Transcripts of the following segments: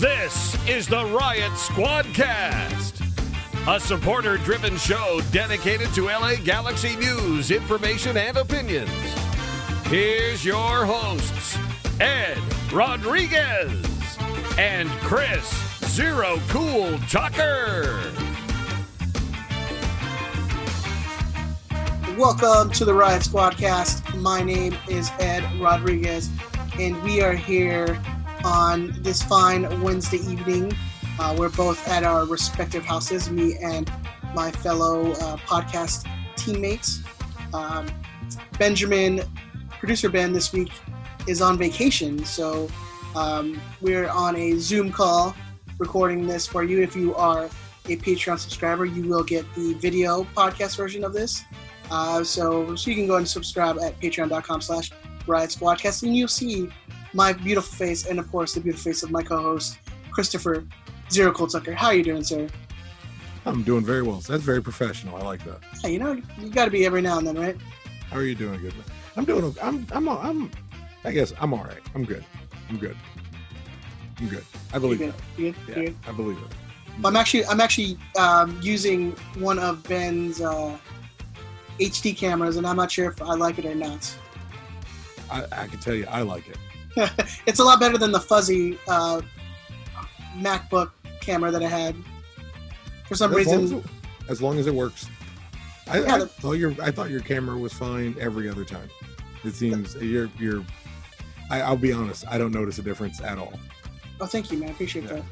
This is the Riot Squadcast, a supporter driven show dedicated to LA Galaxy news, information, and opinions. Here's your hosts, Ed Rodriguez and Chris Zero Cool Tucker. Welcome to the Riot Squadcast. My name is Ed Rodriguez, and we are here on this fine Wednesday evening. Uh, we're both at our respective houses, me and my fellow uh, podcast teammates. Um, Benjamin, producer Ben, this week is on vacation, so um, we're on a Zoom call recording this for you. If you are a Patreon subscriber, you will get the video podcast version of this. Uh, so, so you can go and subscribe at patreon.com slash riot squadcast and you'll see my beautiful face and of course the beautiful face of my co-host christopher zero cool tucker how are you doing sir I'm doing very well. That's very professional. I like that. hey, you know you got to be every now and then right How are you doing, good? Man? I'm doing. I'm. I'm. I'm. I guess I'm all right. I'm good. I'm good. I'm good. I believe it. Yeah, good? I believe it. i'm actually i'm actually um, using one of ben's uh, hd cameras and i'm not sure if i like it or not I, I can tell you, I like it. it's a lot better than the fuzzy uh, macbook camera that i had for some As long as reason it, as long as it works. I, Yeah, I the- thought your. I thought your camera was fine every other time. It seems you're. You're. I, I'll be honest. I don't notice a difference at all. Oh, thank you, man. I appreciate Yeah.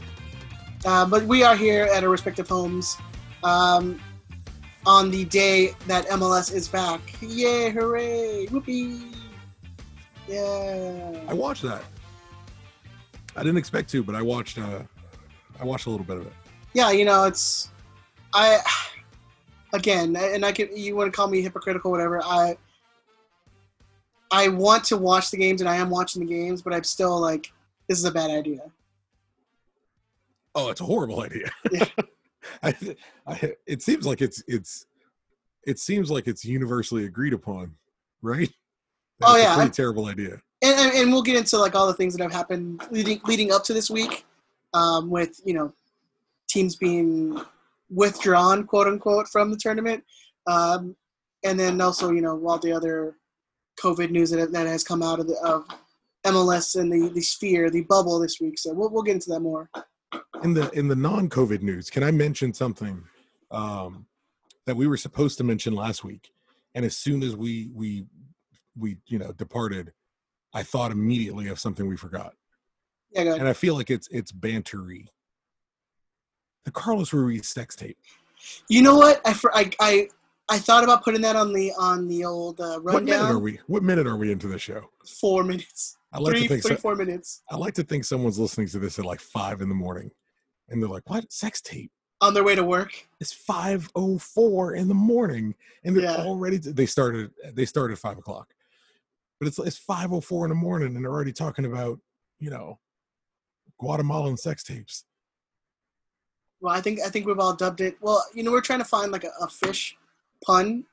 that. Uh, but we are here at our respective homes um, on the day that MLS is back. Yay, hooray, whoopee. Yeah. I watched that. I didn't expect to, but I watched. Uh, I watched a little bit of it. Yeah, you know, it's. I. Again, and I can. You want to call me hypocritical, whatever. I. I want to watch the games, and I am watching the games, but I'm still like, this is a bad idea. Oh, it's a horrible idea. Yeah. I, I, it seems like it's it's it seems like it's universally agreed upon, right? That Oh, yeah, a pretty I- terrible idea. and, and, and we'll get into like all the things that have happened leading leading up to this week, um, with you know teams being withdrawn, quote unquote, from the tournament, um, and then also you know all the other COVID news that, that has come out of the of MLS and the the sphere, the bubble this week. So we'll we'll get into that more. In the in the non-COVID news, can I mention something um, that we were supposed to mention last week? And as soon as we we we you know departed, I thought immediately of something we forgot, Yeah, go ahead. and I feel like it's it's bantery. The Carlos Ruiz sex tape. You know what? I I I. I thought about putting that on the on the old uh, What minute are we? What minute are we into the show? Four minutes, I like three, to think three, so, four minutes I like to think someone's listening to this at like five in the morning, and they're like, "What sex tape?" on their way to work. It's five oh four in the morning, and they're Yeah. already. They started. They started at five o'clock, but it's it's five oh four in the morning, and they're already talking about you know Guatemalan sex tapes. Well, I think I think we've all dubbed it. Well, you know, we're trying to find like a, a fish pun,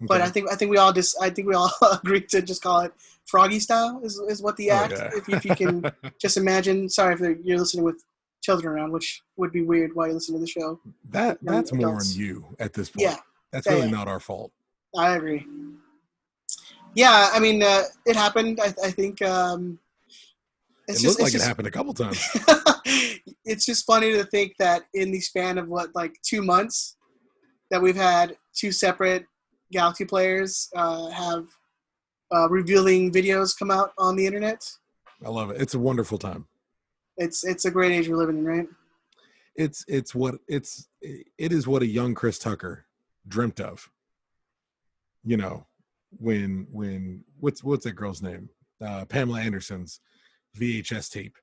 but I think I think we all just I think we all agreed to just call it froggy style is, is what the Oh, act. yeah. If, if you can just imagine. Sorry if you're listening with children around, which would be weird while you listen to the show. that that's more on you at this point. Yeah, that's Yeah, really yeah. not our fault. I agree. Yeah, I mean, uh, it happened. I, I think um, it's it just looked like it happened a couple times. it's just funny to think that in the span of what like two months that we've had two separate galaxy players uh, have uh, revealing videos come out on the internet I love it. It's a wonderful time. it's it's a great age we're living in right it's it's what it's it is what a young Chris Tucker dreamt of. You know, when when what's what's that girl's name? Uh, Pamela Anderson's VHS tape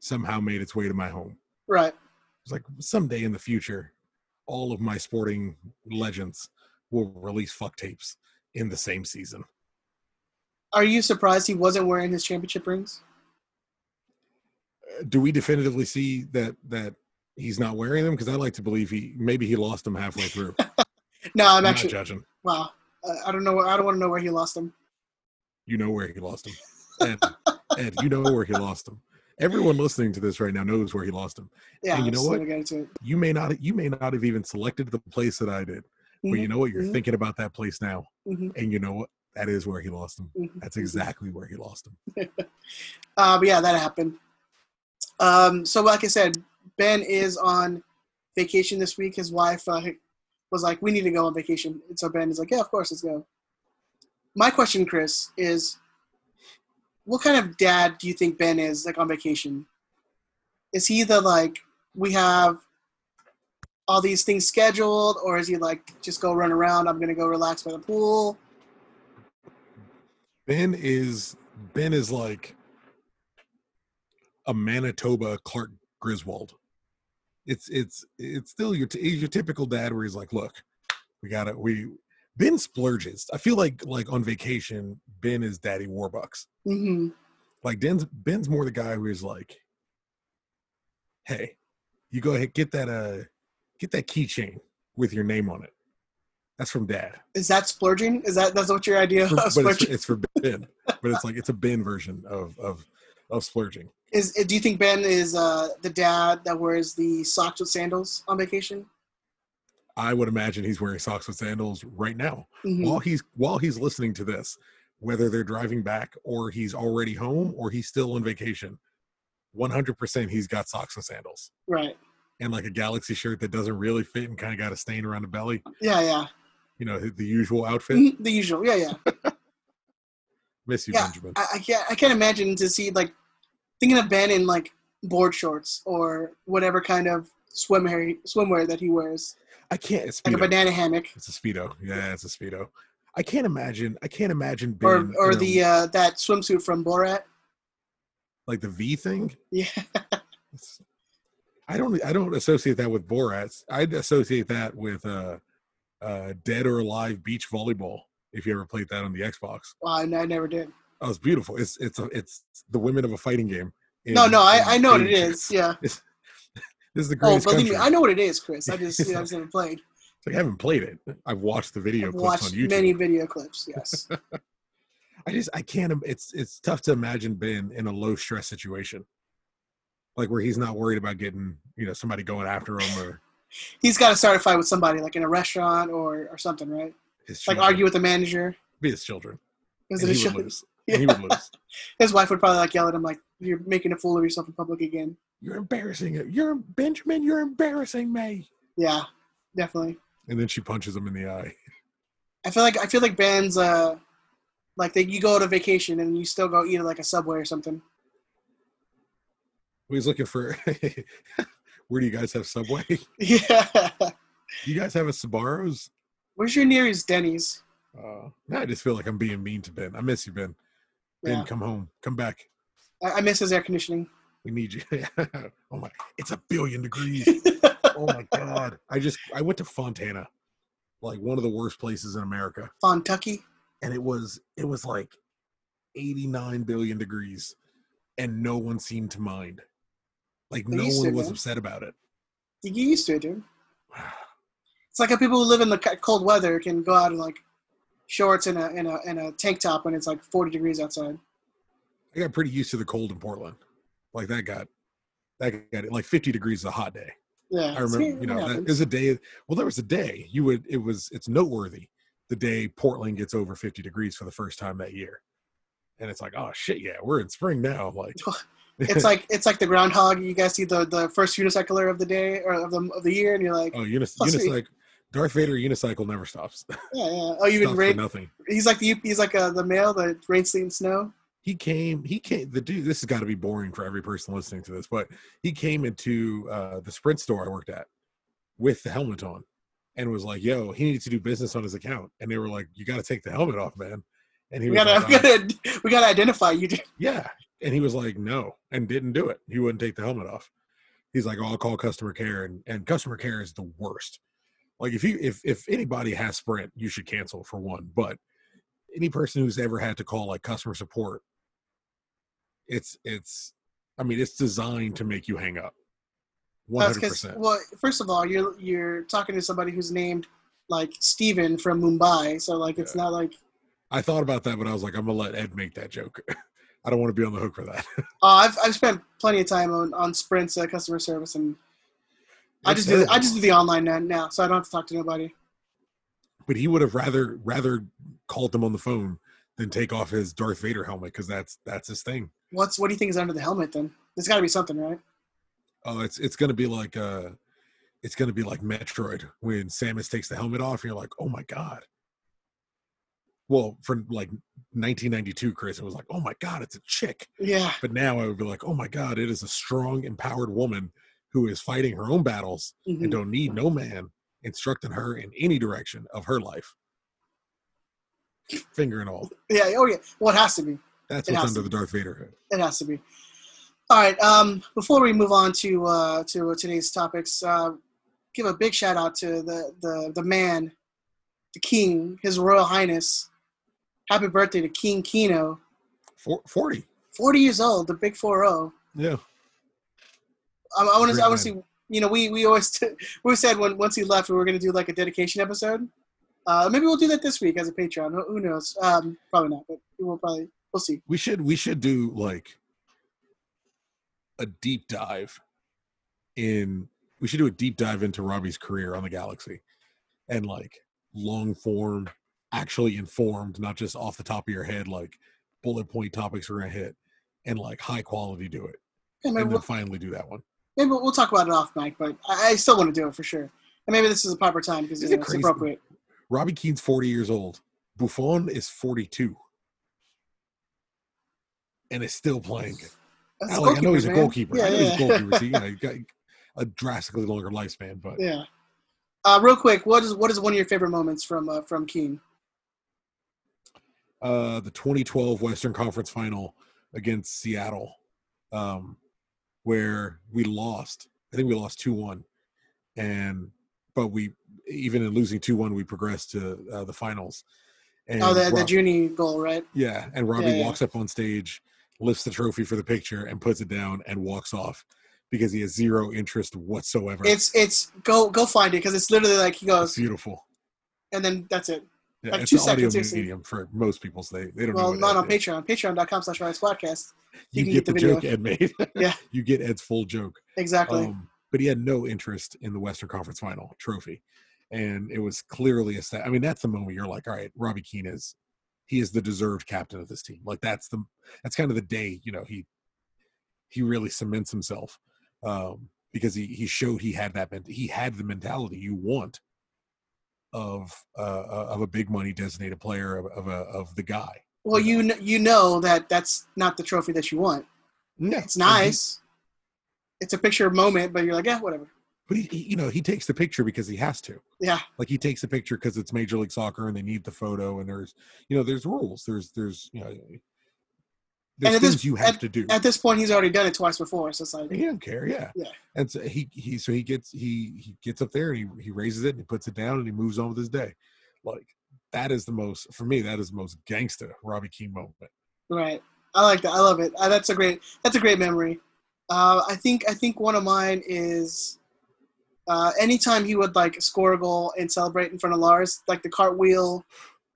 somehow made its way to my home. right It's like someday in the future, all of my sporting legends will release fuck tapes in the same season. are you surprised he wasn't wearing his championship rings Uh, Do we definitively see that that he's not wearing them? Because I like to believe he maybe he lost them halfway through. no i'm I'm not actually judging. wow i don't know i don't want to know where he lost them You know where he lost them. Ed, Ed, you know where he lost them. Everyone listening to this right now knows where he lost him. Yeah, And you know what? get into it. You may not you may not have even selected the place that I did. But you Mhm, know what? You're mhm. thinking about that place now. mhm, And you know what? That is where he lost him. mhm, That's mhm. exactly where he lost him. Uh, but yeah, that happened. Um, so like I said, Ben is on vacation this week. His wife uh, was like, "We need to go on vacation," and so Ben is like, "Yeah, of course, let's go." My question, Chris, is, what kind of dad do you think Ben is like on vacation? Is he the like we have all these things scheduled, or is he like just go run around? I'm gonna go relax by the pool. Ben is Ben is like a Manitoba Clark Griswold. It's it's it's still your t- your typical dad where he's like, look, we got to we Ben splurges. I feel like like on vacation, Ben is Daddy Warbucks. hmm Like Ben's Ben's more the guy who's like, hey, you go ahead get that uh get that keychain with your name on it. That's from Dad. Is that splurging? Is that that's what your idea For- of but it's, splurging? it's for Ben. But it's like it's a Ben version of of of splurging. Is do you think Ben is uh, the dad that wears the socks with sandals on vacation? I would imagine he's wearing socks with sandals right now. Mhm. While he's while he's listening to this, whether they're driving back or he's already home or he's still on vacation, 100% he's got socks and sandals Right. and like a galaxy shirt that doesn't really fit and kind of got a stain around the belly. Yeah, yeah. You know, the usual outfit. Mhm, The usual. Yeah, yeah. Miss you, Yeah, Benjamin. I, I can't. I can't imagine to see like thinking of Ben in like board shorts or whatever kind of swimwear swimwear that he wears, I can't. It's like a banana hammock, It's a speedo. Yeah, it's a speedo. I can't imagine. I can't imagine or Ben or a- the uh, that swimsuit from Borat. like the V thing. Yeah. I don't I don't associate that with Borat. I'd associate that with uh uh Dead or Alive beach volleyball. If you ever played that on the Xbox, Well, I, I never did. Oh, it's beautiful. It's it's a, it's the women of a fighting game. in- No, no, I, I know what it is. Yeah. This is the oh, greatest. Oh, believe country. me, I know what it is, Chris. I just you know, I just haven't played. It's like I haven't played it. I've watched the video I've clips on YouTube. many video clips. Yes. I just I can't. It's it's tough to imagine Ben in a low stress situation, like where he's not worried about getting you know somebody going after him or He's got to start a fight with somebody, like in a restaurant or or something, right? his Like argue with the manager. be his children. Is it a he he would lose. His wife would probably like yell at him, like, "You're making a fool of yourself in public again." You're embarrassing it. You're Benjamin. You're embarrassing me. Yeah, definitely. And then she punches him in the eye. I feel like I feel like bands, uh, like that you go to vacation and you still go eat at like a Subway or something. He's looking for. Where do you guys have Subway? Yeah. you guys have a Sbarros? Where's your nearest Denny's? Uh, I just feel like I'm being mean to Ben. I miss you, Ben. Yeah, come home. Come back. I, I miss his air conditioning. We need you. oh my! It's a billion degrees. oh my god! I just I went to Fontana, like one of the worst places in America, Fontucky. and it was it was like 89 billion degrees, and no one seemed to mind. Like no one was man. upset about it. You get used to it, dude. It's like how people who live in the cold weather can go out and like shorts and a and a and a tank top when it's like 40 degrees outside. I got pretty used to the cold in Portland. Like that got that got like 50 degrees is a hot day. Yeah, I remember, you know, that happens. a day. Well, there was a day you would. It was. It's noteworthy the day Portland gets over 50 degrees for the first time that year, and it's like, oh shit, yeah, we're in spring now. Like, it's like it's like the groundhog. You guys see the the first unicycler of the day or of the of the year, and you're like, oh, unis- Oh, unicycle. Darth Vader unicycle never stops. yeah, yeah. Oh, you been rain? nothing. He's like the he's like uh, the male, the rain, sleet, and snow. He came. He came. The dude. This has got to be boring for every person listening to this, but he came into uh, the Sprint store I worked at with the helmet on, and was like, "Yo, he needed to do business on his account," and they were like, "You got to take the helmet off, man." And he We was gotta, like, we "Uh, gotta we gotta identify you. Yeah. And he was like, no, and didn't do it. He wouldn't take the helmet off. He's like, oh, I'll call customer care. And, and customer care is the worst. Like if you if if anybody has Sprint, you should cancel for one. But any person who's ever had to call like customer support, it's it's I mean, it's designed to make you hang up. One hundred because percent. well, first of all, you're you're talking to somebody who's named like Steven from Mumbai, so like it's Yeah. not like I thought about that, but I was like, I'm gonna let Ed make that joke. I don't want to be on the hook for that. Uh, I've I've spent plenty of time on on Sprint's uh, customer service, and I just do the, I just do the online now, now, so I don't have to talk to nobody. but he would have rather rather called them on the phone than take off his Darth Vader helmet because that's that's his thing. What's what do you think is under the helmet? Then there's got to be something, right? Oh, it's it's gonna be like uh it's gonna be like Metroid when Samus takes the helmet off. And You're like, oh my god. Well, for like 1992, Chris, it was like, oh my god, it's a chick. Yeah, But now I would be like, oh my god, it is a strong, empowered woman who is fighting her own battles and Mhm. don't need no man instructing her in any direction of her life. Finger and all. yeah. Oh yeah. Well, it has to be. That's It what's under the Darth Vader hood. It has to be. All right. Um, before we move on to uh, to today's topics, uh, give a big shout out to the the the man, the king, His Royal Highness. Happy birthday to King Keano, Four, 40. forty years old, the big four zero. Yeah. I, I want to. I want to see. You know, we we always we said when once he left, we were going to do like a dedication episode. Uh, maybe we'll do that this week as a Patreon. Who, who knows? Um, probably not, but we'll probably we'll see. We should we should do like a deep dive in we should do a deep dive into Robbie's career on the galaxy and like long form, actually informed, not just off the top of your head, like bullet point topics we're gonna hit and like high quality do it. Yeah, And we'll, then finally do that one. Maybe we'll talk about it off mic, but I, I still want to do it for sure. And maybe this is a proper time because you know, it's appropriate. Robbie Keane's 40 years old. Buffon is 42. And is still playing. Like, I know he's a man. goalkeeper. Yeah, I yeah. he's a goalkeeper. So, you know, he's got a drastically longer lifespan, but yeah. Uh, real quick, what is what is one of your favorite moments from uh, from Keane? uh, the 2012 Western Conference Final against Seattle, um, where we lost. I think we lost two one, and but we even in losing two one, we progressed to uh, the finals. And oh, the the Rob- Junie goal, right? yeah, and Robbie Yeah, yeah. walks up on stage, lifts the trophy for the picture, and puts it down and walks off because he has zero interest whatsoever. It's it's go go find it because it's literally like he It's goes beautiful. and then that's it. Yeah, like it's two an audio seconds, you medium for most people. So they, they don't know. Well, not on is. Patreon. Patreon.com slash Riot Squadcast. You, you can get, get the the, joke Ed made. Yeah. you get Ed's full joke. Exactly. Um, but he had no interest in the Western Conference Final trophy, and it was clearly a stat. I mean, that's the moment you're like, all right, Robbie Keane is he is the deserved captain of this team. Like that's the that's kind of the day you know he he really cements himself um, because he he showed he had that ment- he had the mentality you want of uh, uh, of a big money designated player of, of a of the guy. well, you kn- you know that that's not the trophy that you want. Yeah, It's nice. It's a picture moment, but you're like, yeah, whatever. but he, he you know he takes the picture because he has to. Yeah, like he takes a picture because it's major league soccer and they need the photo and there's you know there's rules there's there's you know there's at this- you have at- to do at this point, he's already done it twice before, so it's like, he don't care yeah Yeah. and so he he so he gets he he gets up there and he, he raises it and he puts it down and he moves on with his day like that is the most for me that is the most gangsta robbie keane moment Right. I like that. I love it. Uh, that's a great. That's a great memory. Uh, I think. I think one of mine is. Uh, anytime he would like score a goal and celebrate in front of Lars, like the cartwheel,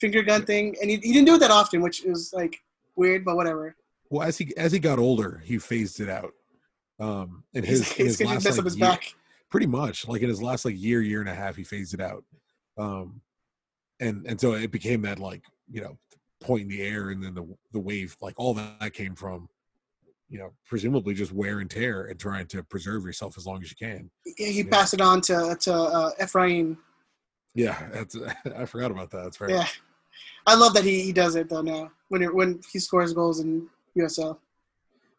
finger gun thing, and he, he didn't do it that often, which is like weird, but whatever. Well as he as he got older he phased it out um and his, He's, in he's his gonna last, mess like, up his year- back. pretty much like in his last like year year and a half he phased it out um and and so it became that like you know point in the air and then the the wave like all that came from you know presumably just wear and tear and trying to preserve yourself as long as you can He, he passed it on to to uh, Efrain. yeah that's i forgot about that that's right Yeah, I love that he, he does it though now when it, when he scores goals in USL.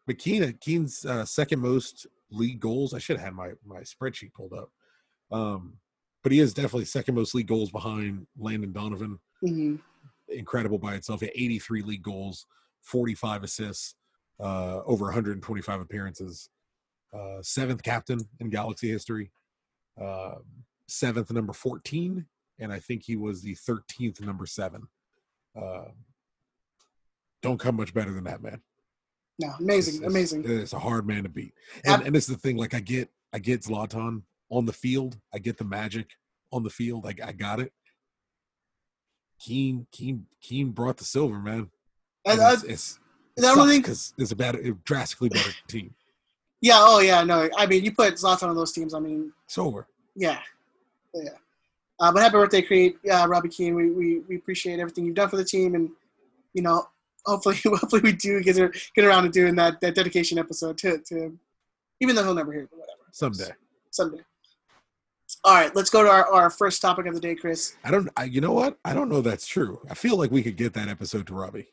but Keane, Keane's uh, second most league goals. I should have had my my spreadsheet pulled up. Um, but he is definitely second most league goals behind Landon Donovan. hmm incredible by itself. He had 83 league goals, 45 assists, uh, over 125 appearances. Uh, seventh captain in Galaxy history. Uh, seventh number 14, and I think he was the 13th number seven. Don't come much better than that, man. No, amazing, It's- it's- amazing. It's a hard man to beat. And, Ab- and is the thing. Like I get, I get Zlatan on the field. I get the magic on the field. I, I got it. Keane, Keane, Keane brought the silver, man. And I, it's, it's I don't think because it's a better, drastically better team. Yeah. Oh, yeah. No. I mean, you put Zlatan on those teams. I mean, It's over. yeah, yeah. Uh, but happy birthday, Creed, uh, Robbie Keane. We, we we appreciate everything you've done for the team, and you know, hopefully, hopefully we do get get around to doing that that dedication episode to to him, even though he'll never hear it. But whatever. Someday. Someday. All right, let's go to our, our first topic of the day, Chris. I don't. I, you know what? I don't know. That's true. I feel like we could get that episode to Robbie.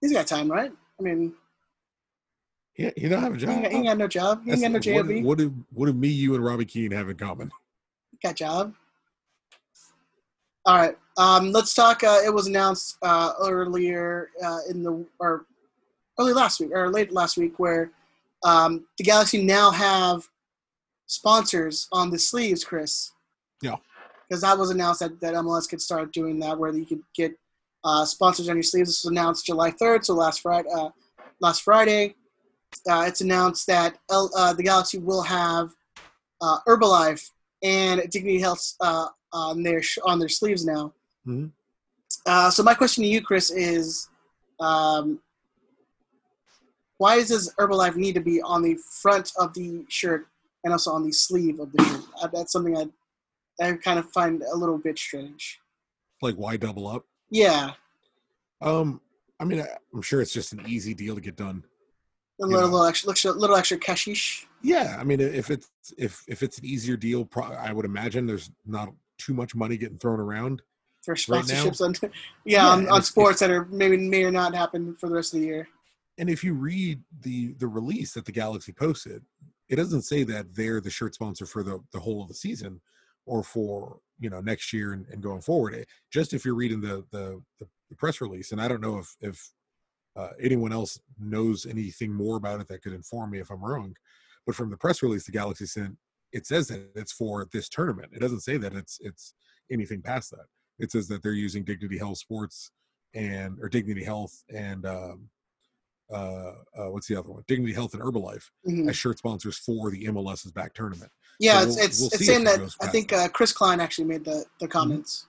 He's got time, right? I mean, He, he don't have a he job. ain't, got, he ain't got no job. He ain't got no That's- what, what do what do me, you, and Robbie Keane have in common? got job. All right. Um, let's talk. Uh, it was announced uh, earlier uh, in the or early last week or late last week where um, the Galaxy now have sponsors on the sleeves, Chris. Yeah. Because that was announced that, that MLS could start doing that, where you could get uh, sponsors on your sleeves. This was announced July 3rd, so last Friday. Uh, last Friday, uh, it's announced that L, uh, the Galaxy will have uh, Herbalife and Dignity Health uh, on their sh- on their sleeves now. Mhm. Uh, so my question to you, Chris, is um, why does Herbalife need to be on the front of the shirt and also on the sleeve of the shirt? Uh, that's something I I kind of find a little bit strange. Like, why double up? Yeah, Um, I mean, I, I'm sure it's just an easy deal to get done. a little, little extra, extra, little extra cashish. Yeah, I mean, if it's if if it's an easier deal, pro- I would imagine there's not too much money getting thrown around. For Right sponsorships on, yeah, Yeah, on, on sports that are maybe may or not happen for the rest of the year. And if you read the the release that the Galaxy posted, it doesn't say that they're the shirt sponsor for the the whole of the season or for you know next year and, and going forward. It, just if you're reading the, the the the press release, and I don't know if if uh, anyone else knows anything more about it that could inform me if I'm wrong, but from the press release the Galaxy sent, it says that it's for this tournament. It doesn't say that it's it's anything past that. It says that they're using Dignity Health Sports and or Dignity Health and um, uh, uh, what's the other one? Dignity Health and Herbalife Mhm. as shirt sponsors for the MLS's back tournament. Yeah, So it's we'll- it's, we'll it's saying that I think uh, Chris Klein actually made the the comments.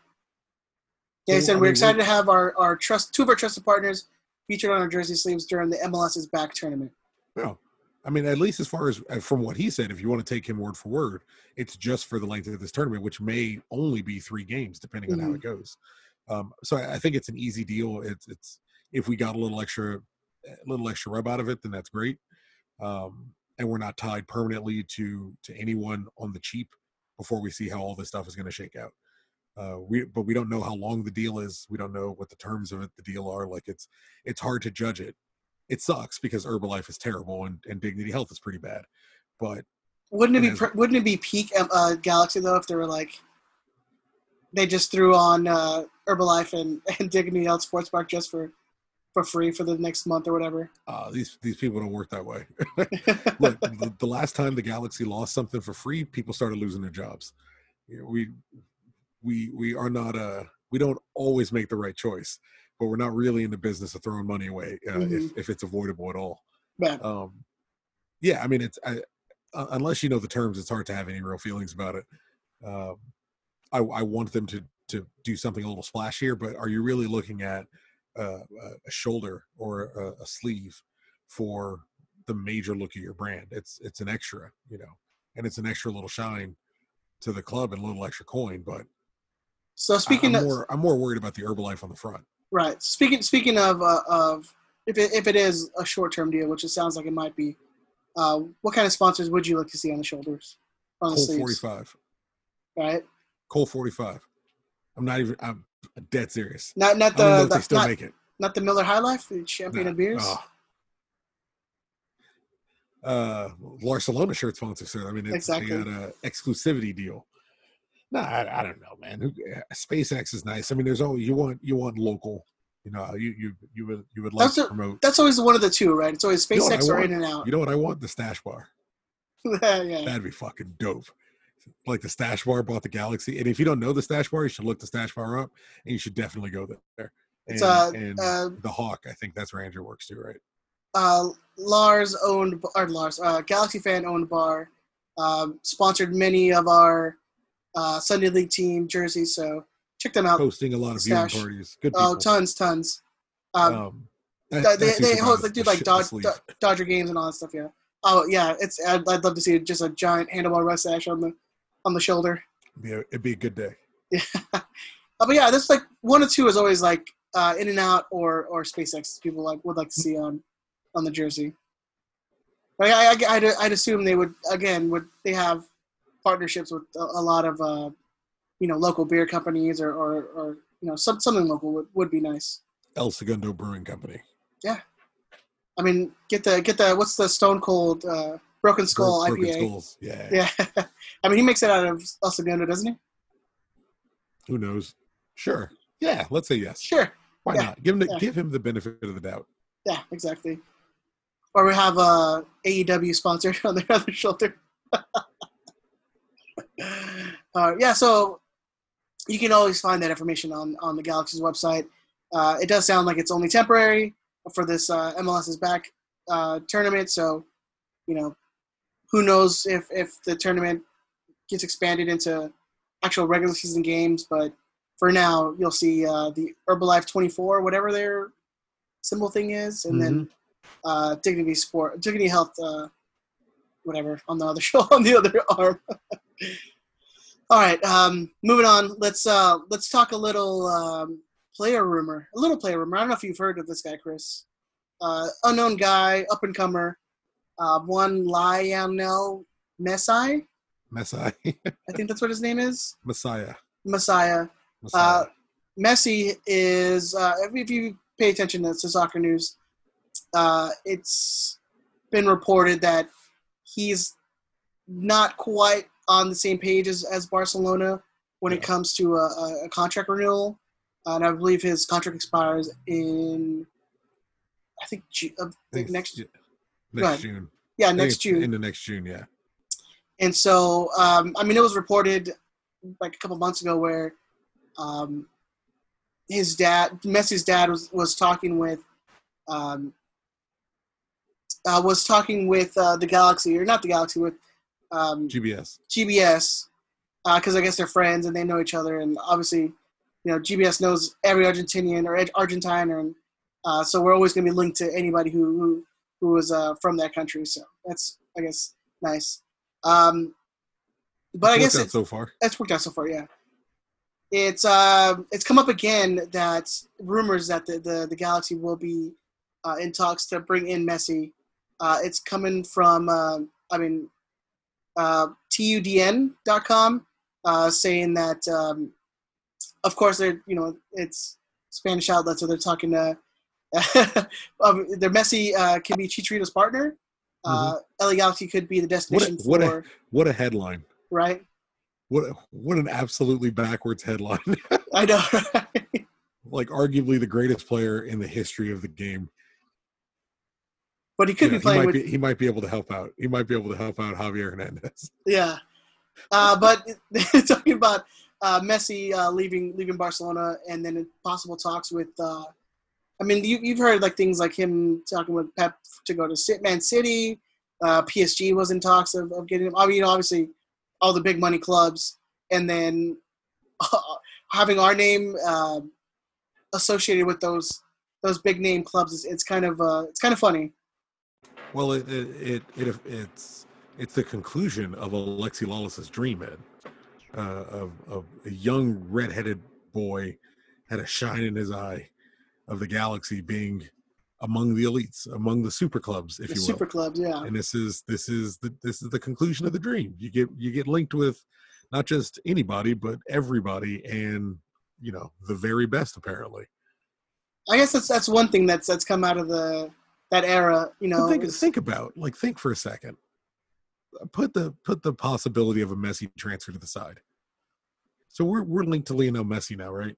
Yeah, he said I we're mean, excited we'll- to have our, our trust two of our trusted partners featured on our jersey sleeves during the MLS's back tournament. No, I mean at least as far as uh, from what he said, if you want to take him word for word, it's just for the length of this tournament, which may only be three games depending on how it goes. Um, so I, I think it's an easy deal. It's it's if we got a little extra, a little extra rub out of it, then that's great. Um, and we're not tied permanently to to anyone on the cheap before we see how all this stuff is going to shake out. Uh, we but we don't know how long the deal is. We don't know what the terms of it, the deal are. Like it's it's hard to judge it. It sucks because Herbalife is terrible and, and Dignity Health is pretty bad. But Wouldn't it be pr- wouldn't it be peak uh, Galaxy though if they were like they just threw on uh, Herbalife and, and Dignity Health Sports Park just for for free for the next month or whatever? uh, these these people don't work that way. Look, the, the last time the Galaxy lost something for free, people started losing their jobs. You know, we we we are not uh we don't always make the right choice, but we're not really in the business of throwing money away uh, if Mhm. if it's avoidable at all. But Um, yeah, I mean, it's I, uh, unless you know the terms, it's hard to have any real feelings about it. Um, I, I want them to to do something a little splashier, but are you really looking at uh, a- a shoulder or a, a sleeve for the major look of your brand? It's it's an extra, you know, and it's an extra little shine to the club and a little extra coin. But so I, speaking am of more I'm more worried about the Herbalife on the front. Right, speaking speaking of uh, of if it, if it is a short term deal, which it sounds like it might be, uh, what kind of sponsors would you like to see on the shoulders, on Colt 45, Right, Colt 45. I'm not even. I'm dead serious. not not I don't know the, the still not, make it. not the Miller High Life, the Champion Nah. of Beers. Oh. Uh, Barcelona shirt sponsor, sir. I mean, it's, Exactly. they got a exclusivity deal. No, I, I don't know, man. Uh, SpaceX is nice. I mean, there's always you want you want local. You know, you you you would you would like That's to a- promote. That's always one of the two, right? It's always You know SpaceX or? In and Out. You know what I want? The stash bar. yeah. That'd be fucking dope. Like the stash bar bought the Galaxy, and if you don't know the stash bar, you should look the stash bar up, and you should definitely go there. And, It's, uh, and uh, the Hawk, I think that's where Andrew works too, right? uh, Lars owned or Lars uh, Galaxy fan owned bar, um, sponsored many of our uh, Sunday League team jersey. So check them out. Hosting a lot of viewing parties. Good people. Oh, tons, tons. Um, um, That- they they host they do like Dodge. Do- Dodger games and all that stuff. Yeah. Oh yeah, it's I'd, I'd love to see just a giant handlebar mustache on the on the shoulder. It'd be a, it'd be a good day. Yeah. Uh, but yeah, this like one or two is always like uh, In and Out or or SpaceX. People like would like to see on on the jersey. But I, I, I'd, I'd assume they would again would they have partnerships with a, a lot of uh, you know local beer companies or or, or you know some, something local would, would be nice. El Segundo Brewing Company. Yeah, I mean, get the get the what's the Stone Cold uh, Broken Skull Broken IPA? Skulls. Yeah. Yeah, I mean he makes it out of El Segundo, doesn't he? Who knows? Sure. Yeah. Let's say yes. Sure. Why Yeah. not? Give him the, Yeah. give him the benefit of the doubt. Yeah, exactly. Or we have a AEW sponsor on their other shoulder. uh, yeah, so you can always find that information on on the Galaxy's website. Uh, it does sound like it's only temporary for this uh, MLS is back uh, tournament. So, you know, who knows if if the tournament gets expanded into actual regular season games? But for now, you'll see uh, the Herbalife 24, whatever their symbol thing is, and then uh, Dignity Sport, Dignity Health, uh, whatever on the other show on the other arm. All right, um, moving on. Let's uh, let's talk a little um, player rumor, a little player rumor. I don't know if you've heard of this guy, Chris. Uh, unknown guy, up and comer. Uh, one Lionel Messi, Messiah. I think that's what his name is. Messiah. Messiah. Messiah. Uh, Messi is, uh, if, you pay attention to, to soccer news, uh, it's been reported that he's not quite on the same page as, as Barcelona when it comes to a, a, contract renewal. and I believe his contract expires in, I think, Ju- uh, think next, next June. yeah, next June. Into next June, yeah. And so, um, I mean, it was reported like a couple months ago where um, his dad, Messi's dad, was was talking with, um, uh, was talking with uh, the Galaxy or not the Galaxy with um, GBS. GBS because I guess they're friends and they know each other, and obviously, you know, GBS knows every Argentinian or Argentine, and uh, so we're always going to be linked to anybody who who who was uh, from that country. So that's I guess nice. Um, but I guess worked out it, so far. it's worked out so far. Yeah, it's uh, it's come up again that rumors that the the, the Galaxy will be uh, in talks to bring in Messi. Uh, it's coming from uh, I mean uh, tudn.com uh, saying that um, of course they're you know it's Spanish outlet, so they're talking to um, their Messi uh, can be Chicharito's partner. Uh, LA Galaxy could be the destination what a- for What a headline. right. What a, what an absolutely backwards headline. I know. like arguably the greatest player in the history of the game. But he could You be know, he playing might with be he might be able to help out. He might be able to help out Javier Hernandez. Yeah, uh, but talking about uh, Messi uh, leaving leaving Barcelona and then possible talks with. Uh, I mean, you, you've heard like things like him talking with Pep to go to Man City. Uh, PSG was in talks of, of getting him. I mean, obviously, all the big money clubs, and then having our name uh, associated with those those big name clubs. Is, it's kind of uh, it's kind of funny. Well, it it, it, it it's it's the conclusion of Alexi Lalas's dream, Ed. Uh, of, of a young redheaded boy had a shine in his eye of the galaxy being among the elites, among the super clubs, if The you will. super clubs, yeah. and this is this is the this is the conclusion of the dream you get you get linked with not just anybody but everybody and you know the very best apparently I guess that's that's one thing that's that's come out of the that era. You But know, think think about like think for a second. Put the put the possibility of a Messi transfer to the side. So we're we're linked to Lionel Messi now right?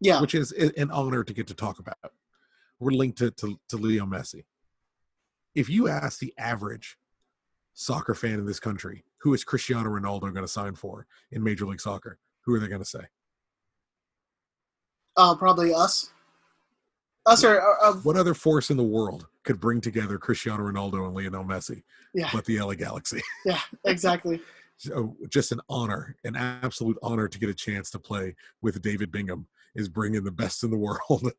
Yeah, which is an honor to get to talk about. We're linked to to, to Leo Messi. If you ask the average soccer fan in this country who is Cristiano Ronaldo going to sign for in Major League Soccer who are they going to say? Oh, probably us, us or, or uh, What other force in the world could bring together Cristiano Ronaldo and Lionel Messi yeah, but the LA Galaxy? yeah, exactly. So just an honor, an absolute honor to get a chance to play with David Bingham is bringing the best in the world.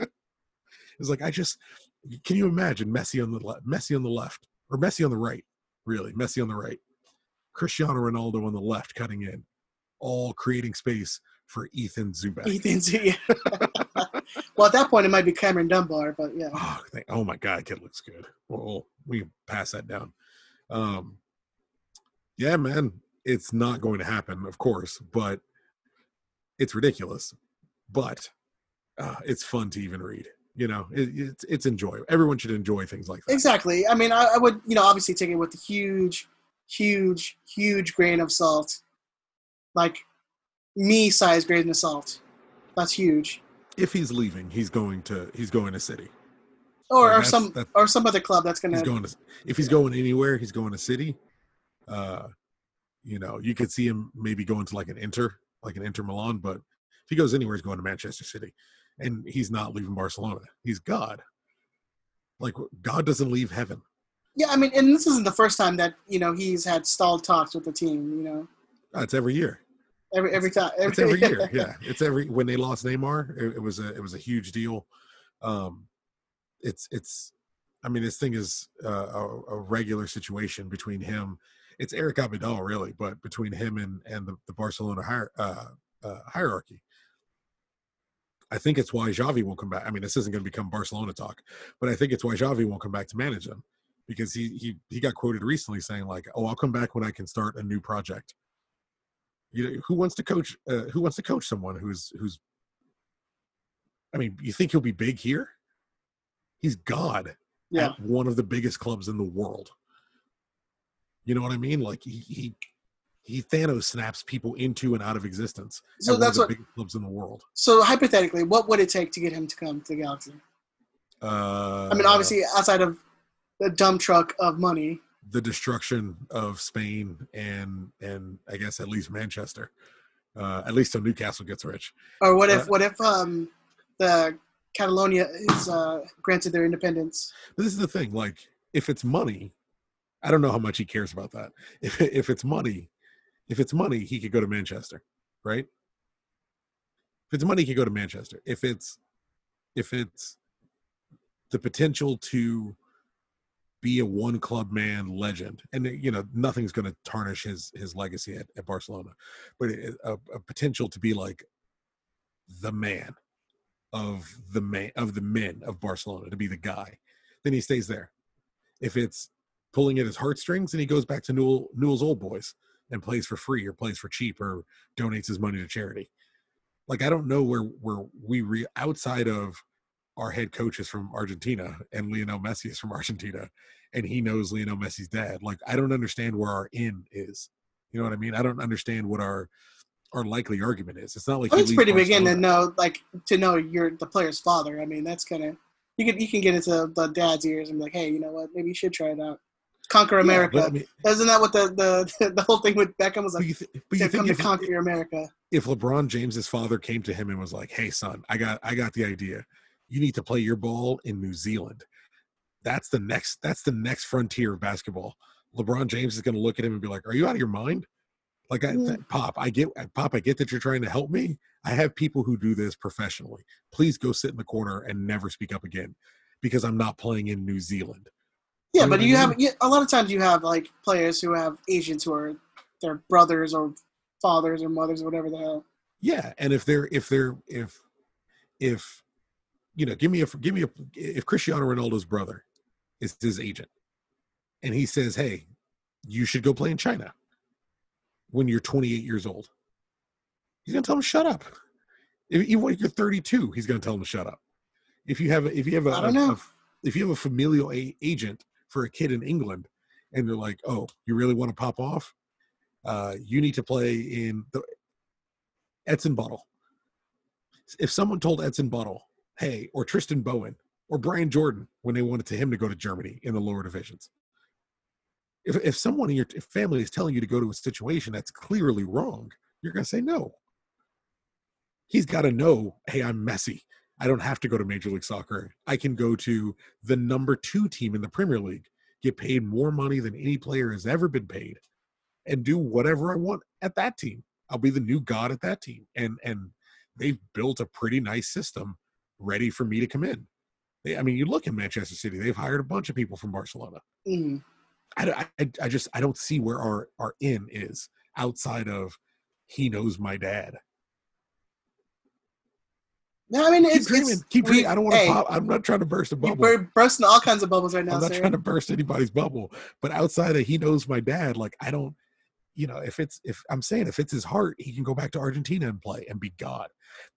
It's like I just can you imagine Messi on the left, Messi on the left, or Messi on the right? Really, Messi on the right, Cristiano Ronaldo on the left, cutting in, all creating space for Ethan Zubak. Ethan Zubak. well, at that point, it might be Cameron Dunbar, but yeah. Oh, thank, oh my God, kid looks good. Well, we can pass that down. Um, yeah, man, it's not going to happen, of course, but it's ridiculous. But uh, it's fun to even read. You know, it, it's it's enjoyable. Everyone should enjoy things like that. Exactly. I mean, I, I would, you know, obviously take it with a huge, huge, huge grain of salt, like me size grain of salt. That's huge. If he's leaving, he's going to he's going to City. Or, or some or some other club that's gonna. Going to, if he's going anywhere, he's going to City. Uh, you know, you could see him maybe going to like an Inter, like an Inter Milan, but if he goes anywhere, he's going to Manchester City and he's not leaving Barcelona. He's God. Like God doesn't leave heaven. Yeah, I mean, and this isn't the first time that you know he's had stalled talks with the team. You know, oh, it's every year. Every every time. Every, it's every year. Yeah, it's every when they lost Neymar, it, it, was a it was a huge deal. Um, it's it's, I mean, this thing is uh, a, a, regular situation between him. It's Eric Abidal, really, but between him and and the, the Barcelona hier, uh, uh, hierarchy. I think it's why Xavi won't come back. I mean, this isn't going to become Barcelona talk, but I think it's why Xavi won't come back to manage them because he he he got quoted recently saying like, "Oh, I'll come back when I can start a new project." You who wants to coach? Uh, who wants to coach someone who's who's? I mean, you think he'll be big here? He's God yeah. at one of the biggest clubs in the world. You know what I mean? Like he he he Thanos snaps people into and out of existence. So that's what biggest clubs in the world. So hypothetically, what would it take to get him to come to the Galaxy? Uh, I mean, obviously, outside of the dump truck of money, the destruction of Spain and and I guess at least Manchester, uh, at least till Newcastle gets rich. Or what if uh, what if um, the Catalonia is uh, granted their independence? This is the thing. Like, if it's money, I don't know how much he cares about that. If if it's money, if it's money, he could go to Manchester, right? If it's money, he could go to Manchester. If it's if it's the potential to be a one club man legend and uh, you know nothing's going to tarnish his his legacy at, at barcelona but a, a, potential to be like the man of the man of the men of barcelona to be the guy then he stays there if it's pulling at his heartstrings and he goes back to Newell, newell's old boys and plays for free or plays for cheap or donates his money to charity. Like I don't know where where we re outside of our head coaches from Argentina and Lionel Messi is from Argentina and he knows Lionel Messi's dad. Like I don't understand where our in is. You know what I mean? I don't understand what our our likely argument is. It's not like oh, it's pretty big in to know like to know you're the player's father. I mean that's kind of you can you can get into the dad's ears and be like, hey, you know what? Maybe you should try it out conquer America. Yeah, I mean, Isn't that what the, the the whole thing with Beckham was like? But you, th- but you think come to conquer America. If LeBron James's father came to him and was like, "Hey, son, I got I got the idea. You need to play your ball in New Zealand. That's the next that's the next frontier of basketball." LeBron James is going to look at him and be like, "Are you out of your mind?" Like, I, mm. Pop, I get, Pop, I get that you're trying to help me. I have people who do this professionally. Please go sit in the corner and never speak up again, because I'm not playing in New Zealand. Yeah, but you have a lot of times you have like players who have agents who are their brothers or fathers or mothers or whatever the hell. Yeah, and if they're if they're if if you know, give me a give me a if Cristiano Ronaldo's brother is his agent, and he says, "Hey, you should go play in China when you're 28 years old," he's gonna tell him, "Shut up." If even when you're 32, he's gonna tell him to shut up. If you have a, if you have a, I don't know. A, if you have a familial a- agent for a kid in England, and they're like, "Oh, you really want to pop off? Uh, you need to play in the Edson Buddle." If someone told Edson Buddle, "Hey," or Tristan Bowen, or Brian Jordan, when they wanted to him to go to Germany in the lower divisions, if if someone in your family is telling you to go to a situation that's clearly wrong, you're going to say no. He's got to know, "Hey, I'm Messi. I don't have to go to Major League Soccer. I can go to the number two team in the Premier League, get paid more money than any player has ever been paid, and do whatever I want at that team. I'll be the new god at that team. And and they've built a pretty nice system ready for me to come in. They, I mean, you look in Manchester City; they've hired a bunch of people from Barcelona. Mhm. I, I, I just I don't see where our our in is outside of he knows my dad. No, I mean Keep it's, dreaming, it's keep dreaming. I don't want to hey, pop. I'm not trying to burst a bubble. bur- bursting all kinds of bubbles right now, I'm not sir. trying to burst anybody's bubble, but outside of he knows my dad, like I don't, you know, if it's if I'm saying if it's his heart, he can go back to Argentina and play and be God.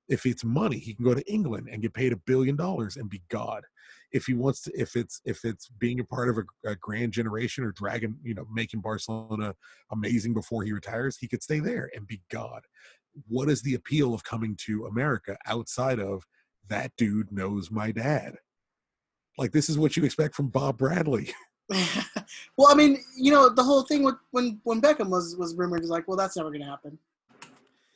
If it's money, he can go to England and get paid a billion dollars and be God. If he wants to, if it's if it's being a part of a, a grand generation or dragging, you know, making Barcelona amazing before he retires, he could stay there and be God. What is the appeal of coming to America outside of that dude knows my dad? Like this is what you expect from Bob Bradley. well, I mean, you know, the whole thing with when when Beckham was was rumored is like, well, that's never going to happen.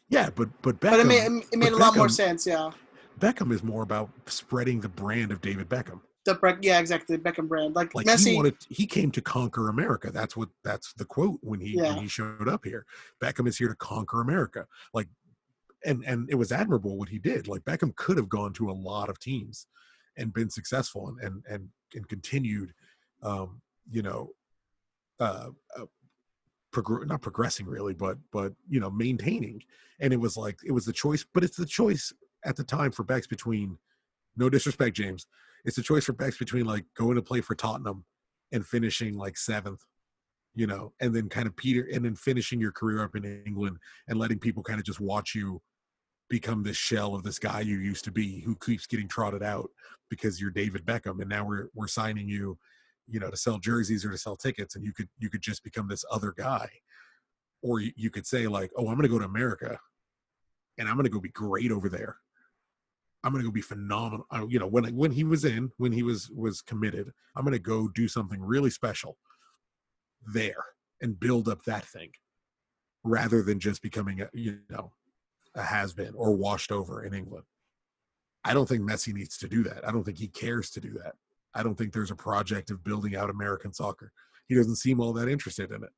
Yeah, but but Beckham, But it made it made a lot more sense. Yeah, Beckham is more about spreading the brand of David Beckham. the Bre- yeah, exactly. The Beckham brand, like, Like Messi. he wanted, he came to conquer America. That's what that's the quote when he Yeah. when he showed up here. Beckham is here to conquer America. Like, and and it was admirable what he did. Like Beckham could have gone to a lot of teams and been successful and and and, and continued, um, you know, uh, uh progr- not progressing really, but but you know maintaining. And it was like it was the choice, but it's the choice at the time for Bex between. No disrespect, James. It's a choice for Bex between like going to play for Tottenham and finishing like seventh, you know, and then kind of Peter and then finishing your career up in England and letting people kind of just watch you become this shell of this guy you used to be who keeps getting trotted out because you're David Beckham and now we're we're signing you, you know, to sell jerseys or to sell tickets and you could you could just become this other guy. Or you, you could say like, "Oh, I'm going to go to America and I'm going to go be great over there." I'm gonna go be phenomenal. I, you know, when when he was in, when he was was committed, I'm gonna go do something really special there and build up that thing, rather than just becoming a you know a has been or washed over in England. I don't think Messi needs to do that. I don't think he cares to do that. I don't think there's a project of building out American soccer. He doesn't seem all that interested in it.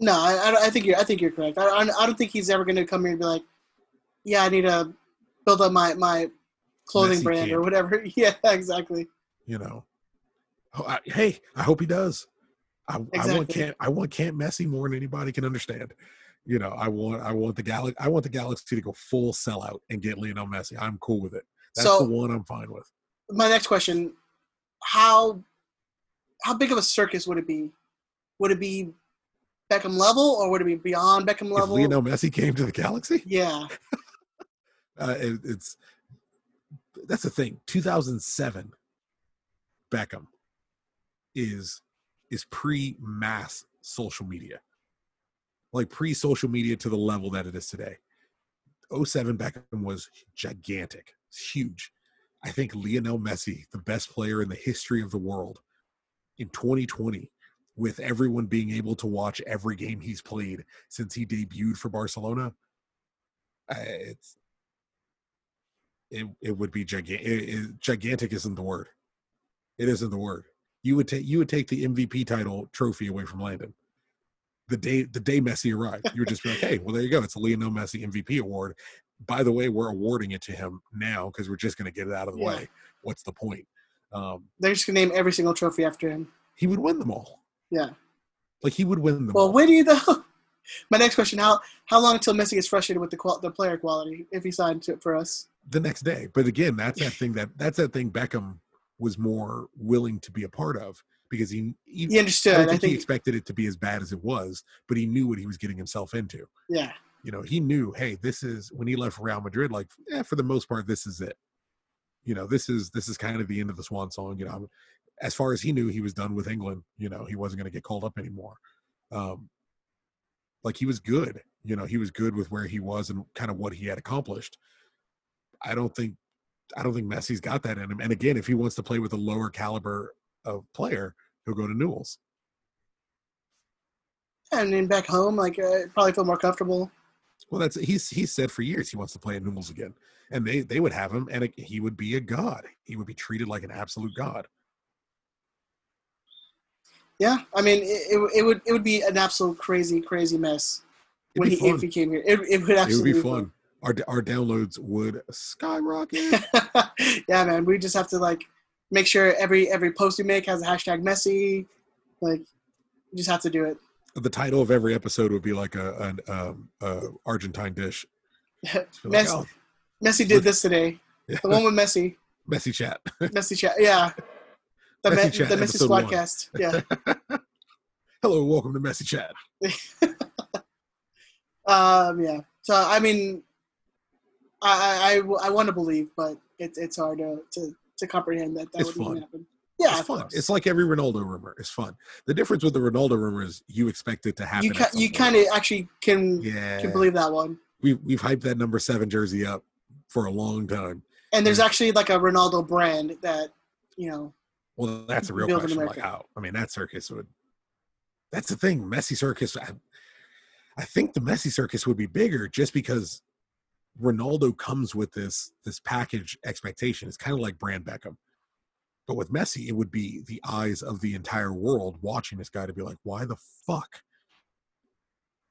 no, I, I- think you're I think you're correct. I, I don't think he's ever going to come here and be like, yeah, I need to build up my my clothing Messi brand or whatever. Yeah, exactly. You know. Oh, I, hey, I hope he does. I, I want Exactly. can't I want can't Messi more than anybody can understand. You know, I want I want the Galaxy I want the Galaxy to go full sellout and get Lionel Messi. I'm cool with it. That's So- the one I'm fine with. my next question how how big of a circus would it be would it be beckham level or would it be beyond beckham If level Lionel Messi came to the Galaxy, yeah uh, it, it's that's the thing. 2007 Beckham is is pre mass social media, like pre social media to the level that it is today. 07 Beckham was gigantic, huge. I think Lionel Messi, the best player in the history of the world, in 2020, with everyone being able to watch every game he's played since he debuted for Barcelona, it's it it would be gigantic. gigantic isn't the word. It isn't the word. You would take you would take the MVP title trophy away from Landon. The day the day Messi arrived, you would just be like, hey, well there you go. It's a Lionel Messi MVP award. By the way, we're awarding it to him now because we're just going to get it out of the Yeah. way. What's the point? Um, they're just gonna name every single trophy after him he would win them all. yeah Like he would win them well all. when do you though my next question how how long until messi gets frustrated with the qual- the player quality if he signed to, for us the next day. But again, that's that thing that that's that thing Beckham was more willing to be a part of because he he, he understood i think, think, he expected it to be as bad as it was, but he knew what he was getting himself into. yeah You know, he knew, hey, this is when he left Real Madrid. Like, yeah, for the most part, this is it. You know, this is this is kind of the end of the swan song. You know, as far as he knew, he was done with England. You know, he wasn't going to get called up anymore. Um, like he was good. You know, he was good with where he was and kind of what he had accomplished. I don't think, I don't think Messi's got that in him. And again, if he wants to play with a lower caliber of player, he'll go to Newell's. and then back home like uh, probably feel more comfortable Well, that's he's he said for years he wants to play at Newell's again, and they they would have him, and it, he would be a god. He would be treated like an absolute god. yeah i mean it, it, it would it would be an absolute crazy crazy mess It'd when he fun. if he came here it, it would It would absolutely be fun. Our our downloads would skyrocket. yeah, man. We just have to like make sure every every post you make has a hashtag Messi. Like, you just have to do it. The title of every episode would be like a an um, Argentine dish. Be like, Messi, oh, Messi did this today. yeah. The one with Messi, messy chat. Messi chat. Yeah, the Messi Me- Chat, the Messi episode one. Squadcast. Yeah. Hello, welcome to messy chat. Um, yeah. So I mean, I I, I, want to believe, but it's it's hard to, to to comprehend that that It's would fun. even happen. Yeah, it's fun. course. It's like every Ronaldo rumor. It's fun. The difference with the Ronaldo rumor is you expect it to happen. you ca- you kind of actually can yeah. can believe that one. we we've hyped that number seven jersey up for a long time. And there's Mm. actually like a Ronaldo brand that you know. Well, that's a real question. Like how? I mean, that circus would. That's the thing. Messi circus. I, I think the Messi circus would be bigger just because Ronaldo comes with this this package expectation. It's kind of like Brand Beckham, but with Messi, it would be the eyes of the entire world watching this guy to be like, why the fuck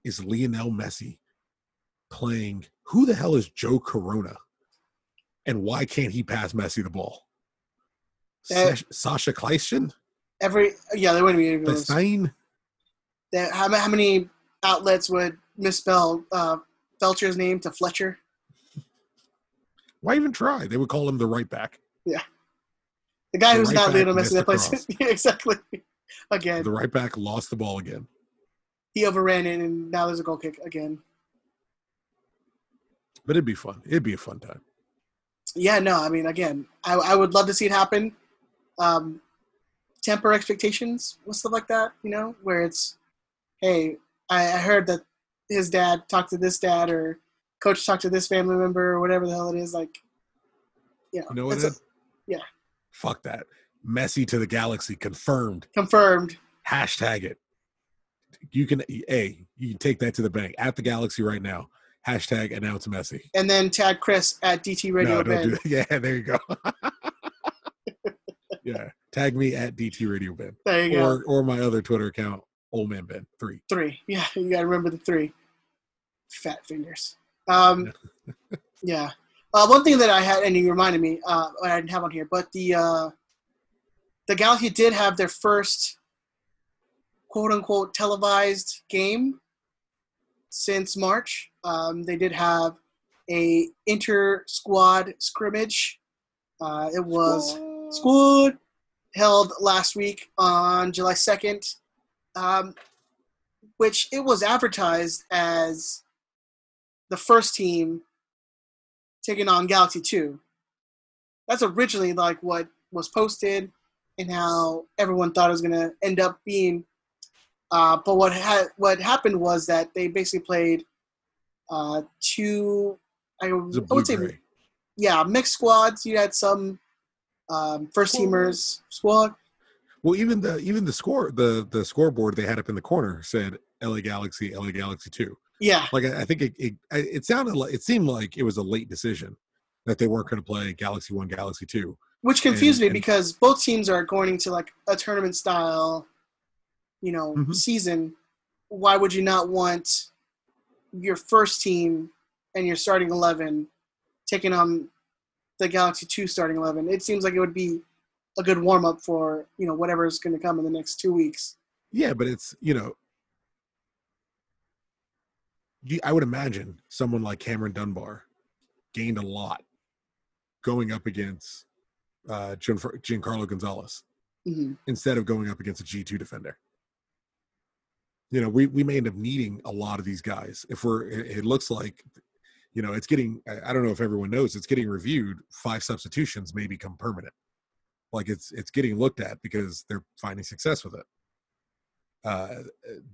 is Lionel Messi playing? Who the hell is Joe Corona? And why can't he pass Messi the ball? Uh, Sash- Sacha Kljestan? Every yeah, there wouldn't be any. Stein? That- How, how many outlets would misspell uh, Feltscher's name to Fletcher? Why even try? They would call him the right back. The guy The who's right not Lionel Messi that plays. Yeah, exactly. Again, The right back lost the ball again. he overran it, and now there's a goal kick again. But it'd be fun. It'd be a fun time. Yeah, no, I mean, again, I, I would love to see it happen. Um, temper expectations with stuff like that, you know, where it's, hey, I, I heard that his dad talked to this dad or coach talked to this family member or whatever the hell it is. Like, you know, You know what? a- yeah. Fuck that. Messi to the galaxy confirmed. confirmed. Hashtag it. You can a you can take that to the bank at the galaxy right now. Hashtag announce Messi. And then tag Chris at DT Radio no, don't Ben. do that. Yeah, there you go. yeah, tag me at DT Radio Ben There you go. or or my other Twitter account, Old Man Ben Three. Three. Yeah, you gotta remember the three. Fat fingers. Um, yeah. Uh, one thing that I had, and you reminded me, uh, I didn't have on here, but the uh, the Galaxy did have their first quote unquote televised game since March. Um, they did have a inter squad scrimmage. Uh, it was squad held last week on July 2nd, um, which it was advertised as the first team taking on Galaxy 2. That's originally like what was posted and how everyone thought it was going to end up being. Uh, but what ha- what happened was that they basically played uh, two. I, It was a I would say blue-gray. yeah, mixed squads. You had some um, first teamers squad. Well, even the even the score the the scoreboard they had up in the corner said LA Galaxy, LA Galaxy Two. Yeah, Like I, I think it, it it sounded like it seemed like it was a late decision that they weren't going to play Galaxy One, Galaxy Two. which confused And- me and- because both teams are going into like a tournament style, you know, Mhm. season. Why would you not want your first team and your starting eleven taking on the Galaxy Two starting eleven? It seems like it would be a good warm up for you know whatever is going to come in the next two weeks. Yeah, but it's you know, I would imagine someone like Cameron Dunbar gained a lot going up against uh, Giancarlo Gonzalez hmm instead of going up against a G two defender. You know, we we may end up needing a lot of these guys if we're. It, it looks like, you know, it's getting. I- I don't know if everyone knows it's getting reviewed. Five substitutions may become permanent. Like it's it's getting looked at because they're finding success with it. Uh,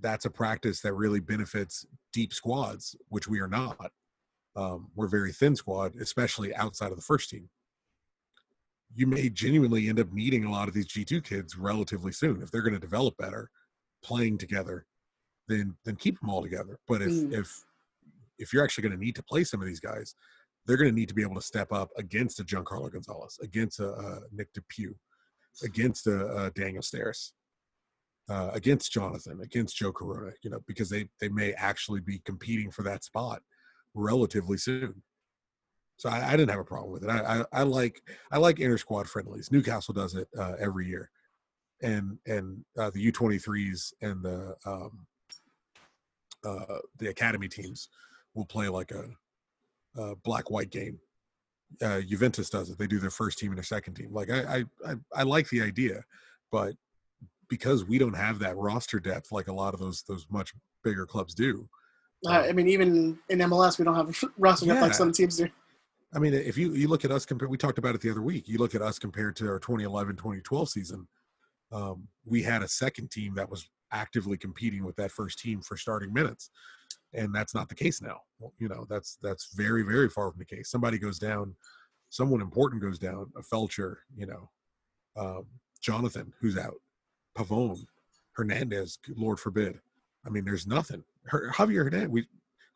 that's a practice that really benefits deep squads, which we are not. Um, we're very thin squad, especially outside of the first team you may genuinely end up needing a lot of these G2 kids relatively soon. If they're going to develop better playing together, then then keep them all together. But if Mm. if if you're actually going to need to play some of these guys, they're going to need to be able to step up against a Giancarlo Gonzalez, against a, uh Nick DePuy, against a, a Daniel Steres, uh, against Jonathan, against Joe Corona. You know, because they they may actually be competing for that spot relatively soon. So I, I didn't have a problem with it. I, I, I like I like inter squad friendlies. Newcastle does it uh, every year, and and uh, the U twenty threes and the um, uh, the academy teams will play like a, a black white game. Uh, Juventus does it. They do their first team and their second team. Like I, I I I like the idea, but because we don't have that roster depth like a lot of those those much bigger clubs do. Uh, I mean, even in MLS, we don't have a roster depth like some teams do. I mean, if you you look at us compared, we talked about it the other week. You look at us compared to our 2011 2012 season. Um, we had a second team that was actively competing with that first team for starting minutes, and that's not the case now. You know, that's that's very very far from the case. Somebody goes down, someone important goes down. A Feltscher, you know, um, Jonathan who's out, Pavone, Hernandez, Lord forbid. I mean, there's nothing. Her, Javier Hernandez, we,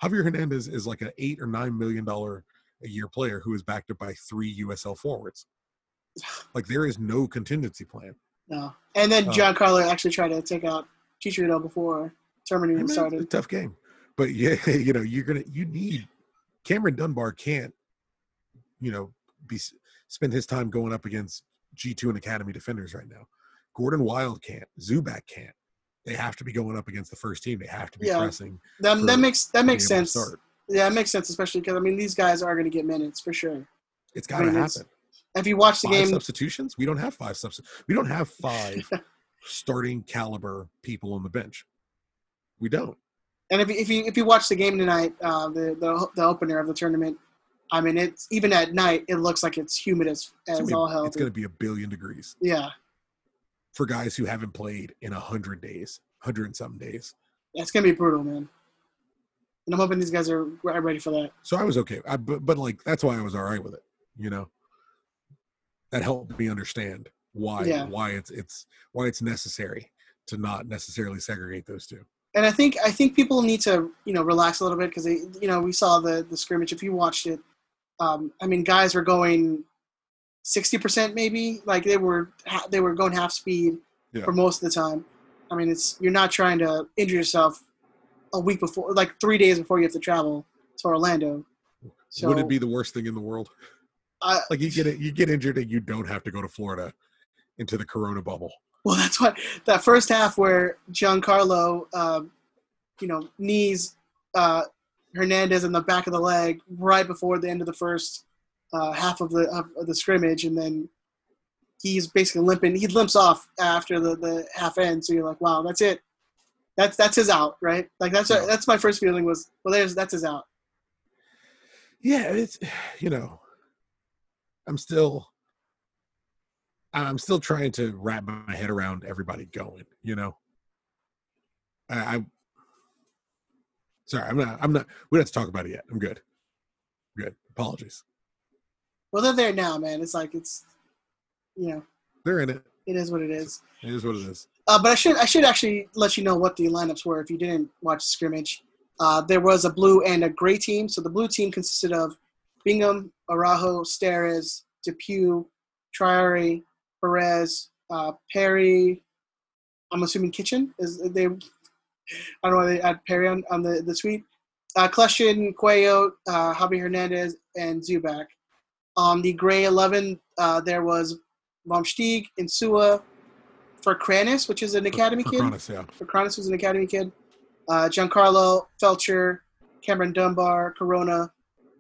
Javier Hernandez is like an eight or nine million dollar a year player who is backed up by three USL forwards. Like there is no contingency plan. No. And then uh, Oh. Giancarlo actually tried to take out Chicharito before tournament I mean, started. it's a tough game, but yeah, you know you're gonna you need Cameron Dunbar can't you know be spend his time going up against G two and Academy defenders right now. Gordon Wild can't. Zubak can't. They have to be going up against the first team. They have to be Yeah. pressing. That, that makes that makes to sense. Yeah, it makes sense, especially because I mean these guys are going to get minutes for sure. It's I got to mean, happen. If you watch the five game, substitutions. We don't have five subs. We don't have five starting caliber people on the bench. We don't. and if you, if you if you watch the game tonight, uh, the, the the opener of the tournament, I mean it's even at night it looks like it's humid as as all hell. it's gonna be a billion degrees yeah, for guys who haven't played in a hundred days, hundred and something days. it's gonna be brutal, man. And I'm hoping these guys are ready for that. So I was okay. I, but, but like that's why I was all right with it. You know, that helped me understand why Yeah. why it's it's why it's necessary to not necessarily segregate those two. And I think I think people need to you know relax a little bit because they you know we saw the the scrimmage. If you watched it, um, I mean guys were going sixty percent maybe like they were they were going half speed Yeah. for most of the time. I mean it's you're not trying to injure yourself a week before like three days before you have to travel to Orlando. So Would it be the worst thing in the world? Like you get it, you get injured and you don't have to go to Florida into the Corona bubble. Well, that's what that first half where Giancarlo, uh, you know, knees uh, Hernandez in the back of the leg right before the end of the first uh, half of the of, the scrimmage, and then he's basically limping. He limps off after the, the half end. So you're like, wow, that's it. That's that's his out, right? Like that's Yeah. that's my first feeling was, well, there's that's his out. Yeah, it's you know, I'm still I'm still trying to wrap my head around everybody going, you know. I, I sorry, I'm not I'm not we don't have to talk about it yet. I'm good. Good. Apologies. Well, they're there now, man. It's like it's, you know, They're in it. it is what it is. It is what it is. Uh, but I should I should actually let you know what the lineups were if you didn't watch the scrimmage. Uh, there was a blue and a gray team. So the blue team consisted of Bingham, Araujo, Steres, DePuy, Traoré, Perez, uh, Perry. I'm assuming Kitchen is they. I don't know why they add Perry on, on the, the tweet. Uh, Kljestan, Cuello, uh, Javi Hernandez, and Zubak. On the gray 11, uh, there was Vom Steeg, Insua, for Kranis, which is an academy For kid. Cronus, yeah. For Kranis was an academy kid. Uh, Giancarlo, Feltscher, Cameron Dunbar, Corona,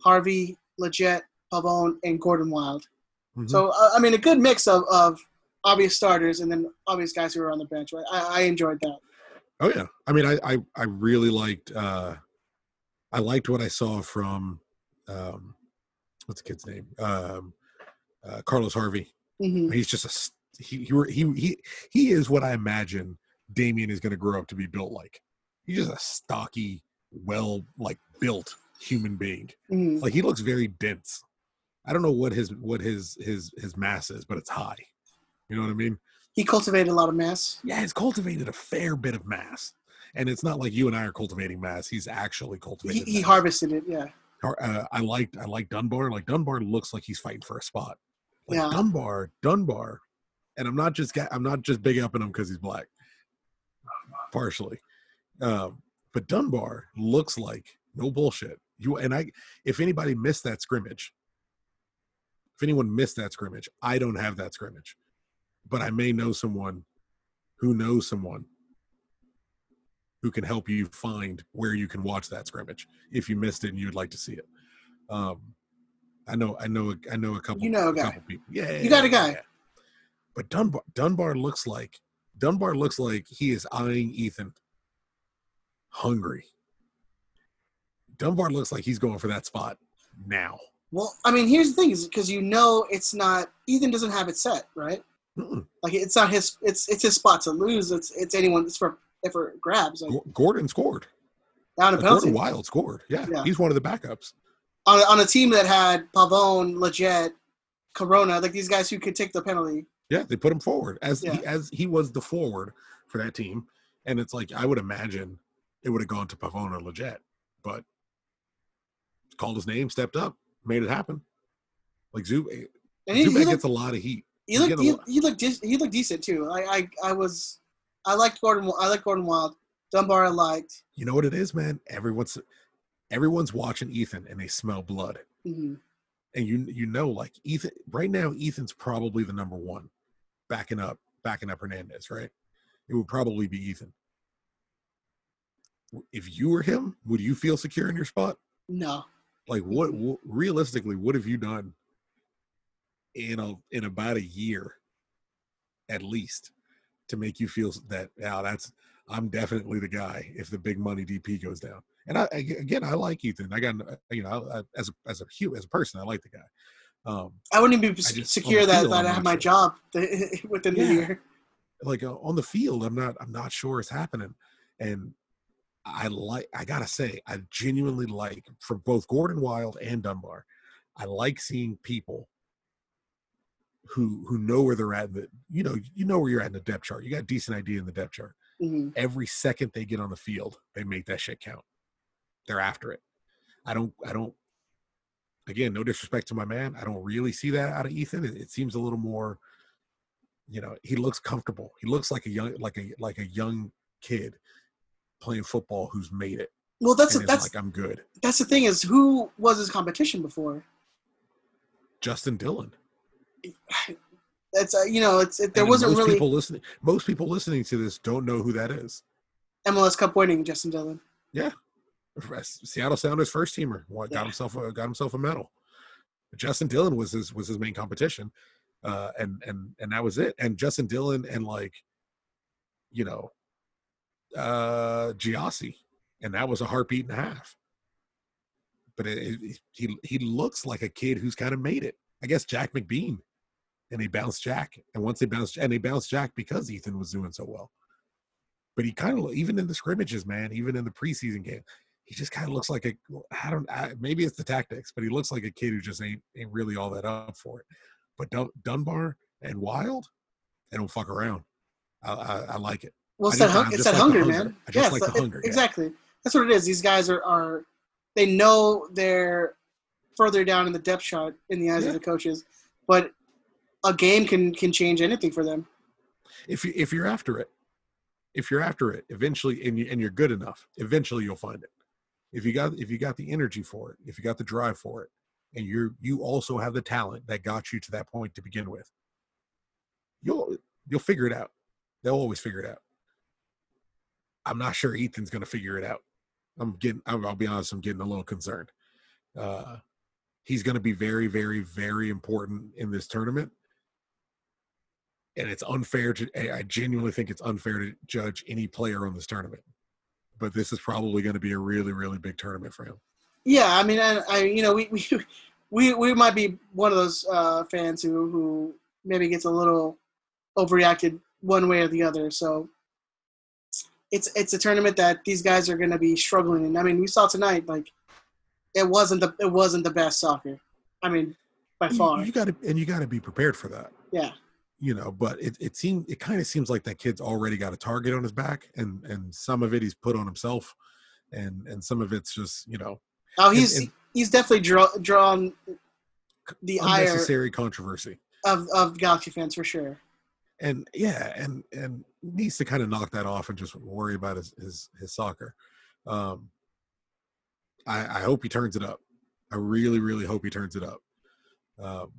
Harvey, Lletget, Pavone, and Gordon Wild. Mhm. So uh, I mean, a good mix of, of obvious starters and then obvious guys who are on the bench. Right? I, I enjoyed that. Oh yeah. I mean, I I, I really liked uh I liked what I saw from um what's the kid's name? Um uh, Carlos Harvey. hmm He's just a he he he he, he is what I imagine Damien is going to grow up to be built like. He's just a stocky, well like built human being. hmm Like he looks very dense. I don't know what his what his his his mass is, but it's high. You know what I mean? He cultivated a lot of mass. Yeah, he's cultivated a fair bit of mass. And it's not like you and I are cultivating mass. He's actually He, cultivated. he mass. harvested it. Yeah. Uh, I liked I like Dunbar. Like Dunbar looks like he's fighting for a spot. Like Yeah. Dunbar, Dunbar, and I'm not just I'm not just big upping him because he's black. Partially, um, but Dunbar looks like no bullshit. You and I. If anybody missed that scrimmage, If anyone missed that scrimmage, I don't have that scrimmage, but I may know someone who knows someone who can help you find where you can watch that scrimmage if you missed it and you'd like to see it. Um, I know, I know, I know a couple. You know a guy. couple people. Yeah, You got a guy. yeah. But Dunbar, Dunbar looks like Dunbar looks like he is eyeing Ethan hungry. Dunbar looks like he's going for that spot now. Well, I mean, here's the thing: is because you know it's not Ethan doesn't have it set, right? Mm-mm. Like it's not his. It's it's his spot to lose. It's it's anyone. It's for for grabs. Like Gordon scored. down a Uh, penalty Gordon Wild scored. Yeah, Yeah. he's one of the backups. on a, on a team that had Pavone, Lletget, Corona, like these guys who could take the penalty. Yeah, they put him forward as Yeah. he, as he was the forward for that team, and it's like I would imagine it would have gone to Pavone or Lletget, but called his name, stepped up, made it happen. Like Zub, And he, he Zubak looked, gets a lot of heat. he looked, he, he looked, de- he looked decent too. I, I, I was, I liked Gordon. I like Gordon Wild. Dunbar, I liked. You know what it is, man? Everyone's everyone's watching Ethan and they smell blood. hmm And you you know, like Ethan right now, Ethan's probably the number one, backing up, backing up Hernandez, right? It would probably be Ethan. If you were him, would you feel secure in your spot? No, Like what, what realistically, what have you done in a in about a year at least to make you feel that now that's I'm definitely the guy if the big money DP goes down. And I, I again, I like Ethan. I got you know I, as a as a as a person, I like the guy. Um, I wouldn't even be secure that, that I'm have my sure. job within the Yeah. year. like uh, on the field, I'm not I'm not sure it's happening. And I like I gotta say, I genuinely like for both Gordon Wild and Dunbar, I like seeing people who who know where they're at in the you know, you know where you're at in the depth chart. You got a decent idea in the depth chart. hmm Every second they get on the field, they make that shit count. They're after it. I don't I don't again, no disrespect to my man. I don't really see that out of Ethan. It, it seems a little more you know he looks comfortable he looks like a young like a like a young kid playing football who's made it Well, that's is that's like i'm good that's the thing is who was his competition before? justin Dhillon It's uh, you know it's it, there And wasn't most really people listening most people listening to this don't know who that is. MLS Cup winning Justin Dhillon. Yeah, Seattle sounders first teamer got Yeah. himself a, got himself a medal. Justin Dhillon was his was his main competition uh and and and that was it. And justin Dhillon and like you know uh Gyasi and that was a heartbeat and a half. But it, it, he he looks like a kid who's kind of made it. I guess jack mcbean and they bounced jack and once they bounced and they bounced jack because ethan was doing so well but he kind of even in the scrimmages man even in the preseason game he just kind of looks like a i don't I, maybe it's the tactics but he looks like a kid who just ain't ain't really all that up for it but Dun- dunbar and wild they don't fuck around i i, I like it Well, it's that, just- hun- I it's that like hunger, man. I just Yeah, like the hunger, yeah. Exactly. That's what it is. These guys are are they know they're further down in the depth chart in the eyes Yeah. of the coaches, but a game can can change anything for them. if you if you're after it if you're after it eventually and you and you're good enough eventually you'll find it. If you got if you got the energy for it if you got the drive for it and you're you also have the talent that got you to that point to begin with you'll you'll figure it out. They'll always figure it out. I'm not sure ethan's going to figure it out. I'm getting i'll I'll be honest i'm getting a little concerned. Uh he's going to be very very very important in this tournament and it's unfair to I- genuinely think it's unfair to judge any player on this tournament but this is probably going to be a really really big tournament for him Yeah, I mean, I, I you know, we, we we we might be one of those uh, fans who who maybe gets a little overreacted one way or the other. So it's it's a tournament that these guys are going to be struggling in. I mean, we saw tonight like it wasn't the it wasn't the best soccer. I mean, by You- far. you, got to and you got to be prepared for that Yeah. You know but it it seems it kind of seems like that kid's already got a target on his back and and some of it he's put on himself and and some of it's just you know Oh, he's and he's definitely draw, drawn the unnecessary controversy of of Galaxy fans for sure. and yeah and and needs to kind of knock that off and just worry about his his, his soccer um i i hope he turns it up i really really hope he turns it up um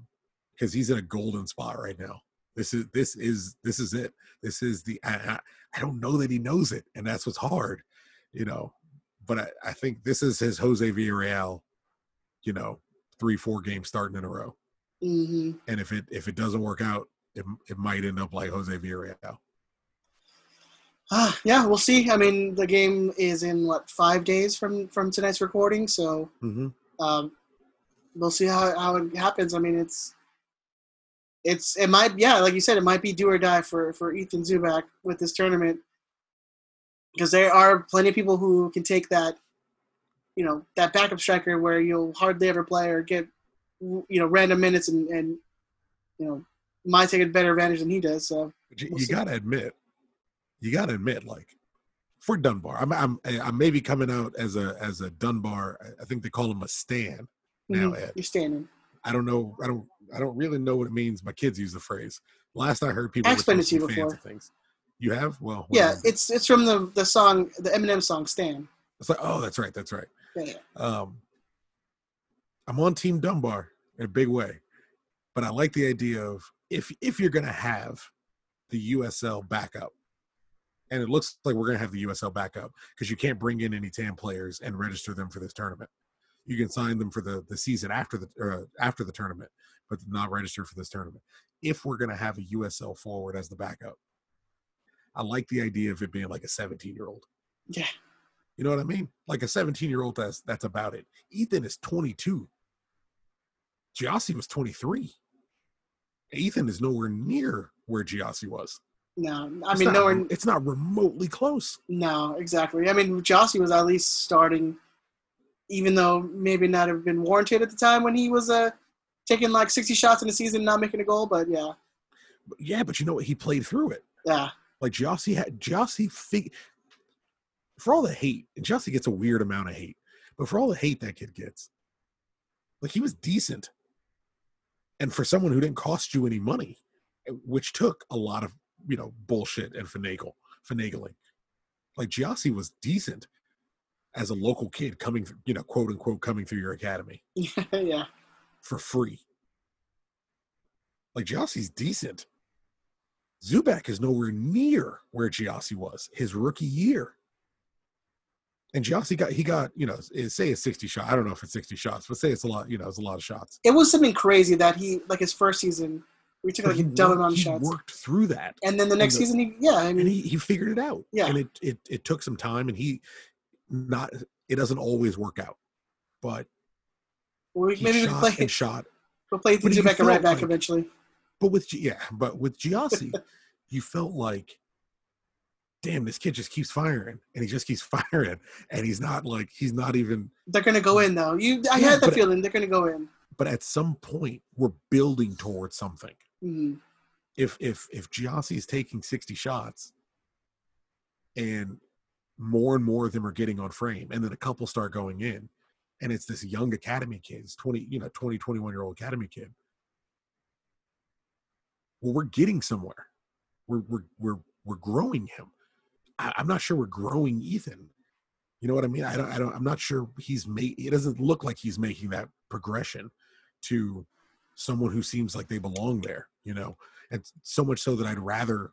because he's in a golden spot right now. This is this is this is it. This is the I, I, I don't know that he knows it, and that's what's hard, you know. But I, I think this is his Jose Villarreal, you know, three four games starting in a row. hmm And if it if it doesn't work out, it it might end up like Jose Villarreal. Ah, yeah, we'll see. I mean, the game is in what five days from from tonight's recording, so Mm-hmm. um, we'll see how, how it happens. I mean, it's it's it might yeah, like you said, it might be do or die for for Ethan Zubak with this tournament because there are plenty of people who can take that you know that backup striker where you'll hardly ever play or get you know random minutes and and you know might take a better advantage than he does. So you, We'll you gotta admit, you gotta admit, like for Dunbar, I'm I'm I'm maybe coming out as a as a Dunbar. I- I think they call him a Stan now. mhm, Ed, you're standing. I don't know. I don't. I don't really know what it means. My kids use the phrase. Last I heard, people I explained it to you before. things. You have? Well, Yeah, it's it's from the the song the Eminem song "Stan." it's like, oh, that's right, that's right. Yeah. Um, I'm on Team Dunbar in a big way, but I like the idea of if if you're gonna have the USL backup, and it looks like we're gonna have the USL backup because you can't bring in any TAM players and register them for this tournament. You can sign them for the the season after the uh, after the tournament, but not register for this tournament. If we're gonna have a USL forward as the backup, I like the idea of it being like a 17 year old. Yeah. You know what I mean? Like a 17 year old, that's that's about it. Ethan is 22. Gyasi was 23. Ethan is nowhere near where Gyasi was. No, I It's mean not, nowhere. It's not remotely close. No, exactly. I mean, Gyasi was at least starting, even though maybe not have been warranted at the time when he was uh, taking like 60 shots in the season and not making a goal. But yeah, yeah, but you know what? He played through it. yeah, Like Gyasi had Gyasi fig- for all the hate, and Gyasi gets a weird amount of hate, but for all the hate that kid gets, like he was decent. And for someone who didn't cost you any money, eh, which took a lot of you know bullshit and finagle finagling, like Gyasi was decent as a local kid coming, you know, quote unquote, coming through your academy yeah. for free. Like Gyasi's decent. Zubak is nowhere near where Gyasi was his rookie year. And Gyasi got he got, you know, eh, say it's 60 shot. I don't know if it's 60 shots, but say it's a lot, you know, it's a lot of shots. It was something crazy that he like his first season, we took But like a double amount of he shots, worked through that. and then the next the- season, he yeah, I And mean, he, he figured it out. Yeah. And it, it it took some time and he not it doesn't always work out. But we, he maybe shot play and shot we'll play Ethan and right back like- eventually. But with yeah, but with Gyasi, you felt like, damn, this kid just keeps firing, and he just keeps firing, and he's not like he's not even. They're gonna go in though. You, I Yeah, had the feeling they're gonna go in. But at some point, we're building towards something. Mhm. If if if Gyasi is taking sixty shots, and more and more of them are getting on frame, and then a couple start going in, and it's this young academy kid, it's twenty, you know, 20, 21 year old academy kid. Well, we're getting somewhere. We're we're we're we're growing him. I, I'm not sure we're growing Ethan. You know what I mean? I don't. I don't. I'm not sure he's made. It doesn't look like he's making that progression to someone who seems like they belong there. You know, and so much so that I'd rather,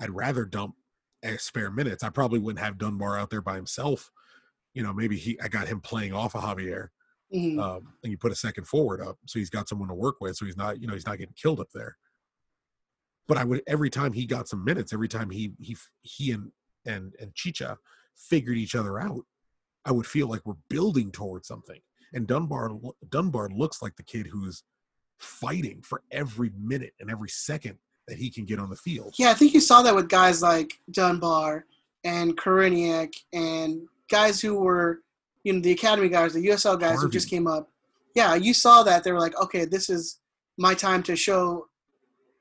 I'd rather dump spare minutes. I probably wouldn't have Dunbar out there by himself. You know, maybe he. I got him playing off of Javier, Mhm. um, and you put a second forward up, so he's got someone to work with, so he's not, you know, he's not getting killed up there. But I would every time he got some minutes, every time he he he and and and Chicha figured each other out, I would feel like we're building towards something. And Dunbar Dunbar looks like the kid who's fighting for every minute and every second that he can get on the field. Yeah, I think you saw that with guys like Dunbar and Koreniuk and guys who were, you know, the academy guys, the USL guys who just came up. Yeah, you saw that they were like, okay, this is my time to show,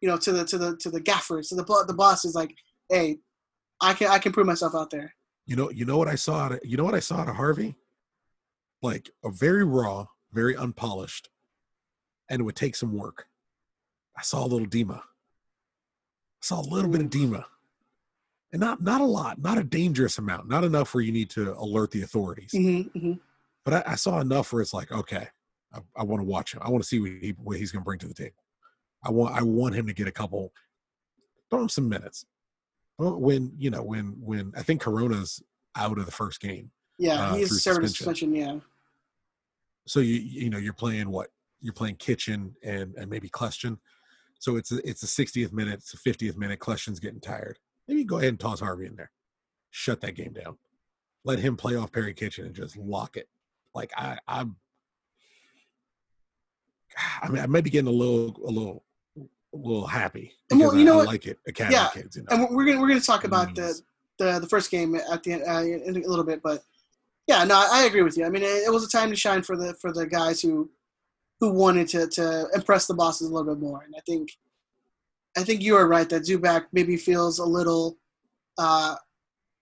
you know, to the to the to the gaffers, to the the bosses, like, hey, I can I can prove myself out there. You know, you know what I saw out of, you know what I saw out of Harvey? Like a very raw, very unpolished, and it would take some work. I saw a little Dima. I saw a little bit of Dima. And not not a lot, not a dangerous amount, not enough where you need to alert the authorities. hmm hmm But I, I saw enough where it's like, okay, I, I want to watch him. I want to see what, he, what he's going to bring to the table. I want I want him to get a couple, throw him some minutes. When you know when when I think Corona's out of the first game, Yeah, Uh, he's through serving suspension. suspension. Yeah, so you you know you're playing what you're playing Kitchen and and maybe Question, so it's a, it's a 60th minute, it's a 50th minute. Question's getting tired. Maybe go ahead and toss Harvey in there, shut that game down, let him play off Perry Kitchen and just lock it. Like I I'm, I mean I might be getting a little a little a little happy And well, you know I, I what? like it. Academy Yeah, kids, you know. and we're- we're gonna we're gonna talk about the the the first game at the end uh, in a little bit, but yeah, no, I, I agree with you. I mean, it, it was a time to shine for the for the guys who who wanted to to impress the bosses a little bit more, and I think I think you are right that Zubak maybe feels a little uh,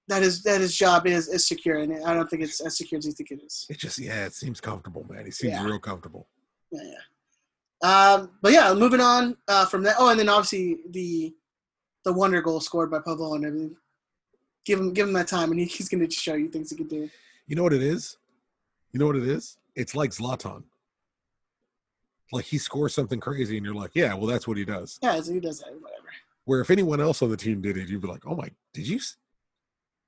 that his that his job is is secure, and I don't think it's as secure as you think it is. It just yeah, it seems comfortable, man. He seems Yeah. real comfortable. Yeah, yeah. Um, but yeah, moving on uh, from that. Oh, and then obviously the the wonder goal scored by Pavone. I mean, give him give him that time, and he, he's going to show you things he can do. You know what it is? You know what it is? It's like Zlatan. Like he scores something crazy, and you're like, yeah, well, that's what he does. Yeah, so he does that. Whatever. Where if anyone else on the team did it, you'd be like, oh my, did you,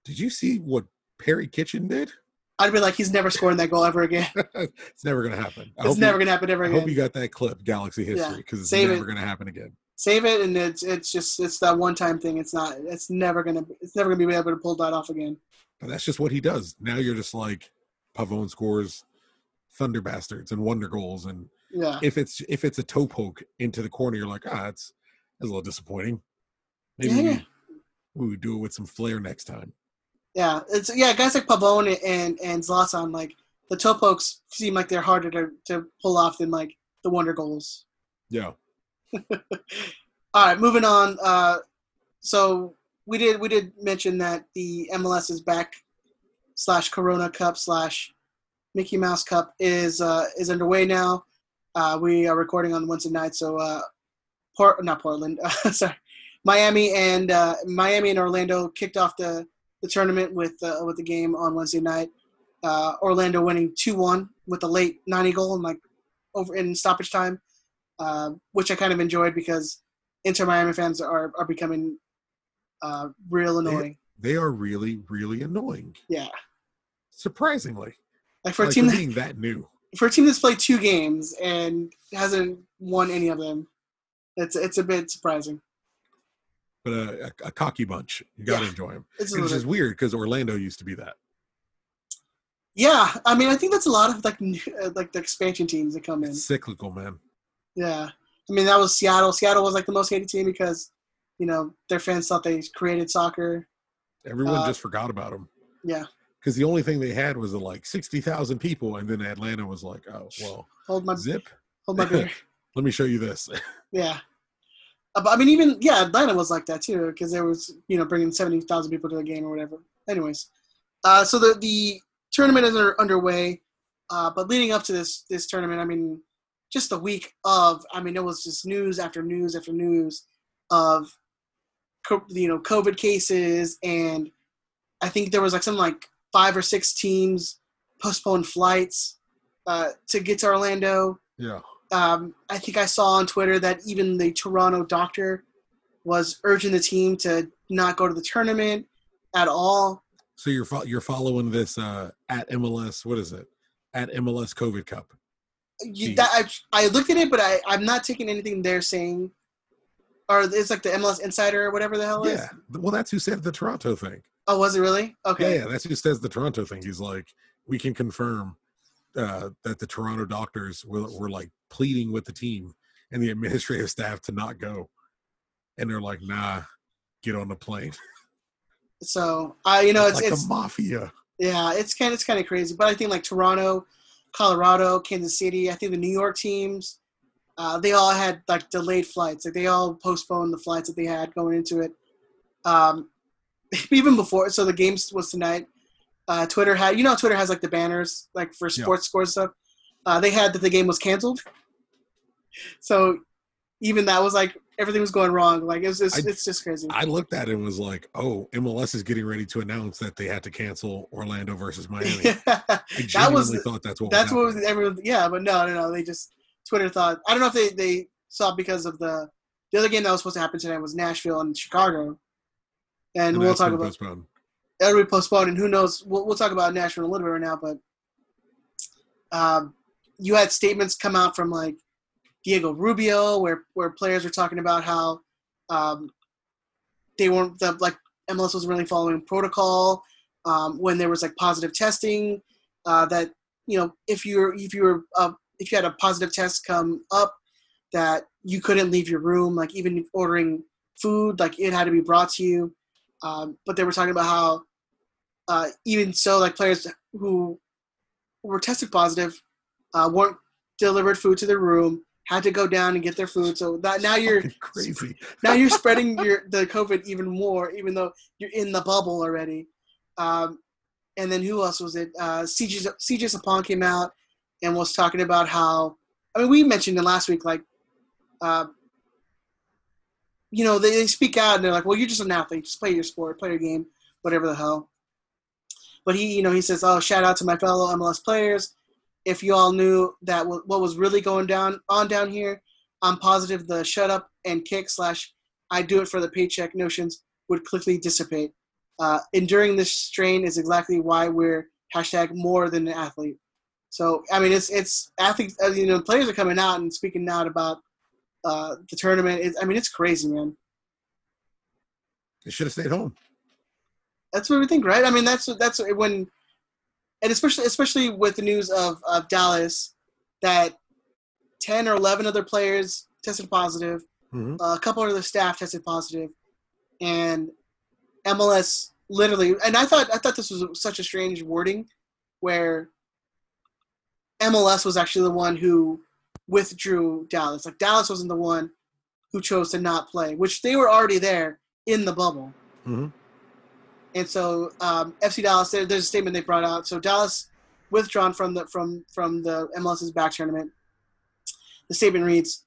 did you see what Perry Kitchen did? I'd be like, he's never scoring that goal ever again. it's never gonna happen. I It's never you, going to happen ever I again. hope you got that clip, Galaxy history, because it's Save never it. gonna happen again. Save it, and it's it's just it's that one time thing. It's not. It's never gonna. It's never gonna be able to pull that off again. But that's just what he does. Now you're just like Pavone scores thunder bastards and wonder goals, and Yeah. if it's if it's a toe poke into the corner, you're like, ah, it's that's a little disappointing. Maybe Yeah. we, we would do it with some flair next time. Yeah, it's yeah, guys like Pavone and and Zlatan, like the toe pokes seem like they're harder to, to pull off than like the wonder goals. Yeah. All right, moving on. Uh, so we did we did mention that the MLS is back slash Corona Cup slash Mickey Mouse Cup is uh, is underway now. Uh, we are recording on Wednesday night, so uh, Port not Portland, sorry, Miami and uh, Miami and Orlando kicked off the, the tournament with uh, with the game on Wednesday night. Uh, Orlando winning two one with a late ninety goal and like over in stoppage time, uh, which I kind of enjoyed because Inter Miami fans are are becoming uh, real annoying. They are really, really annoying. Yeah, Surprisingly. like for a like team that, being that new. For a team that's played two games and hasn't won any of them, it's it's a bit surprising. But a, a, a cocky bunch. You gotta Yeah. enjoy them. It's It's just weird because Orlando used to be that. yeah. I mean, I think that's a lot of like new- uh, like the expansion teams that come in. It's cyclical, man. Yeah, I mean that was Seattle. Seattle was like the most hated team because you know their fans thought they created soccer. Everyone Uh, just forgot about them. Yeah, Because the only thing they had was uh, like 60,000 people. And then Atlanta was like, oh, well, hold my zip. hold my beer. Let me show you this. Yeah. Uh, But I mean, even yeah, Atlanta was like that too because there was you know bringing seventy thousand people to the game or whatever. Anyways, uh, so the the tournament is underway, uh, but leading up to this this tournament, I mean, just the week of, I mean, it was just news after news after news of you know COVID cases, and I think there was like some like five or six teams postponed flights uh, to get to Orlando yeah. um, I think I saw on Twitter that even the Toronto doctor was urging the team to not go to the tournament at all. So you're fo- you're following this uh, at MLS. What is it? At MLS COVID Cup. You, that, I, I looked at it, but I, I'm not taking anything they're saying. Or it's like the MLS Insider or whatever the hell it is. Yeah. Well, that's who said the Toronto thing. Oh, was it really? Okay. Yeah, yeah. That's who says the Toronto thing. He's like, we can confirm uh, that the Toronto doctors were, were like pleading with the team and the administrative staff to not go, and they're like, nah, get on the plane. So I, you know, it's, like it's mafia. yeah, it's kind of it's kind of crazy. But I think like Toronto, Colorado, Kansas City. I think the New York teams, uh, they all had like delayed flights. Like they all postponed the flights that they had going into it. Um, even before, so the games was tonight. Uh, Twitter had, you know, Twitter has like the banners like for Yeah. sports scores stuff. Uh, they had that the game was canceled. So even that was like everything was going wrong. Like it's just, I- it's just crazy. I looked at it and was like, oh, MLS is getting ready to announce that they had to cancel Orlando versus Miami. I that was thought that's what that's was what was everyone. Yeah, but no, no, no. They just Twitter thought. I don't know if they they saw because of the the other game that was supposed to happen tonight was Nashville and Chicago, and, And we'll talk about postponed. that'll be postponed, and who knows? We'll, we'll talk about Nashville a little bit right now, but um, you had statements come out from like Diego Rubio, where where players were talking about how um, they weren't the like MLS wasn't really following protocol um, when there was like positive testing. Uh, that you know if you're if you were uh, if you had a positive test come up, that you couldn't leave your room. Like even ordering food, like it had to be brought to you. Um, but they were talking about how uh, even so, like players who were tested positive uh, weren't delivered food to their room, had to go down and get their food. So that now you're Fucking crazy. now you're spreading your the COVID even more, even though you're in the bubble already. Um, and then who else was it? Uh, CJ CJ Sapong came out and was talking about how I mean we mentioned it last week, like uh, you know they, they speak out and they're like, well, you're just an athlete, just play your sport, play your game, whatever the hell. But he, you know, he says, oh, shout out to my fellow MLS players. If you all knew that w- what was really going down on down here, I'm positive the shut up and kick slash I do it for the paycheck notions would quickly dissipate. Uh, enduring this strain is exactly why we're hashtag more than an athlete. So I mean, it's it's athletes. uh, You know, players are coming out and speaking out about uh, the tournament. I mean, it's crazy, man. They should have stayed home. That's what we think, right? I mean, that's that's when, and especially especially with the news of of Dallas, that ten or eleven other players tested positive. Mhm. Uh, a couple of the staff tested positive, and MLS literally. And I thought I thought this was such a strange wording, where MLS was actually the one who withdrew Dallas. Like Dallas wasn't the one who chose to not play, which they were already there in the bubble. Mhm. And so um, FC Dallas, there, there's a statement they brought out. So Dallas withdrawn from the from from the MLS's back tournament. The statement reads: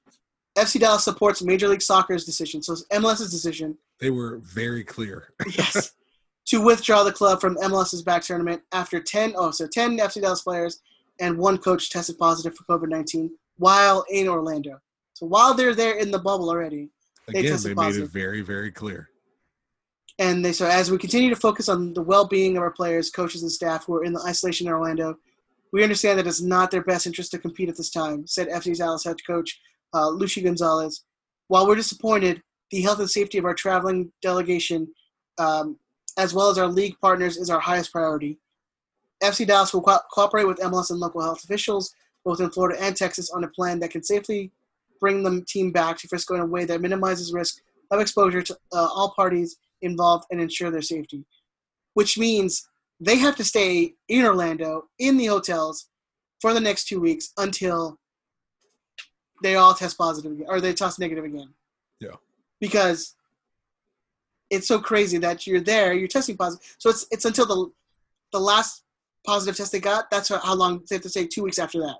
FC Dallas supports Major League Soccer's decision. So it's MLS's decision, They were very clear. yes, to withdraw the club from MLS's back tournament after ten oh so ten FC Dallas players and one coach tested positive for COVID nineteen while in Orlando. So while they're there in the bubble already, They Again, they made positive. it very, very clear. And they so as we continue to focus on the well-being of our players, coaches, and staff who are in the isolation in Orlando, we understand that it's not their best interest to compete at this time," said FC Dallas head coach uh, Luchi Gonzalez. While we're disappointed, the health and safety of our traveling delegation, um, as well as our league partners, is our highest priority. FC Dallas will co- cooperate with MLS and local health officials, both in Florida and Texas, on a plan that can safely bring the team back to Frisco in a way that minimizes risk of exposure to uh, all parties involved and ensure their safety, which means they have to stay in Orlando in the hotels for the next two weeks until they all test positive again, or they test negative again. Yeah. Because it's so crazy that you're there, you're testing positive. So it's it's until the the last positive test they got. That's how long they have to stay. Two weeks after that.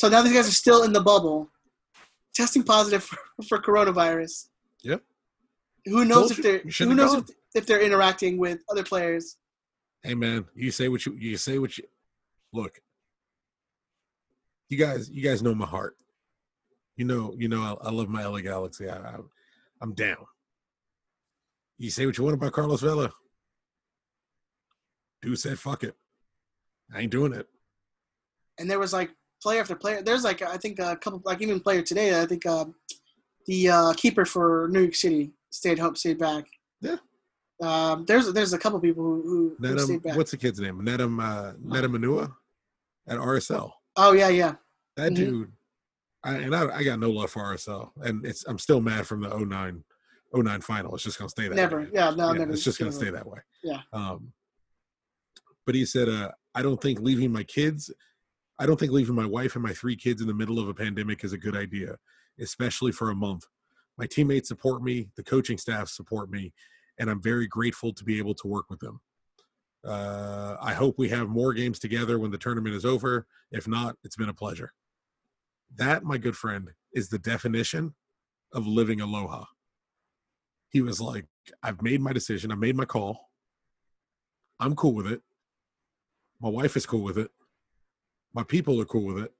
So now these guys are still in the bubble, testing positive for, for coronavirus. Yep. Who knows Told if they're who knows if, if they're interacting with other players. Hey man, you say what you you say what you look. You guys, you guys know my heart. You know, you know, I, I love my LA Galaxy. I, I, I'm down. You say what you want about Carlos Vela. Dude said, "Fuck it, I ain't doing it." And there was like player after player. There's like I think a couple like even player today. I think um, the uh, keeper for New York City stayed home, stayed back. Yeah. Um, there's there's a couple people who, who, who stayed back. what's the kid's name? Nedum, uh, Nedum Onuoha at RSL. oh yeah yeah That Mhm. dude, I, and I, I got no love for RSL, and it's I'm still mad from the 09, 09 final. It's just gonna stay that never way. yeah no Yeah, never. it's just gonna never. stay that way. Yeah. Um, but he said, uh, I don't think leaving my kids, I don't think leaving my wife and my three kids in the middle of a pandemic is a good idea, especially for a month. My teammates support me, the coaching staff support me, and I'm very grateful to be able to work with them. Uh, I hope we have more games together when the tournament is over. If not, it's been a pleasure. That, my good friend, is the definition of living aloha. He was like, I've made my decision. I made my call. I'm cool with it. My wife is cool with it. My people are cool with it.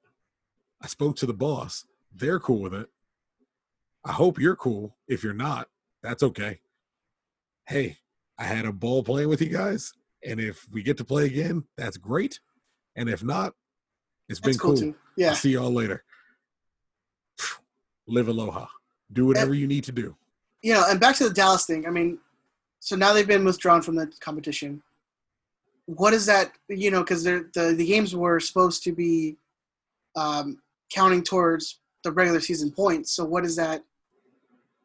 I spoke to the boss. They're cool with it. I hope you're cool. If you're not, that's okay. Hey, I had a ball playing with you guys, and if we get to play again, that's great. And if not, it's been cool cool. Yeah. I'll see y'all later. Live aloha. Do whatever you need to do. you know, and back to the Dallas thing. I mean, so now they've been withdrawn from the competition. What is that? You know, because the the games were supposed to be um, counting towards the regular season points. So what does that?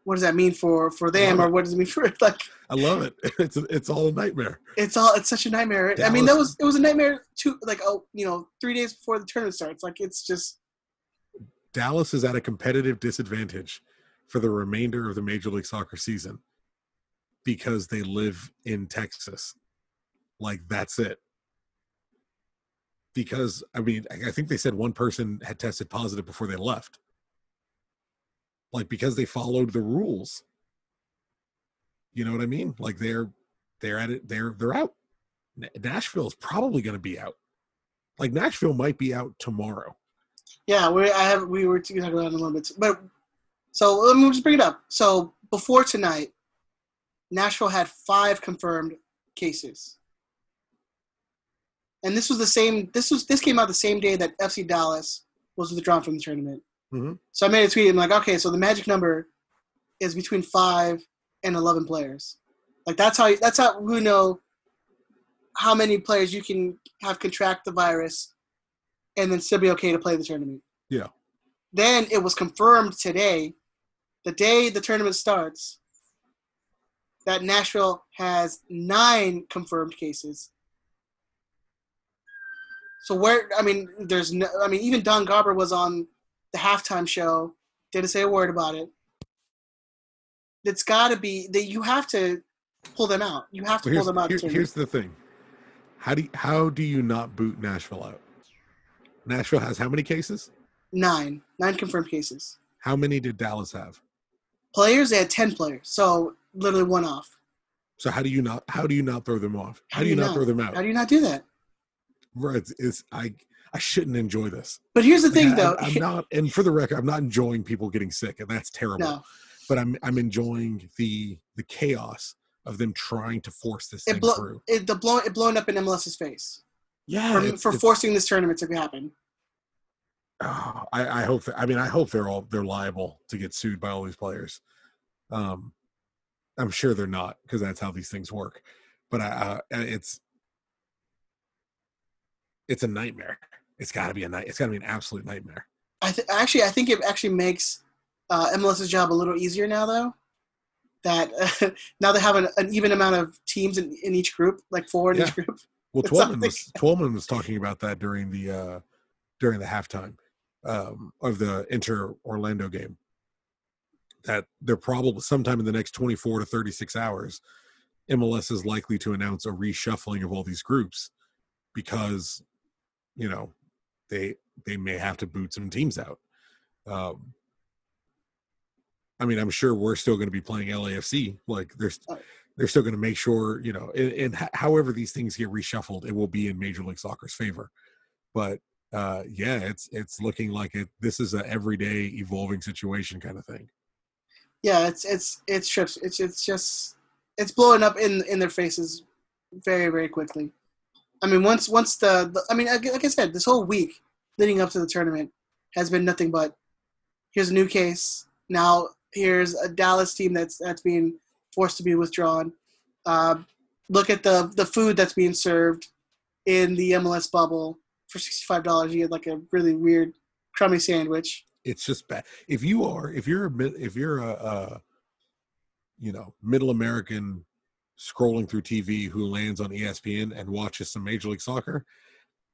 What does that mean for for them, or what does it mean for like? I love it. It's it's all a nightmare. It's all it's such a nightmare. I mean, that was it was a nightmare too. Like oh, you know, three days before the tournament starts. Like it's just Dallas is at a competitive disadvantage for the remainder of the Major League Soccer season because they live in Texas. Like that's it. Because I mean, I think they said one person had tested positive before they left. Like because they followed the rules. You know what I mean? Like they're they're at it. They're they're out. Na- Nashville's probably going to be out. Like Nashville might be out tomorrow. Yeah, we I have we were talking about it a little bit, but so let me just bring it up. So before tonight, Nashville had five confirmed cases, and this was the same. This was this came out the same day that FC Dallas was withdrawn from the tournament. Mhm. So I made a tweet. I'm like, okay, so the magic number is between five and eleven players. Like that's how that's how we know how many players you can have contract the virus and then still be okay to play the tournament. Yeah. Then it was confirmed today, the day the tournament starts, that Nashville has nine confirmed cases. So where I mean, there's no I mean, even Don Garber was on the halftime show, didn't say a word about it. It's got to be that you have to pull them out. You have to Well, pull them out. here- here's the thing. How do you, how do you not boot Nashville out? Nashville has how many cases? Nine, nine confirmed cases. How many did Dallas have? Players, they had ten players, so literally one off. So how do you not how do you not throw them off? How, do you not, throw them out? How do you not do that? Right, it's, it's I I shouldn't enjoy this. But here's the thing, I- though. I'm, I'm not, and for the record, I'm not enjoying people getting sick, and that's terrible. no, But I'm I'm enjoying the the chaos of them trying to force this thing it, blow, through. it the blow, it blowing up in MLS's face Yeah, for, it's- for it's- forcing this tournament to happen. Oh, I, I hope. That, I mean, I hope they're all they're liable to get sued by all these players. Um, I'm sure they're not because that's how these things work. But I, uh, it's it's a nightmare. It's got to be a night. It's got to be an absolute nightmare. I th- actually, I think it actually makes uh, MLS's job a little easier now, though. That uh, now they have an, an even amount of teams in, in each group, like four in Yeah. each group. Well, Twellman was Twellman was talking about that during the uh, during the halftime um, of the Inter Orlando game. That they're probably sometime in the next 24 to 36 hours, MLS is likely to announce a reshuffling of all these groups because, you know, they they may have to boot some teams out. Um, I mean, I'm sure we're still going to be playing LAFC. Like, there's they're still going to make sure you know and, and h- however these things get reshuffled it will be in major league soccer's favor but uh yeah it's it's looking like it this is a everyday evolving situation kind of thing Yeah, it's it's it's trips. It's it's just it's blowing up in in their faces very very quickly. I mean, once once the, the I mean, like I said, this whole week leading up to the tournament has been nothing but here's a new case. Now here's a Dallas team that's that's being forced to be withdrawn. Uh, look at the the food that's being served in the MLS bubble for sixty five dollars. You get like a really weird crummy sandwich. it's just bad if you are if you're a if you're a, a you know middle american scrolling through tv who lands on espn and watches some major league soccer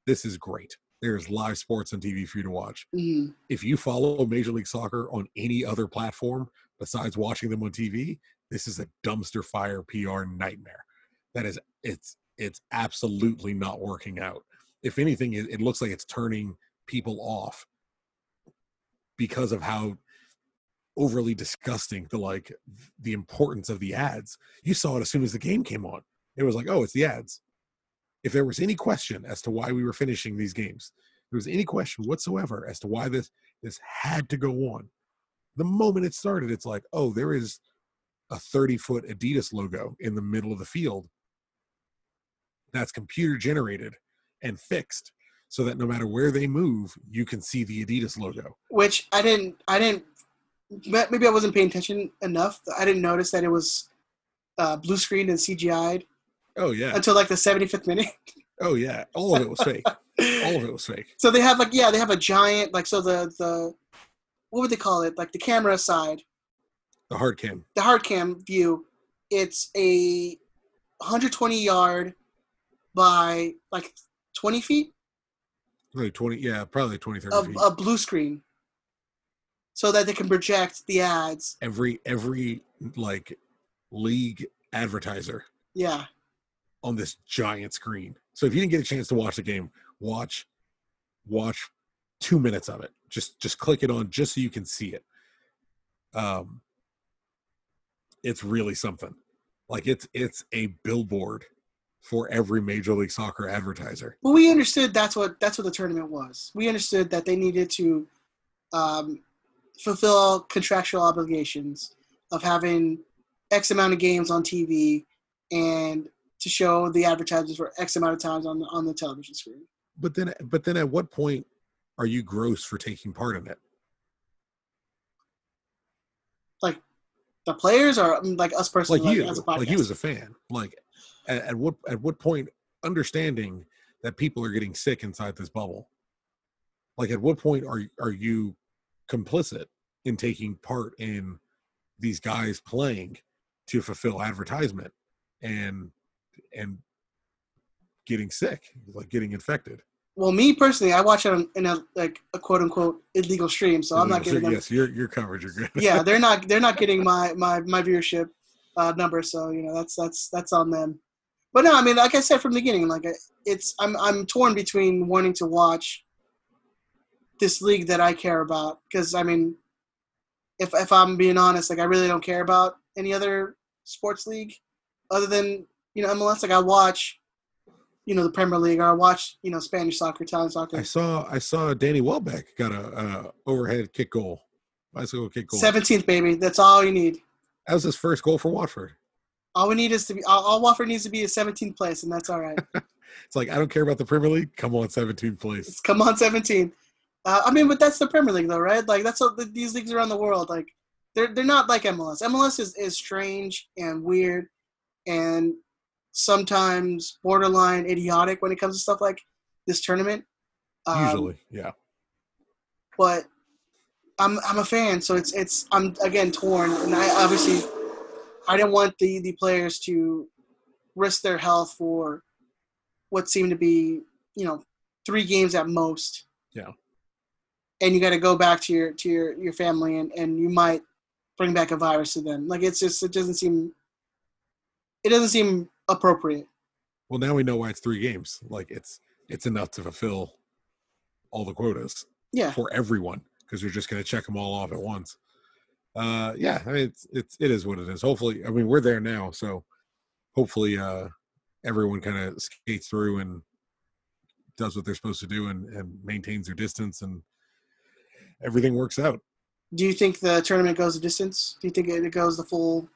this is great there's live sports on tv for you to watch Mhm. if you follow Major League Soccer on any other platform besides watching them on TV, this is a dumpster fire PR nightmare. That is, it's it's absolutely not working out. If anything, it, it looks like it's turning people off because of how overly disgusting the like the importance of the ads. You saw it as soon as the game came on. It was like, oh, it's the ads. If there was any question as to why we were finishing these games, there was any question whatsoever as to why this this had to go on. The moment it started, it's like, oh, there is a 30 foot Adidas logo in the middle of the field that's computer generated and fixed so that no matter where they move, you can see the Adidas logo. Which I didn't. I didn't. Maybe I wasn't paying attention enough. I didn't notice that it was uh, blue screened and CGI'd Oh yeah. until like the 75th minute. Oh yeah. All of it was fake. All of it was fake. So they have like yeah, they have a giant like so the the what would they call it? Like the camera side, The hard cam. the hard cam view. It's a 120 yard by like 20 feet Like 20, yeah, probably 20, 30 of feet. a blue screen, so that they can project the ads. every every like league advertiser Yeah, on this giant screen. So if you didn't get a chance to watch the game, watch watch two minutes of it. Just just click it on just so you can see it. Um it's really something. Like it's it's a billboard for every major league soccer advertiser. well, we understood that's what that's what the tournament was. We understood that they needed to um, fulfill contractual obligations of having X amount of games on TV and to show the advertisers for X amount of times on the on the television screen. But then but then at what point are you gross for taking part in it? Like the players are mm, like us personally, like you as a like you as a fan like at, at what at what point understanding that people are getting sick inside this bubble like at what point are are you complicit in taking part in these guys playing to fulfill advertisement and and getting sick like getting infected well, me personally, I watch it on, in a like a quote unquote illegal stream, so I'm not getting them. yes you're you're you're good yeah, they're not they're not getting my my my viewership uh, number, so you know that's that's that's on them. But no, I mean, like I said from the beginning, like it's I'm I'm torn between wanting to watch this league that I care about because I mean, if if I'm being honest, like I really don't care about any other sports league other than you know MLS. Like I watch, you know, the Premier League, or I watch you know Spanish soccer, Italian soccer. i saw i saw danny welbeck got a, overhead kick goal bicycle kick goal Seventeenth, baby. That's all you need. that was his first goal for watford All we need is to be all, all Watford needs to be a 17th place, and that's all right. It's like I don't care about the Premier League. Come on, 17th place. It's come on 17. Uh, I mean, but that's the Premier League, though, right? Like that's what the, these leagues around the world like. They're they're not like MLS. MLS is is strange and weird, and sometimes borderline idiotic when it comes to stuff like this tournament. Um, Usually, yeah. but I'm I'm a fan, so it's it's I'm again torn, and I obviously I didn't want the the players to risk their health for what seemed to be you know three games at most. Yeah. And you got to go back to your to your your family, and and you might bring back a virus to them. Like it's just it doesn't seem it doesn't seem appropriate. Well, now we know why it's three games. Like it's it's enough to fulfill all the quotas Yeah. for everyone because you're just going to check them all off at once. Uh, yeah, I mean, it's it's it is what it is. Hopefully, I mean we're there now, so hopefully uh, everyone kind of skates through and does what they're supposed to do and, and maintains their distance and everything works out. Do you think the tournament goes the distance? Do you think it goes the full?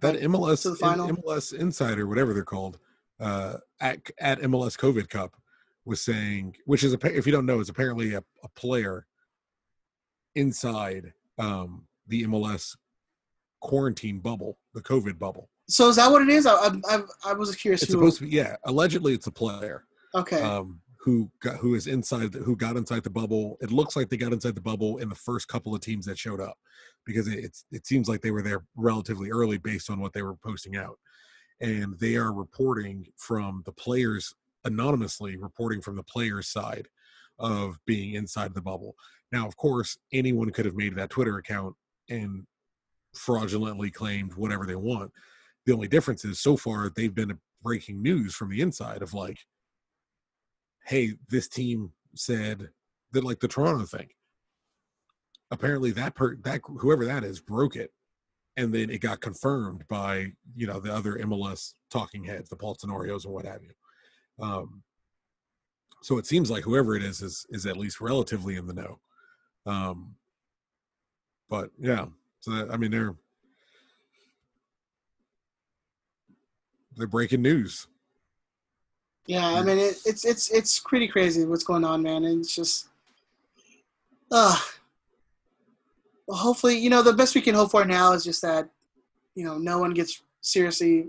that MLS to the final? MLS Insider, whatever they're called, uh, at at MLS COVID Cup was saying, which is a if you don't know, is apparently a, a player inside um, the MLS quarantine bubble, the COVID bubble. So is that what it is? I I, I, was curious. It's supposed to be yeah. Allegedly, it's a player okay. um, who got who is inside the, who got inside the bubble. It looks like they got inside the bubble in the first couple of teams that showed up because it, it's it seems like they were there relatively early based on what they were posting out, and they are reporting from the players anonymously reporting from the players side of being inside the bubble. Now, of course, anyone could have made that Twitter account and fraudulently claimed whatever they want. The only difference is so far they've been breaking news from the inside of like, hey, this team said that like the Toronto thing. Apparently that per that whoever that is broke it. And then it got confirmed by, you know, the other MLS talking heads, the Paul Tenorios and what have you. Um, so it seems like whoever it is is is at least relatively in the know. Um, but yeah, so that, I mean they're they're breaking news. Yeah, I mean it, it's it's it's pretty crazy what's going on, man. And it's just, uh, well, hopefully, you know, the best we can hope for now is just that, you know, no one gets seriously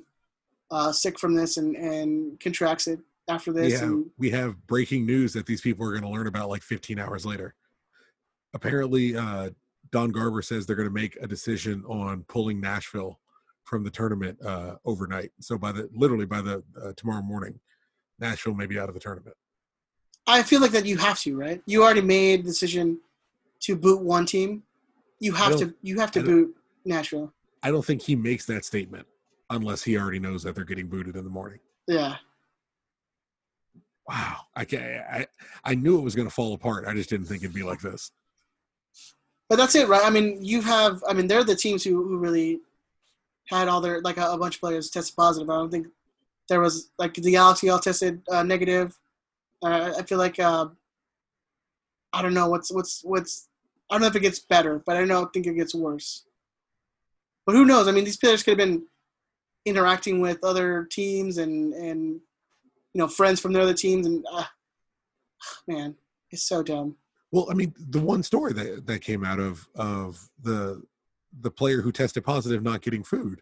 uh, sick from this and and contracts it after this. Yeah, And, we have breaking news that these people are going to learn about like 15 hours later. Apparently, uh, Don Garber says they're going to make a decision on pulling Nashville from the tournament uh, overnight. So by the literally by the uh, tomorrow morning, Nashville may be out of the tournament. I feel like that you have to, right? You already made the decision to boot one team. You have to you have to boot Nashville. I don't think he makes that statement unless he already knows that they're getting booted in the morning. Yeah. Wow, I can I I knew it was going to fall apart. I just didn't think it'd be like this. But that's it, right? I mean, you have. I mean, they're the teams who, who really had all their like a, a bunch of players test positive. I don't think there was like the Galaxy all tested uh, negative. Uh, I feel like uh, I don't know what's what's what's. I don't know if it gets better, but I don't think it gets worse. But who knows? I mean, these players could have been interacting with other teams and and you know friends from their other teams, and uh, man, it's so dumb. Well, I mean, the one story that that came out of of the the player who tested positive not getting food,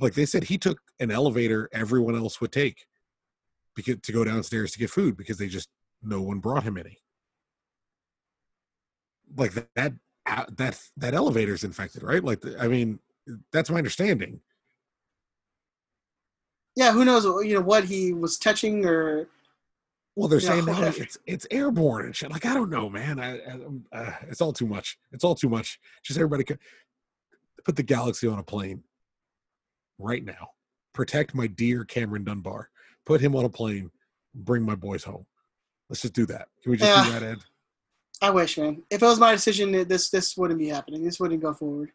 like they said, he took an elevator everyone else would take because to go downstairs to get food because they just no one brought him any. Like that that uh, that that elevator's infected, right? Like, the, I mean, that's my understanding. Yeah, who knows? You know what he was touching or Well, they're saying now whatever. it's it's airborne and shit. Like I don't know, man. I, I um, uh, it's all too much. It's all too much. Just everybody could put the Galaxy on a plane right now. Protect my dear Cameron Dunbar. Put him on a plane. Bring my boys home. Let's just do that. Can we just do that, Ed? I wish, man. If it was my decision, this this wouldn't be happening. This wouldn't go forward.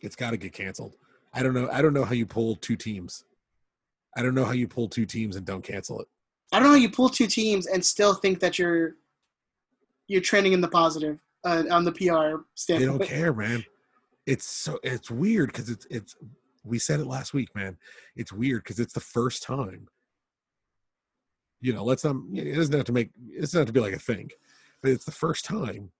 It's got to get canceled. I don't know. I don't know how you pull two teams. I don't know how you pull two teams and don't cancel it. I don't know. how You pull two teams and still think that you're you're trending in the positive uh, on the PR standpoint. They don't care, man. It's so it's weird because it's it's we said it last week, man. It's weird because it's the first time. You know, let's not. It doesn't have to make. It doesn't have to be like a thing, but it's the first time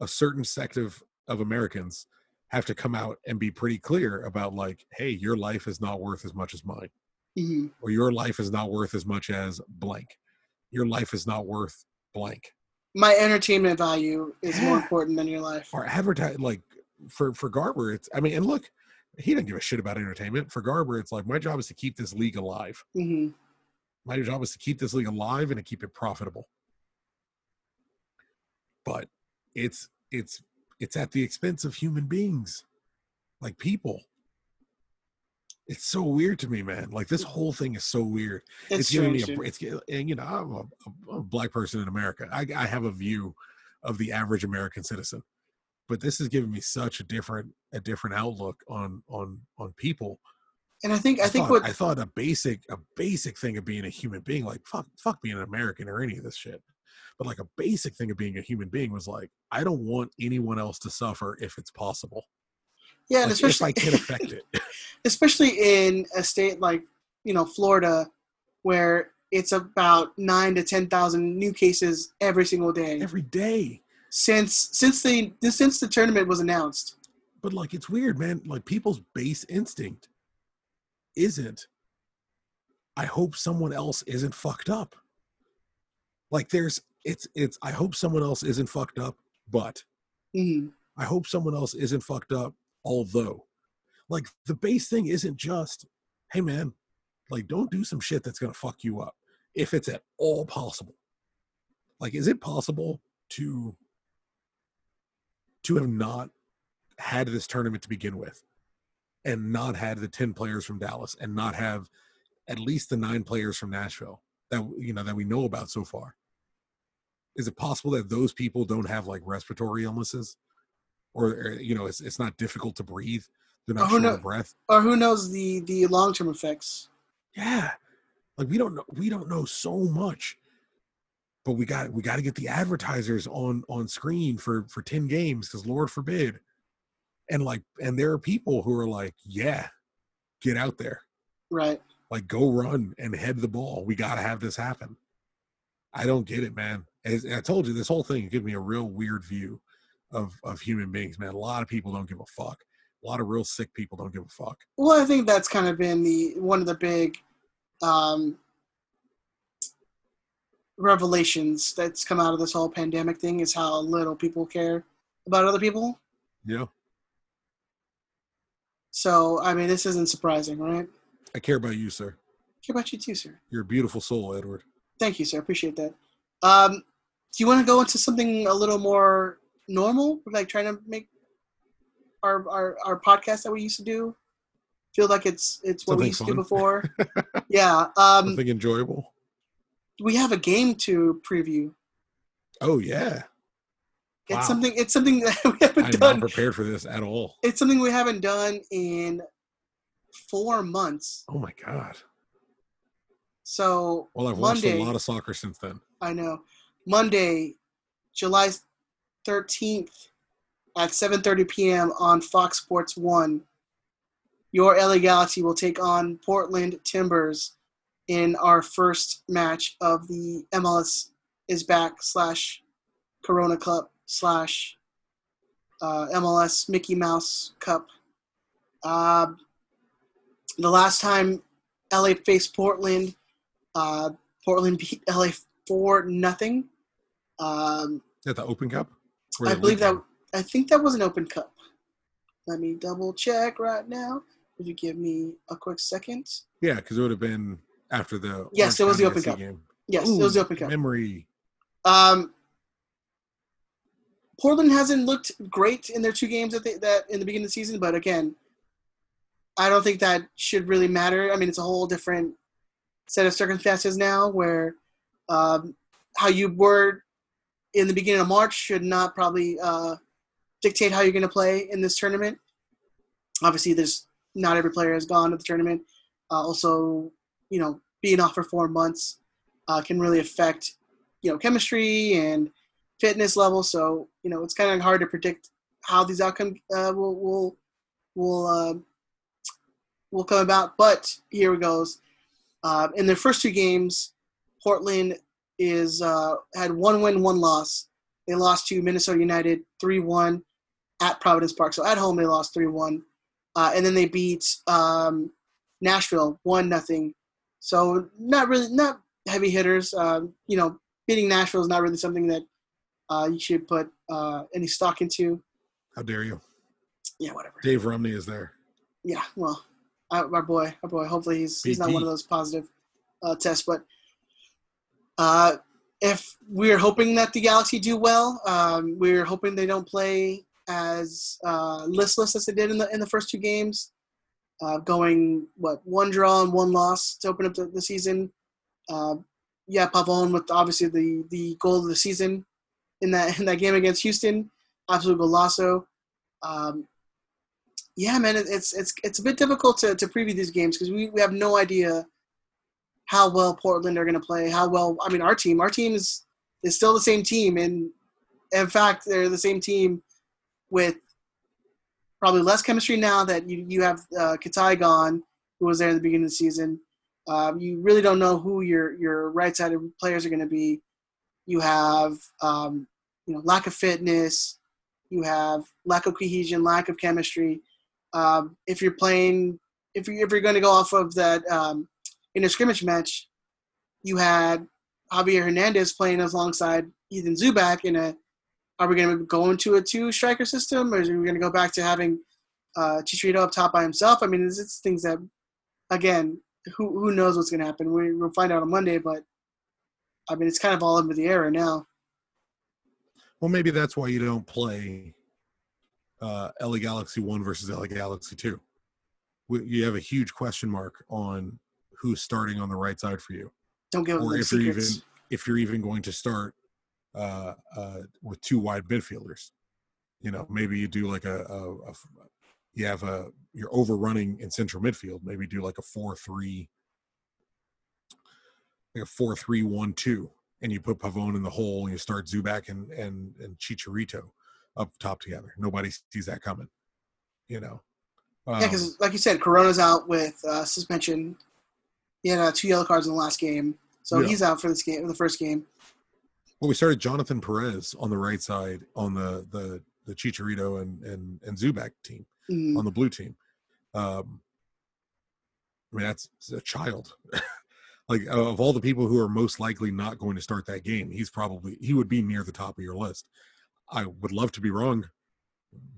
a certain sect of of Americans have to come out and be pretty clear about like, hey, your life is not worth as much as mine, Mhm. or your life is not worth as much as blank. Your life is not worth blank. My entertainment value is more important than your life. or advertise like for for Garber. It's I mean, and look, he didn't give a shit about entertainment. For Garber, it's like my job is to keep this league alive. hmm My job is to keep this league alive and to keep it profitable. But it's it's it's at the expense of human beings, like people. It's so weird to me, man. Like this whole thing is so weird. It's, It's, giving me a. It's and you know I'm a, a, a black person in America. I, I have a view of the average American citizen, but this has given me such a different a different outlook on on on people. and I think I think thought, what I thought a basic a basic thing of being a human being, like fuck fuck being an American or any of this shit, but like a basic thing of being a human being was like I don't want anyone else to suffer if it's possible. yeah, and Like, if I can affect it. especially in a state like you know Florida, where it's about nine to ten thousand new cases every single day every day. Since since the since the tournament was announced. but like it's weird man. Like people's base instinct isn't i hope someone else isn't fucked up. Like there's it's it's i hope someone else isn't fucked up but hmm i hope someone else isn't fucked up although. Like the base thing isn't just hey man like don't do some shit that's gonna fuck you up if it's at all possible. Like is it possible to to have not had this tournament to begin with and not had the 10 players from Dallas and not have at least the nine players from Nashville that you know that we know about so far is it possible that those people don't have like respiratory illnesses? Or or, you know it's, it's not difficult to breathe. They're not Oh, short of breath. Or who knows the the long term effects? yeah. Like we don't know we don't know so much but we got we got to get the advertisers on on screen for for 10 games because lord forbid. And like and there are people who are like yeah get out there. Right. like go run and head the ball. We got to have this happen. I don't get it man. As, i told you this whole thing gives me a real weird view of of human beings man. A lot of people don't give a fuck. A lot of real sick people don't give a fuck. Well, I think that's kind of been the one of the big um, revelations that's come out of this whole pandemic thing is how little people care about other people. yeah So, I mean, this isn't surprising, right? i care about you sir Care about you too, sir. you're a beautiful soul edward Thank you, sir. Appreciate that. Um, do you want to go into something a little more normal, like trying to make our our, our podcast that we used to do feel like it's it's what we used fun. to do before? yeah. Um, something enjoyable we have a game to preview. oh yeah It's Wow. something. It's something that we haven't i'm not done. prepared for this at all It's something we haven't done in four months. oh my god So well i've watched a lot of soccer since then I know. Monday, July thirteenth at seven thirty p.m. on Fox Sports One. Your LA Galaxy will take on Portland Timbers in our first match of the MLS is back slash Corona Cup slash uh, MLS Mickey Mouse Cup. Uh, the last time LA faced Portland, uh, Portland beat LA four nothing. Um, Is that the Open Cup? Or I believe that. Cup? I think that was an Open Cup. Let me double check right now. If you give me a quick second. Yeah, because it would have been after the. Yes, it was the Open Cup. Game. Yes, it was the Open Cup. Memory. Um, Portland hasn't looked great in their two games that they, that in the beginning of the season, but again, I don't think that should really matter. I mean, it's a whole different set of circumstances now, where um, how you were in the beginning of March should not probably uh, dictate how you're going to play in this tournament. Obviously, there's not every player has gone to the tournament. Uh, also, you know, being off for four months uh, can really affect you know chemistry and fitness level. So you know it's kind of hard to predict how these outcomes uh, will will will uh, will come about. But here it goes. Uh, in their first two games, Portland is uh, had one win, one loss. They lost to Minnesota United three one at Providence Park. So at home they lost three one, uh, and then they beat um, Nashville one nothing. So not really not heavy hitters. Um, you know, beating Nashville is not really something that uh, you should put uh, any stock into. How dare you? Yeah, whatever. Dave Romney is there. Yeah, well, our boy, our boy. Hopefully, he's he's not one of those positive uh, tests. But uh, if we're hoping that the Galaxy do well, um, we're hoping they don't play as uh, listless as they did in the in the first two games. Uh, going what one draw and one loss to open up the, the season. Uh, yeah, Pavon with obviously the the goal of the season in that in that game against Houston, absolute golazo. Um, yeah, man, it- it's it's it's a bit difficult to, to preview these games because we, we have no idea how well Portland are going to play. How well, I mean, our team, our team is is still the same team, and in fact, they're the same team with probably less chemistry now that you you have uh, Katai gone, who was there in the beginning of the season. Um, you really don't know who your your right sided players are going to be. You have um, you know lack of fitness. You have lack of cohesion, lack of chemistry. Um, if you're playing, if you if you're going to go off of that um, in a scrimmage match, you had Javier Hernandez playing alongside Ethan Zubak in a. Are we going to go into a two striker system, or are we going to go back to having uh, Chicharito up top by himself? I mean, it's, it's things that, again, who who knows what's going to happen? We, we'll find out on Monday, but I mean, it's kind of all over the air right now. Well, maybe that's why you don't play uh, LA Galaxy One versus LA Galaxy Two. We- You have a huge question mark on who's starting on the right side for you, Don't give or if you're even if you're even going to start uh, uh, with two wide midfielders. You know, maybe you do like a you have a you're overrunning in central midfield. Maybe do like a four three, like a four three one two, and you put Pavone in the hole and you start Zubak and and and Chicharito up top together. Nobody sees that coming. You know. yeah, Um, because like you said, Corona's out with uh, suspension. He had uh, two yellow cards in the last game, so Yeah. he's out for this game, the first game. Well, we started Jonathan Perez on the right side on the the the Chicharito and and and Zubak team Mhm. on the blue team. Um, I mean, that's a child. like of all the people who are most likely not going to start that game, he's probably he would be near the top of your list. I would love to be wrong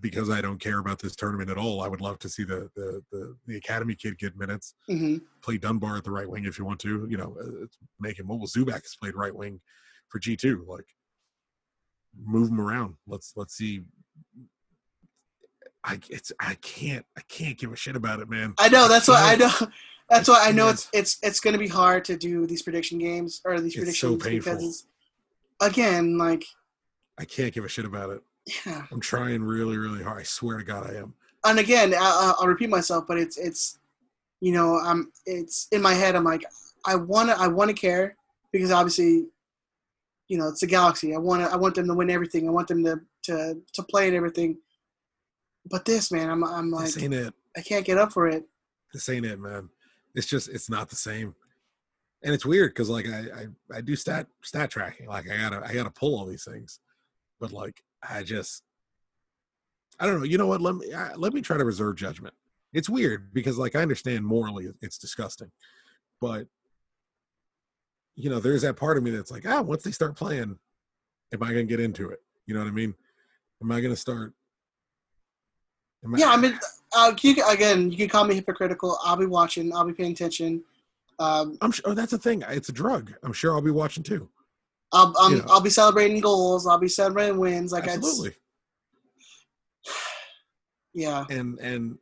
because I don't care about this tournament at all. I would love to see the the the, the academy kid get minutes, Mhm. play Dunbar at the right wing if you want to. You know, make him mobile. Zubak has played right wing for G two. Like, move them around. Let's let's see. I it's I can't I can't give a shit about it, man. I know that's why I know. That's why I know it's it's it's going to be hard to do these prediction games or these so predictions painful. because again, like I can't give a shit about it. yeah, I'm trying really really hard. I swear to God, I am. and again, I, I'll repeat myself, but it's it's you know I'm it's in my head. I'm like I want to I want to care because obviously you know it's the Galaxy. I want to I want them to win everything. I want them to to to play and everything. But this man, I'm I'm like this ain't it. I can't get up for it. This ain't it, man. It's just it's not the same. And it's weird because like I, I I do stat stat tracking. Like I gotta I gotta pull all these things, but like I just I don't know. You know what? Let me I, let me try to reserve judgment. It's weird because like I understand morally it's disgusting, but you know there's that part of me that's like ah once they start playing, am I gonna get into it? You know what I mean? Am I gonna start? am Yeah, I mean, uh, you, again, you can call me hypocritical. I'll be watching. I'll be paying attention. Um, I'm sure oh, that's a thing. It's a drug. I'm sure I'll be watching too. I'll, You know. I'll be celebrating goals. I'll be celebrating wins. Like Absolutely. yeah, and and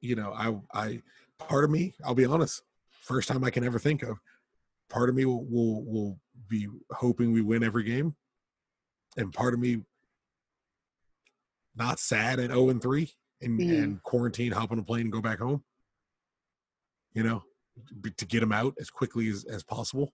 you know i i part of me i'll be honest first time i can ever think of part of me will will, will be hoping we win every game and part of me not sad at 0 and 3 and, Mhm. and quarantine hop on a plane and go back home you know to get them out as quickly as, as possible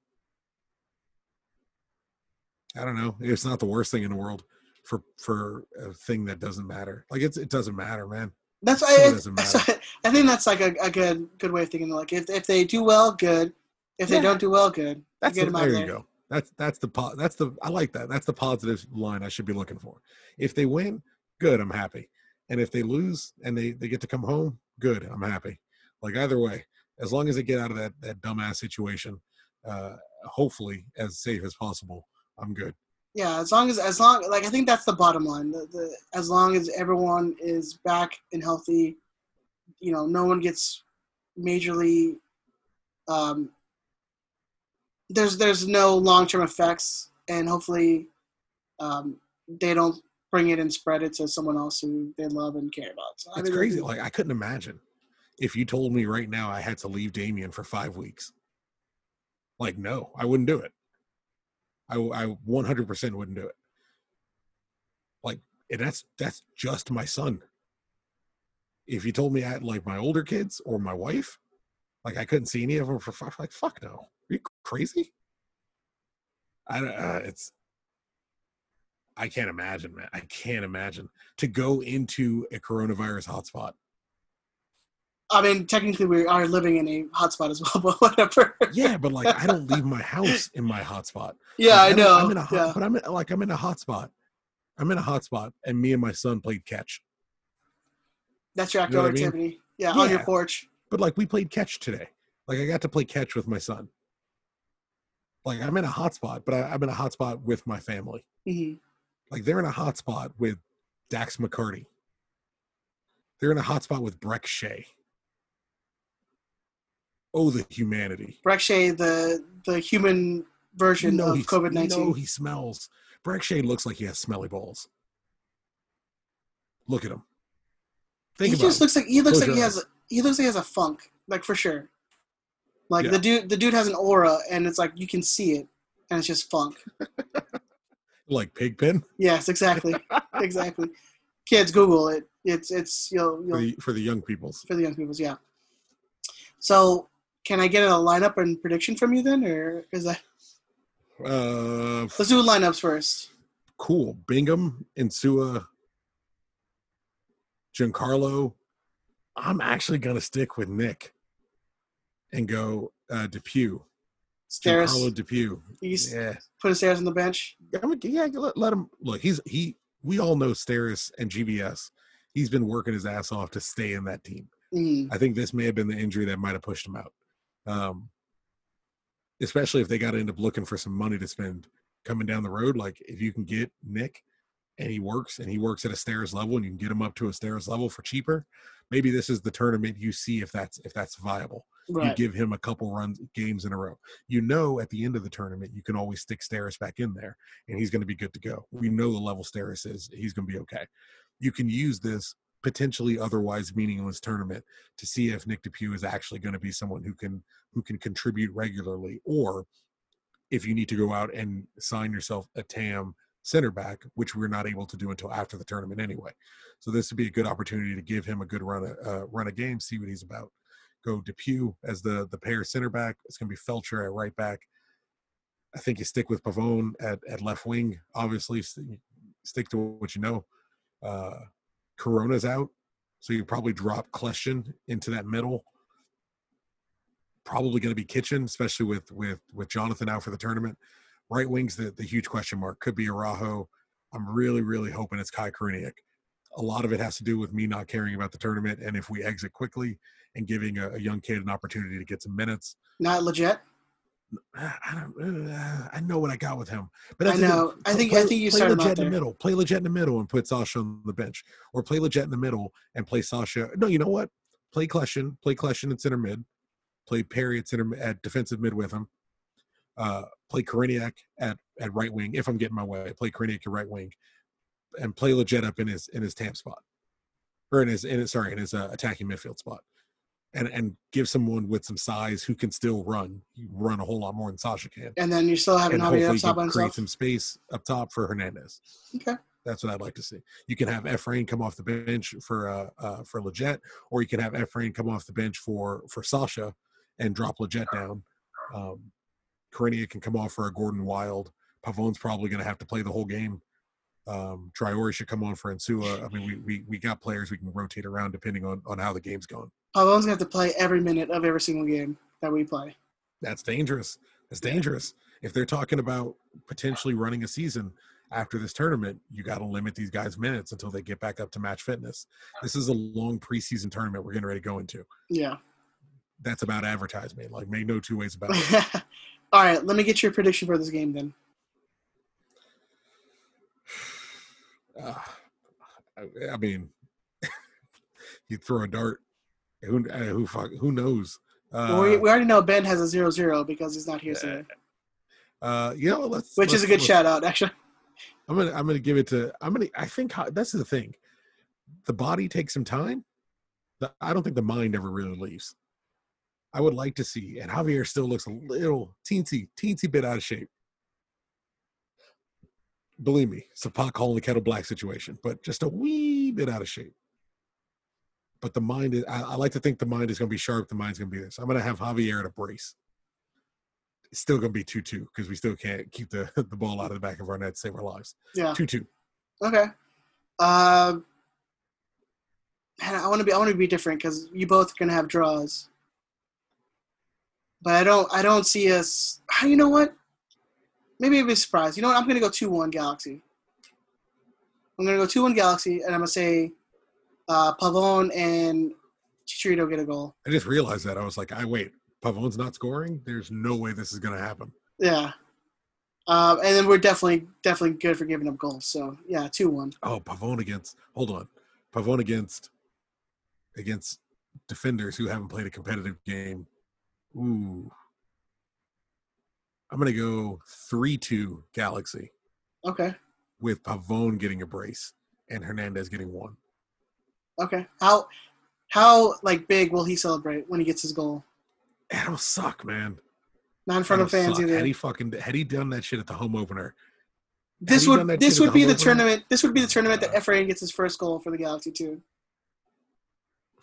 i don't know it's not the worst thing in the world for for a thing that doesn't matter like it's it doesn't matter man that's I, it doesn't matter. I think that's like a, a good good way of thinking. Like if if they do well, good. If they Yeah. don't do well, good. That's the, out there you go. That's that's the po- that's the I like that. That's the positive line I should be looking for. If they win, good, I'm happy. And if they lose and they they get to come home, good, I'm happy. Like either way, as long as they get out of that that dumbass situation, uh, hopefully as safe as possible, I'm good. Yeah, as long as as long like I think that's the bottom line. The, the as long as everyone is back and healthy, you know, no one gets majorly. Um, there's there's no long term effects, and hopefully, um, they don't bring it and spread it to someone else who they love and care about. So, I It's mean, crazy. Like I couldn't imagine if you told me right now I had to leave Damien for five weeks. Like no, I wouldn't do it. I I 100% wouldn't do it. Like and that's that's just my son. If you told me I had like my older kids or my wife, like I couldn't see any of them for five, like fuck no, are you crazy? I don't- uh, it's I can't imagine, man. I can't imagine to go into a coronavirus hotspot. I mean, technically, we are living in a hotspot as well, but whatever. Yeah, but like I don't leave my house in my hotspot. yeah, I Like, don't- know. I'm in a hot, yeah. but I'm in, like I'm in a hotspot. I'm in a hotspot, and me and my son played catch. That's your You know outdoor I mean? activity. Yeah, on your Yeah. porch. But like we played catch today. Like I got to play catch with my son. Like I'm in a hotspot, but I, I'm in a hotspot with my family. hmm Like they're in a hotspot with Dax McCarty. They're in a hotspot with Brek Shea. Oh, the humanity. Brek Shea, the the human version of he's- COVID You know he smells. Brek Shea looks like he has smelly balls. Look at him. He Think about just him. looks like he looks Close like he has he looks like he has a funk, like for sure. Like Yeah. the dude, the dude has an aura, and it's like you can see it, and it's just funk. like Pigpen Yes, exactly, exactly. Kids, Google it. It's it's you'll for you'll the, for the young peoples. for the young people's yeah. So, can I get a lineup and prediction from you then, or is that Uh, Let's do lineups first. cool. Bingham, Insua, Giancarlo. I'm actually going to stick with Nick and go uh, DePuy. Steres. Giancarlo DePuy. You s- Yeah. put Steres on the bench. Yeah, I mean, yeah, let, let him look. He's he. We all know Steres and GBS. He's been working his ass off to stay in that team. Mm, I think this may have been the injury that might have pushed him out. Um, especially if they got to end up looking for some money to spend coming down the road. Like if you can get Nick and he works and he works at a Steres level and you can get him up to a Steres level for cheaper, maybe this is the tournament you see if that's if that's viable. You give him a couple runs games in a row. You know at the end of the tournament you can always stick Steres back in there and he's going to be good to go. We know the level Steres is. He's going to be okay. You can use this potentially otherwise meaningless tournament to see if Nick DePuy is actually going to be someone who can who can contribute regularly, or if you need to go out and sign yourself a TAM center back, which we're not able to do until after the tournament anyway. So this would be a good opportunity to give him a good run a uh, run a game, see what he's about. Go DePuy as the the pair center back. It's going to be Feltscher at right back. I think you stick with Pavón at, at left wing. Obviously, stick to what you know. Uh, Corona's out, so you probably drop Kljestan into that middle. Probably going to be Kitchen, especially with with with Jonathan out for the tournament. Right wing's the the huge question mark. Could be Araujo. I'm really really hoping it's Kai Koreniuk. A lot of it has to do with me not caring about the tournament, and if we exit quickly and giving a, a young kid an opportunity to get some minutes. Not Lletget. I don't. Uh, I know what I got with him, but I that's the thing. know. I think- play, I think you play Lletget in the middle. Play Lletget in the middle and put Sacha on the bench, or play Lletget in the middle and play Sacha. No, you know what? Play Kljestan. Play Kljestan at center mid. Play Perry at center at defensive mid with him. Uh, play Koreniuk at at right wing if I'm getting my way. Play Koreniuk at right wing, and play Lletget up in his in his tam spot, or in his in his sorry in his uh, attacking midfield spot. And, and give someone with some size who can still run, run a whole lot more than Sacha can And then you still have and Navi hopefully up top create some space up top for Hernandez. Okay. That's what I'd like to see. You can have Efrain come off the bench for uh, uh for Lletget, or you can have Efrain come off the bench for for Sacha and drop Lletget down. Um Koreniuk can come off for a Gordon Wild. Pavón's probably going to have to play the whole game. Um, Traoré should come on for Insua. I mean, we, we we got players we can rotate around depending on on how the game's going. Pavón's gonna have to play every minute of every single game that we play. That's dangerous. That's dangerous. If they're talking about potentially running a season after this tournament, you got to limit these guys' minutes until they get back up to match fitness. This is a long preseason tournament we're getting ready to go into. Yeah. That's about advertisement. Like, make no two ways about it. All right. Let me get your prediction for this game then. Uh, I, I mean, you throw a dart. Who uh, who fuck, who knows? Uh, Well, we, we already know Ben has a zero zero because he's not here today, uh, you know, let's. which is a let's- good let's- shout out actually. I'm gonna I'm gonna give it to I'm gonna I think how, that's the thing. The body takes some time. The, I don't think the mind ever really leaves. I would like to see, and Javier still looks a little teensy, teensy bit out of shape. Believe me, it's a pot calling the kettle black situation, but just a wee bit out of shape. But the mind is, I, I like to think the mind is going to be sharp. The mind's going to be this. I'm going to have Javier at a brace. It's still going to be 2 2 because we still can't keep the, the ball out of the back of our net to save our lives. Yeah. 2 2. Okay. Uh, man, I want to be I want to be different because you both are gonna have draws. But I don't I don't see us. You know what? Maybe I'd be surprised. You know what? I'm gonna go two one Galaxy. I'm gonna go two one Galaxy, and I'm gonna say uh, Pavón and Chicharito get a goal. I just realized that. I was like, I wait, Pavón's not scoring? There's no way this is going to happen. Yeah. Um, and then we're definitely definitely good for giving up goals. So yeah, two one. Oh, Pavón against, hold on. Pavón against, against defenders who haven't played a competitive game. Ooh. I'm going to go 3 2 Galaxy Okay. with Pavón getting a brace and Hernandez getting one. Okay. How how like big will he celebrate when he gets his goal? That'll suck, man. Not in front of That'll fans suck. either. Had he fucking, had he done that shit at the home opener, this would this would be the opener? tournament. This would be the tournament that Efrain gets his first goal for the Galaxy too.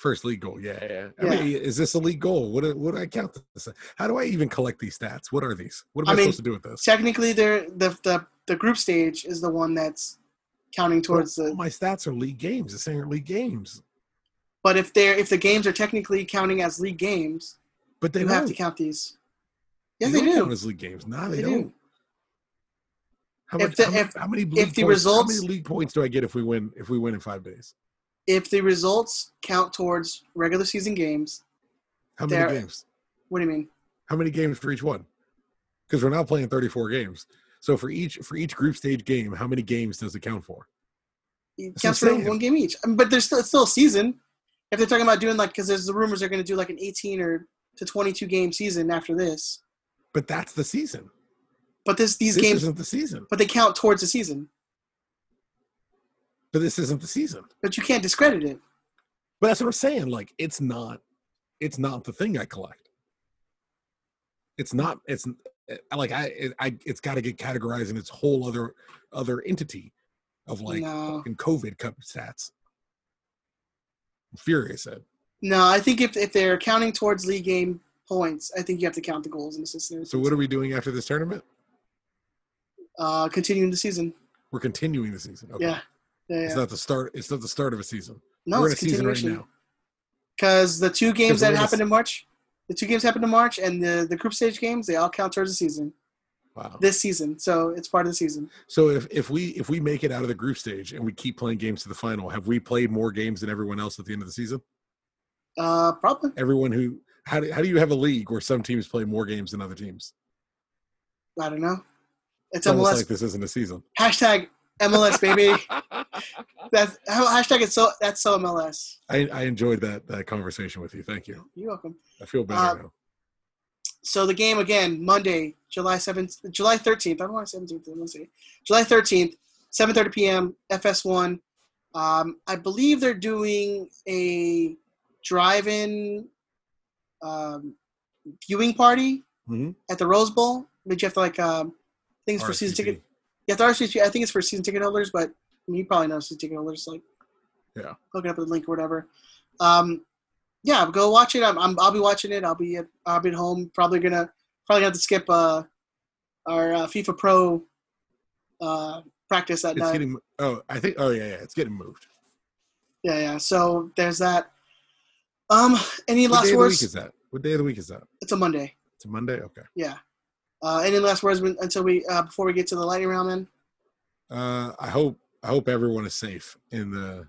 First league goal. Yeah, yeah. I Yeah. mean, is this a league goal? What do, what do I count this? Uh, how do I even collect these stats? What are these? What am I I, mean, supposed to do with this? Technically, they're the the the group stage is the one that's counting towards Well, the. my stats are league games. It's saying league games, But if they're if the games are technically counting as league games, but they you have to count these. Yeah, They they don't do. count as league games. No, they, They don't. do. How, much, the- how, many- if- how many if the points, results- How many league points do I get if we win? If we win in five days? If the results count towards regular season games, How many games? what do you mean? How many games for each one? Because we're now playing 34 games. So for each for each group stage game, how many games does it count for? It counts for one game each. I mean, but there's still still a season. If they're talking about doing like, because there's the rumors they're going to do like an 18 or to 22 game season after this. But that's the season. But this these this games, isn't the season. but they count towards the season. But this isn't the season. But you can't discredit it. But that's what I'm saying. Like it's not, it's not the thing I collect. It's not. It's eh, like I. It, I. It's got to get categorized in its whole other other entity of like no, fucking COVID cup stats. I'm furious at. no. I think if if they're counting towards league game points, I think you have to count the goals and assists. So what are we doing after this tournament? Uh, continuing the season. We're continuing the season. Okay. Yeah, yeah. It's not the start. It's not the start of a season. No, We're in a season right now. Because the two games that happened in March, the two games happened in March, and the the group stage games, they all count towards the season. Wow. This season, so it's part of the season. So if if we if we make it out of the group stage and we keep playing games to the final, have we played more games than everyone else at the end of the season? Uh, probably. Everyone who how do, how do you have a league where some teams play more games than other teams? I don't know. It's It's almost MLS. like this isn't a season. Hashtag MLS, baby. That's hashtag. It's so. That's so MLS. I, I enjoyed that that conversation with you. Thank you. You're welcome. I feel better Uh, now. So the game again, Monday, July seventh, July thirteenth. I don't want seventeenth. To say July thirteenth, seven thirty p.m. FS1. Um, I believe they're doing a drive-in um, viewing party Mhm. at the Rose Bowl. But you have to like um, things for season ticket. You have to RSVP. I think it's for season ticket holders, but I you probably know season ticket holders. Like, Yeah. look up the link or whatever. Um, yeah, go watch it. I'm, I'm I'll be watching it. I'll be at I'll be at home. Probably gonna probably have to skip uh our uh, FIFA Pro uh practice that It's night. getting oh I think oh yeah yeah it's getting moved. yeah, yeah. So there's that. Um, any What last day of the words? week is that? What day of the week is that? It's a Monday. It's a Monday. Okay. Yeah. Uh, any last words until we uh, before we get to the lightning round? Then Uh, I hope I hope everyone is safe in the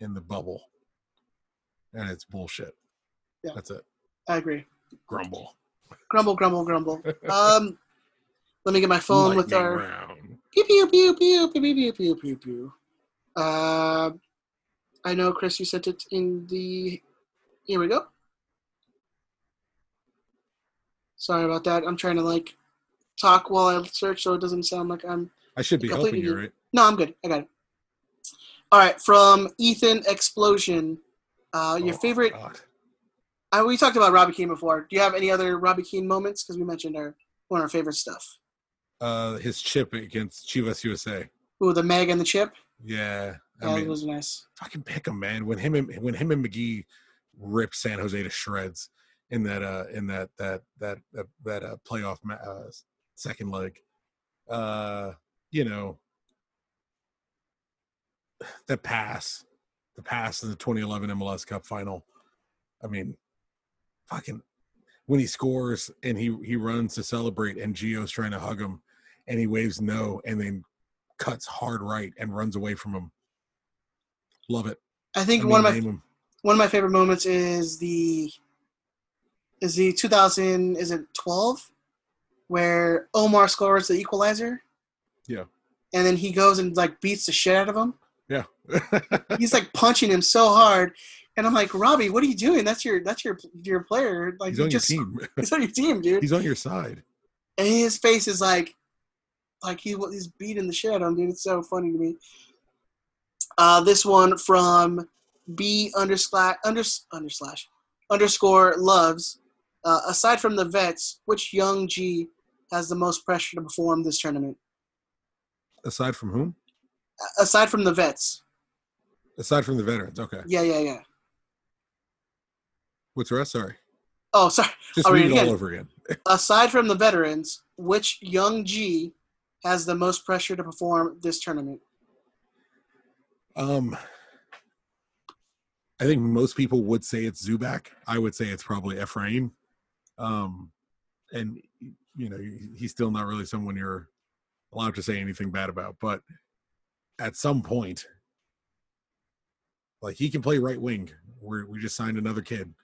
in the bubble, and it's bullshit. Yeah. That's it. I agree. Grumble. Grumble, grumble, grumble. Um, let me get my phone with our round. pew pew pew pew pew pew pew pew pew pew. Uh, I know, Chris. You sent it in the. Here we go. Sorry about that. I'm trying to like talk while I search, so it doesn't sound like I'm. I should be helping you, right? No, I'm good. I got it. All right, from Ethan Explosion. Uh, your Oh, favorite? God. Uh, we talked about Robbie Keane before. Do you have any other Robbie Keane moments? Because we mentioned our one of our favorite stuff. Uh, his chip against Chivas USA. Ooh, the Meg and the chip. Yeah, I That mean, was nice. fucking pick him, man. When him and when him and Magee ripped San Jose to shreds in that uh in that that that that, that uh, playoff ma- uh, second leg, uh, you know, that pass, the pass in the 2011 MLS Cup final. I mean, fucking when he scores and he he runs to celebrate and Gio's trying to hug him and he waves no and then cuts hard right and runs away from him. Love it. I think I mean, one of my him. one of my favorite moments is the is the 2000 is it 12 where Omar scores the equalizer. Yeah. And then he goes and like beats the shit out of him. He's like punching him so hard, and I'm like, Robbie, what are you doing? That's your that's your your player. Like He's on just your team. he's on your team, dude. He's on your side. and his face is like like he he's beating the shit out of him, dude. It's so funny to me. Uh, this one from B underslash under underslash underscore loves. Uh, aside from the vets, which young G has the most pressure to perform this tournament? Aside from whom? Aside from the vets, Aside from the veterans. Okay. yeah, yeah, yeah. What's the rest? Sorry. Oh, sorry. Just I'll read read it it all over again. Aside from the veterans, which young G has the most pressure to perform this tournament? Um, I think most people would say it's Zubak. I would say it's probably Efrain. Um, and you know he's still not really someone you're allowed to say anything bad about. But at some point, like he can play right wing. We we just signed another kid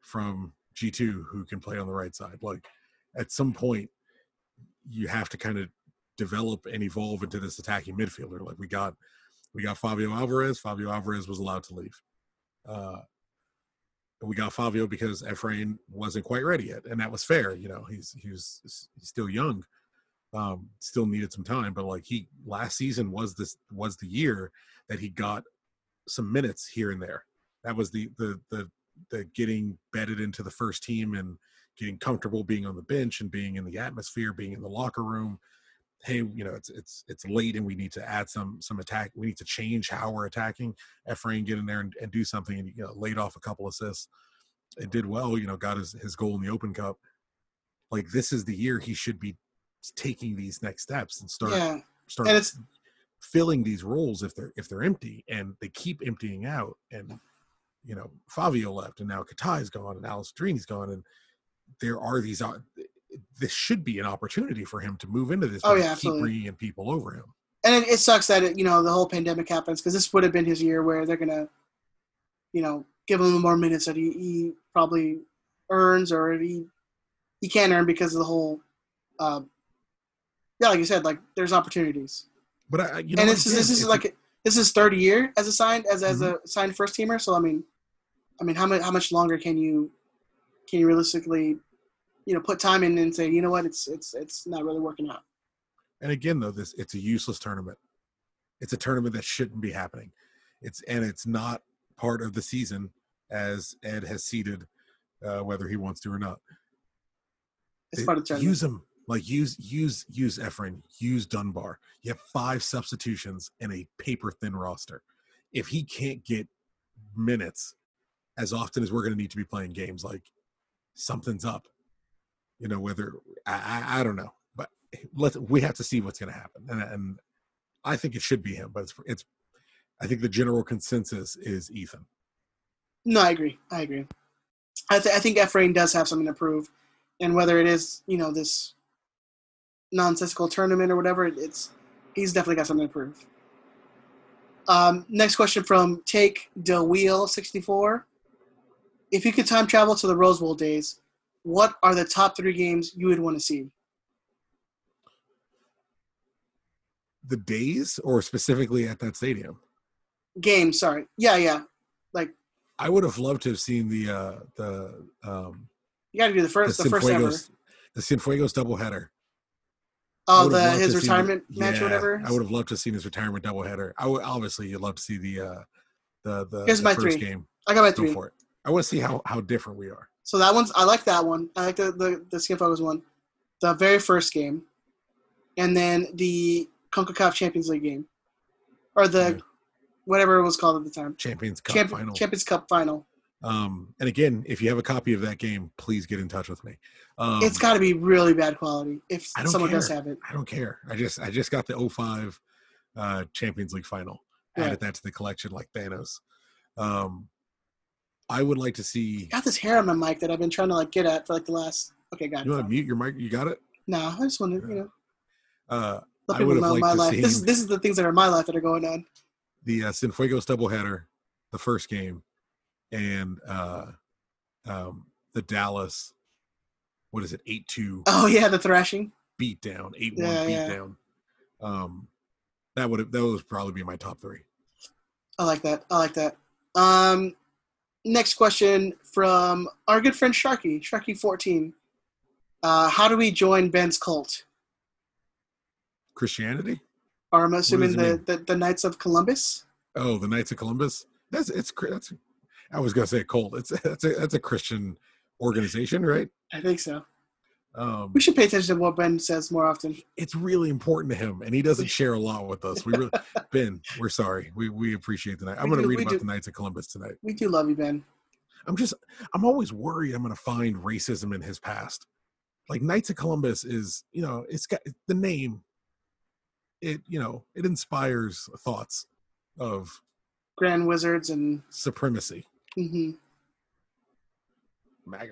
from G two who can play on the right side. Like at some point, you have to kind of develop and evolve into this attacking midfielder. Like we got we got Fabio Alvarez. Fabio Alvarez was allowed to leave. Uh, we got Fabio because Efrain wasn't quite ready yet, and that was fair. You know, he's he's still young, um, still needed some time. But like he last season was this was the year that he got some minutes here and there. That was the the the the getting bedded into the first team and getting comfortable being on the bench and being in the atmosphere, being in the locker room. Hey, you know, it's it's it's late and we need to add some some attack. We need to change how we're attacking. Efrain get in there and, and do something and you know laid off a couple assists. It did well, you know, got his his goal in the Open Cup. Like this is the year he should be taking these next steps and start Yeah, start and it's filling these roles if they're if they're empty and they keep emptying out and you know Fabio left and now Katai's gone and Alessandrini's gone and there are these this should be an opportunity for him to move into this Oh, yeah, keep bringing in people over him and it, it sucks that it, you know the whole pandemic happens because this would have been his year where they're gonna, you know, give him more minutes that he, he probably earns or he he can earn because of the whole, uh, yeah, like you said, like there's opportunities. But I, you know and this is this is like this is third year as a signed as as a signed first teamer. So I mean, I mean, how much how much longer can you can you realistically, you know, put time in and say, you know what, it's it's it's not really working out. and again though this it's a useless tournament. It's a tournament that shouldn't be happening. It's and it's not part of the season as ed has seeded uh, whether he wants to or not. It's It- part of the tournament. use him like use use use Efrain, use Dunbar. You have five substitutions and a paper thin roster. If he can't get minutes as often as we're going to need to be playing games, like something's up. You know whether I I, I don't know, but let's we have to see what's going to happen, and and I think it should be him, but it's it's. I think the general consensus is Ethan. No, I agree. I agree. I, th- I think Efrain does have something to prove, and whether it is you know this nonsensical tournament or whatever, it's he's definitely got something to prove. Um, next question from Take Del Wheel sixty four. If you could time travel to the Rose Bowl days, what are the top three games you would want to see? The days, or specifically at that stadium. Game, sorry. Yeah, yeah. Like I would have loved to have seen the uh the um you got to do the the first, the, first ever. The Cienfuegos doubleheater. Oh, the his seen the- retirement match or whatever. I would have loved to have seen his retirement doubleheader. I would obviously you'd love to see the uh the the, Here's the my first three. game. I got my Go three. for it. I want to see how how different we are. So that one's I like that one. I like the the, the Cienfuegos one. The very first game. And then the CONCACAF Champions League game. Or the Yeah. whatever it was called at the time. Champions Cup Champ- final. Champions Cup final. Um and again, if you have a copy of that game, please get in touch with me. Um it's got to be really bad quality if someone does have it. I don't care. I just I just got the 05 uh Champions League final. Yeah. Added that to the collection like Thanos. Um I would like to see Got this hair on my mic that I've been trying to like get at for like the last. Okay, got it. you want to mute your mic? You got it? No, I just want to you know Uh I would've know liked my to life. see This is this is the things that are my life that are going on. the uh, Cienfuegos doubleheader, the first game, and uh, um, the Dallas, what is it, eight two Oh yeah, the thrashing. beat down, eight one Yeah, beat yeah. down. Um, that would have that would probably be my top three. I like that. I like that. Um, next question from our good friend Sharky, Sharky14. Uh, how do we join Ben's cult? Christianity? Or I'm assuming the, the, the Knights of Columbus? Oh, the Knights of Columbus. That's it's that's. I was gonna say a cult. It's that's a that's a Christian organization, right? I think so. Um, We should pay attention to what Ben says more often. it's really important to him, and he doesn't share a lot with us. We really, Ben, we're sorry. We we appreciate the night. I'm going to read about do. the Knights of Columbus tonight. We do love you, Ben. I'm just I'm always worried I'm going to find racism in his past. Like Knights of Columbus is, you know, it's got the name. It you know it inspires thoughts of Grand Wizards and supremacy. Hmm mag.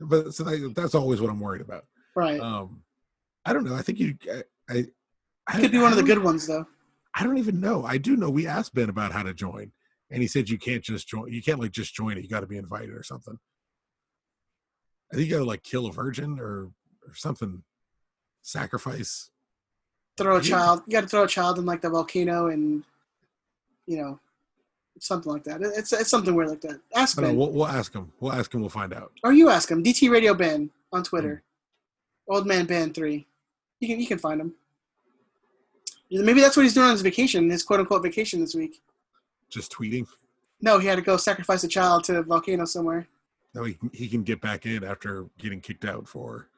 But so that, that's always what I'm worried about. right. Um, I don't know. I think you. I. I, I Could be one of the good ones though. I don't even know. I do know we asked Ben about how to join, and he said you can't just join. You can't like just join it. You got to be invited or something. I think you got to like kill a virgin or or something. Sacrifice. Throw a child. You got to throw a child in like the volcano and, you know, something like that. It's it's something weird like that. Ask Ben. We'll, we'll ask him. We'll ask him. We'll find out. or you ask him. DT Radio Ben on Twitter. Hmm. Old Man Ben three. You can you can find him. Maybe that's what he's doing on his vacation, his quote unquote vacation this week. Just tweeting. No, he had to go sacrifice a child to a volcano somewhere way he can, he can get back in after getting kicked out for.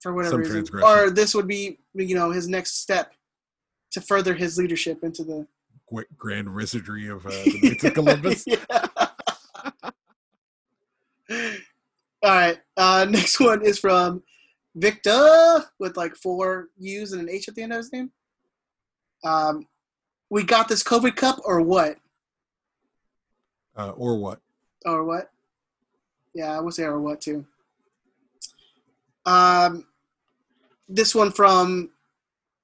for whatever Some reason. Or this would be, you know, his next step to further his leadership into the gr- Grand wizardry of uh, the Knights of Columbus. All right. Uh, next one is from Victor with like four U's and an H at the end of his name. Um, we got this COVID cup or what? Uh, or what? Or what? Yeah, I would say or what too. Um, this one from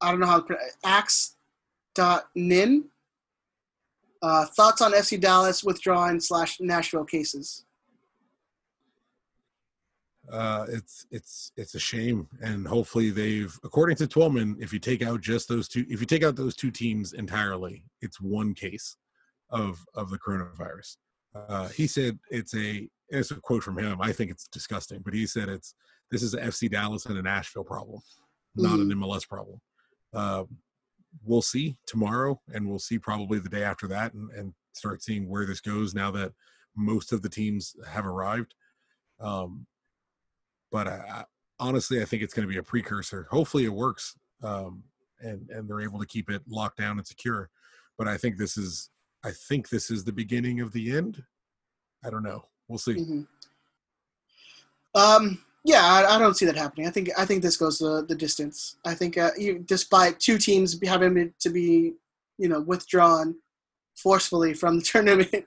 I don't know how to pronounce Axe dot Nin. Uh, thoughts on FC Dallas withdrawing slash Nashville cases. uh, it's it's it's a shame, and hopefully they've, according to Twellman, if you take out just those two, if you take out those two teams entirely, it's one case of of the coronavirus. Uh, he said it's a it's a quote from him. I think it's disgusting, but he said it's this is a FC Dallas and a Nashville problem, not an MLS problem. Uh, we'll see tomorrow, and we'll see probably the day after that, and, and start seeing where this goes now that most of the teams have arrived. Um, but I, honestly, I think it's going to be a precursor. Hopefully, it works, um, and and they're able to keep it locked down and secure. But I think this is, I think this is the beginning of the end. I don't know. We'll see. hmm Um, yeah, I, I don't see that happening. I think I think this goes the, the distance. I think uh, you, despite two teams having to be, you know, withdrawn forcefully from the tournament,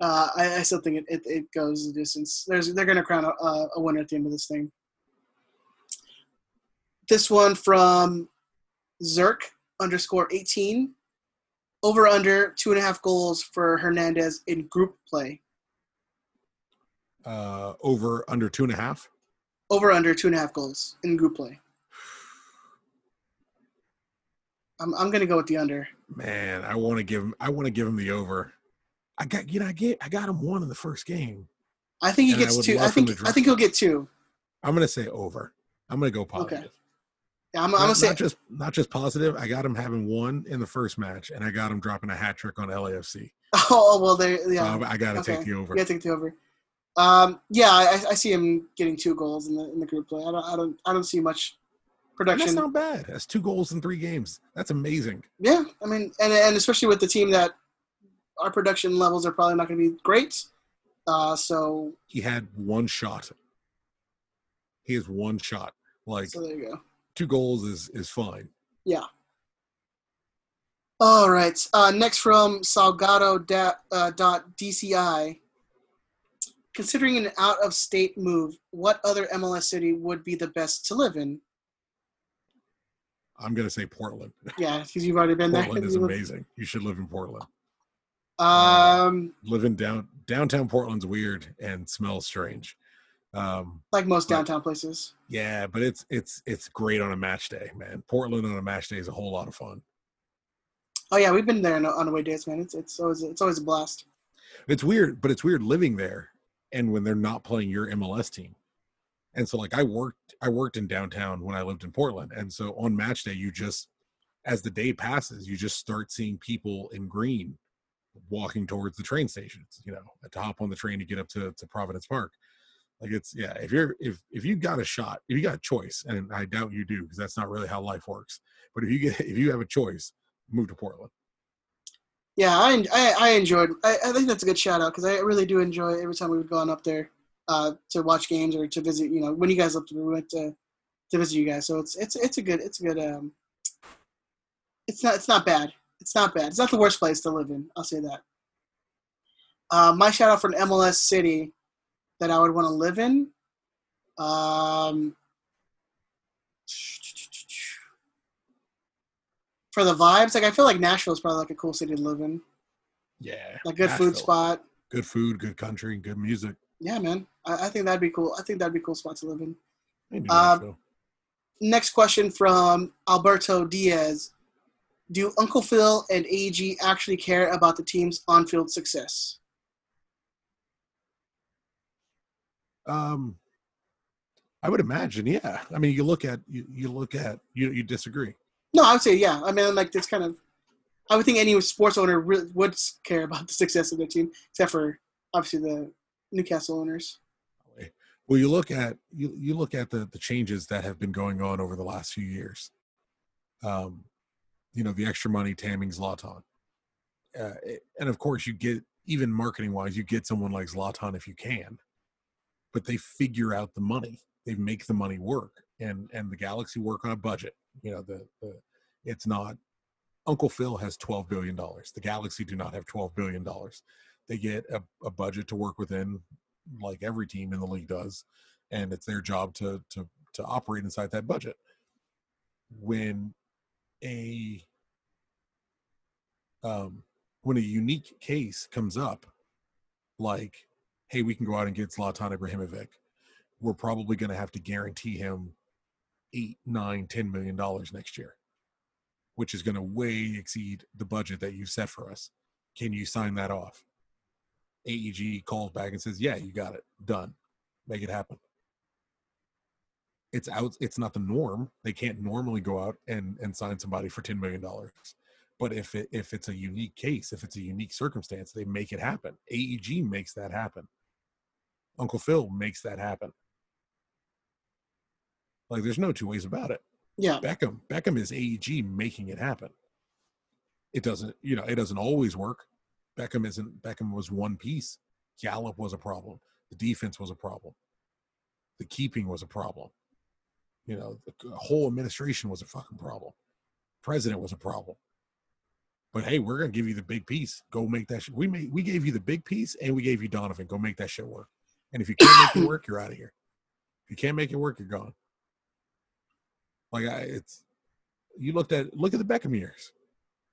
uh, I, I still think it, it, it goes the distance. There's they're going to crown a, a winner at the end of this thing. This one from Zerk underscore eighteen. Over under two and a half goals for Hernandez in group play. Uh, over under two and a half. Over under two and a half goals in group play. I'm I'm gonna go with the under. Man, I want to give him. I want to give him the over. I got you know I get I got him one in the first game. I think he And I gets two. I think I think he'll get two. I'm gonna say over. I'm gonna go positive. Yeah, I'm, I'm gonna say not just not just positive. I got him having one in the first match, and I got him dropping a hat trick on LAFC. oh well there So yeah. I, I got to okay. take the over. Yeah, take the over. Um, yeah, I, I see him getting two goals in the in the group play. I don't I don't I don't see much And that's not bad. That's two goals in three games. That's amazing. Yeah, I mean, and and especially with the team that our production levels are probably not going to be great. Uh, so He had one shot. He has one shot. Like so there you go. two goals is is fine. Yeah. All right. Uh, next from Salgado da, uh, dot DCI. Considering an out of state move, what other MLS city would be the best to live in? I'm gonna say Portland. Yeah, because you've already been there. Portland is amazing. You should live in Portland. Um, Living down downtown Portland's weird and smells strange. Um, like most but- downtown places. yeah, but it's it's it's great on a match day, man. Portland on a match day is a whole lot of fun. Oh yeah, we've been there on, on away days, man. It's it's always it's always a blast. It's weird, but it's weird living there and when they're not playing your MLS team. And so like I worked I worked in downtown when I lived in Portland. And so on match day you just as the day passes, you just start seeing people in green walking towards the train stations, you know, to hop on the train to get up to, to Providence Park. Like it's yeah, if you're if if you got a shot, if you got a choice, and I doubt you do because that's not really how life works. But if you get if you have a choice, move to Portland. Yeah, I I, I enjoyed. I, I think that's a good shout out because I really do enjoy every time we've gone up there uh, to watch games or to visit. You know, when you guys up to we went to to visit you guys, so it's it's it's a good it's a good um. It's not it's not bad. It's not bad. It's not the worst place to live in. I'll say that. Uh, my shout out for an MLS city that I would want to live in. Um, for the vibes, like I feel like Nashville is probably like a cool city to live in. Yeah. Like good food spot. Good food, good country, good music. Yeah, man. I, I think that'd be cool. I think that'd be a cool spot to live in. Um, Nashville. Next question from Alberto Diaz. Do Uncle Phil and AG actually care about the team's on-field success? Um, I would imagine, yeah. I mean, you look at you, you look at you. You disagree? No, I would say yeah. I mean, like it's kind of. I would think any sports owner re- would care about the success of their team, except for obviously the Newcastle owners. Well, you look at you you look at the the changes that have been going on over the last few years. Um, you know, the extra money, Tamming Zlatan, uh, and of course, you get even marketing wise, you get someone like Zlatan if you can, but they figure out the money. They make the money work, and and the Galaxy work on a budget. You know, the the it's not. Uncle Phil has twelve billion dollars. The Galaxy do not have twelve billion dollars. They get a, a budget to work within like every team in the league does, and it's their job to to to operate inside that budget. When a um, when a unique case comes up, like, hey, we can go out and get Zlatan Ibrahimovic, we're probably going to have to guarantee him eight, nine, ten million dollars next year, which is going to way exceed the budget that you've set for us. Can you sign that off? AEG calls back and says, "Yeah, you got it. Done. Make it happen." It's out. It's not the norm. They can't normally go out and and sign somebody for ten million dollars. But if it if it's a unique case, if it's a unique circumstance, they make it happen. AEG makes that happen. Uncle Phil makes that happen. Like there's no two ways about it. Yeah, Beckham, Beckham is AEG making it happen. It doesn't, you know, it doesn't always work. Beckham isn't. Beckham was one piece. Gallup was a problem. The defense was a problem. The keeping was a problem. You know, the whole administration was a fucking problem. President was a problem. But hey, we're gonna give you the big piece. Go make that. Shit. We made. We gave you the big piece, and we gave you Donovan. Go make that shit work. And if you can't make it work, you're out of here. If you can't make it work, you're gone. Like I, it's you looked at look at the Beckham years.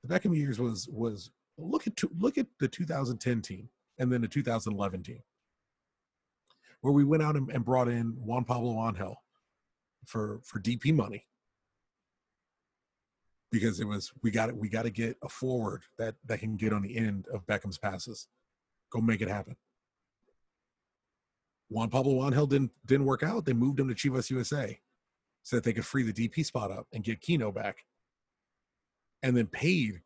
The Beckham years was was look at two, look at the 2010 team and then the 2011 team, where we went out and, and brought in Juan Pablo Angel for for DP money because it was we got it we got to get a forward that that can get on the end of Beckham's passes. Go make it happen. Juan Pablo Angel didn't didn't work out. They moved him to Chivas USA so that they could free the DP spot up and get Keano back. And then paid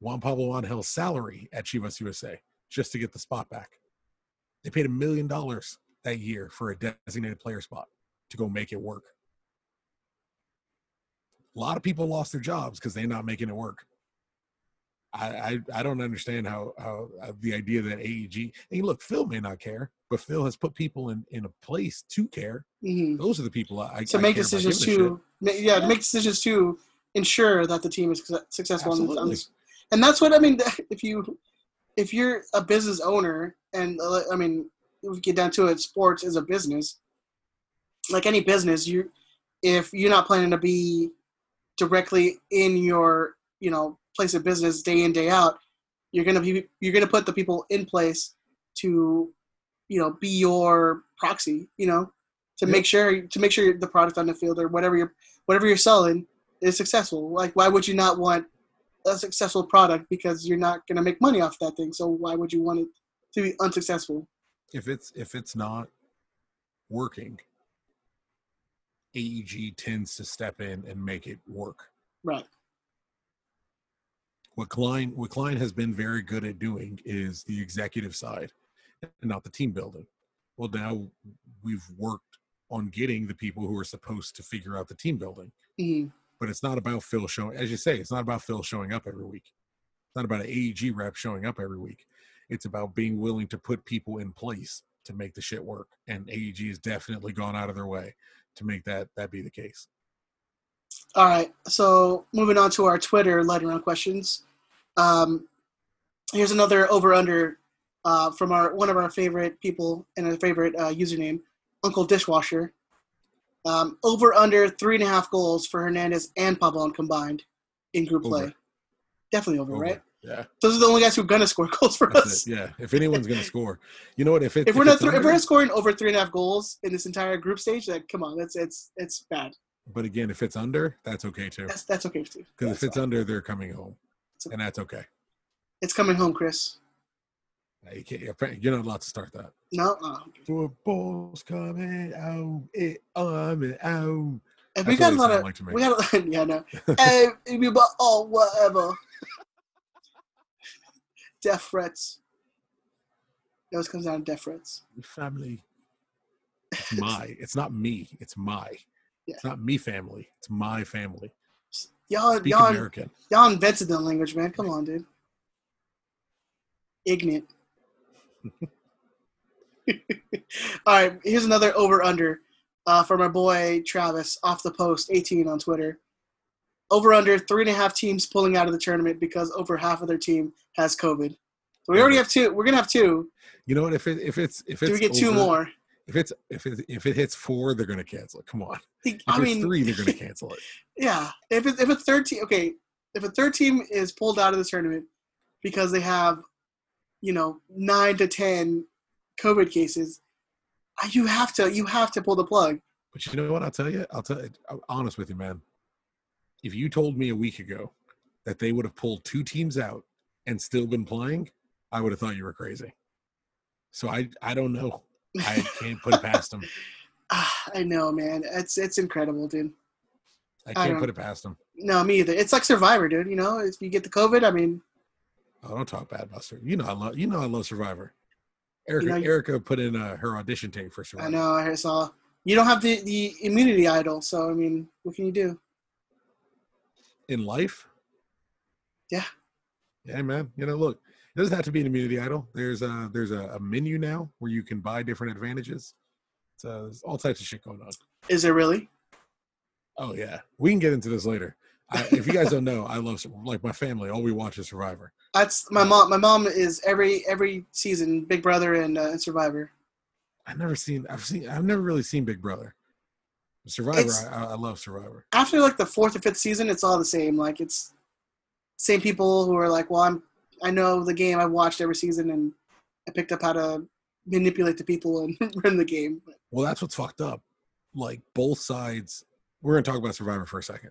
Juan Pablo Angel's salary at Chivas USA just to get the spot back. They paid a million dollars that year for a designated player spot to go make it work. A lot of people lost their jobs because they're not making it work. I, I, I don't understand how how uh, the idea that AEG and look Phil may not care, but Phil has put people in in a place to care. hmm Those are the people I, to I make care decisions to ma- yeah, make decisions to ensure that the team is successful. on the- on Absolutely. and that's what I mean. If you if you're a business owner, and uh, I mean, if we get down to it, sports is a business. Like any business, you if you're not planning to be directly in your you know place of business day in day out, you're gonna be you're gonna put the people in place to you know be your proxy. You know to Yep. make sure to make sure the product on the field or whatever you're whatever you're selling is successful. Like why would you not want a successful product because you're not going to make money off that thing. So why would you want it to be unsuccessful? if it's if it's not working aeg tends to step in and make it work Right. What klein what klein has been very good at doing is the executive side and not the team building well now we've worked on getting the people who are supposed to figure out the team building Mhm. but it's not about phil showing as you say it's not about phil showing up every week It's not about an AEG rep showing up every week. It's about being willing to put people in place to make the shit work. And AEG has definitely gone out of their way to make that that be the case. All right. So moving on to our Twitter lightning round questions. Um, here's another over under uh, from our one of our favorite people and our favorite uh, username, Uncle Dishwasher. Um, over under three and a half goals for Hernandez and Pavon combined in group Over. play. Definitely over, Over. right? Yeah. Those are the only guys who are gonna score goals for That's us. it. Yeah. If anyone's gonna score, you know what? If it If we're not it's if we're scoring over three and a half goals in this entire group stage, then come on, that's it's it's bad. But again, if it's under, that's okay too. That's that's okay too. Because if it's fine. under, they're coming home, It's- and that's okay. it's coming home, Chris. You can't, you're not allowed to start that. No, uh, okay. Football's coming out, it coming out. And we got a lot of like we got a, yeah no hey maybe but oh whatever death threats it always comes down to death threats Family. It's my. It's not me. It's my. Yeah. It's not me family. It's my family. y'all Speak y'all American. y'all invented the language man come on dude ignorant all right here's another over under uh, from our boy Travis off the post 18 on Twitter over under three and a half teams pulling out of the tournament because over half of their team has COVID. So we already have two. We're gonna have two. You know what? If it if it's if it's Do we get two more? If it's if it if it hits four, they're gonna cancel it. Come on. If If I mean, three, they're gonna cancel it. yeah. If it, if a third team, okay, if a third team is pulled out of the tournament because they have, you know, nine to ten COVID cases, you have to you have to pull the plug. But you know what? I'll tell you. I'll tell you. I'm honest with you, man. If you told me a week ago that they would have pulled two teams out and still been playing, I would have thought you were crazy. So I I don't know. I can't put it past them. Ah, I know, man. It's it's incredible, dude. I I can't don't- put it past him. No, me either. It's like Survivor, dude. You know, if you get the COVID, I mean, Oh, don't talk bad, Buster. You know I love you know I love Survivor. Erica know, Erica put in uh, her audition tape for Survivor. I know. I saw. You don't have the the immunity idol, so I mean, what can you do? In life. Yeah. Yeah, man. You know, look, it doesn't have to be an immunity idol. There's a there's a, a menu now where you can buy different advantages. So there's all types of shit going on. Is it really? Oh yeah, we can get into this later. I, if you guys don't know, I love like my family. All we watch is Survivor. That's my mom. My mom is every every season Big Brother and, uh, and Survivor. I've never seen. I've seen. I've never really seen Big Brother. Survivor. I, I love Survivor. After like the fourth or fifth season, it's all the same. Like it's same people who are like, well, I'm I know the game. I've watched every season and I picked up how to manipulate the people and run the game. Well, that's what's fucked up. Like both sides. We're gonna talk about Survivor for a second.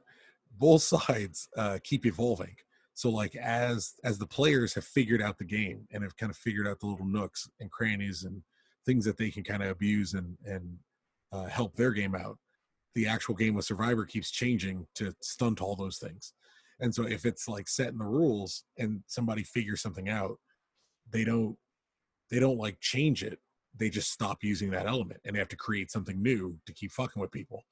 Both sides uh, keep evolving. So like as as the players have figured out the game and have kind of figured out the little nooks and crannies and things that they can kind of abuse and and uh, help their game out, the actual game of Survivor keeps changing to stunt all those things. And so if it's like set in the rules and somebody figures something out, they don't they don't like change it. They just stop using that element and they have to create something new to keep fucking with people.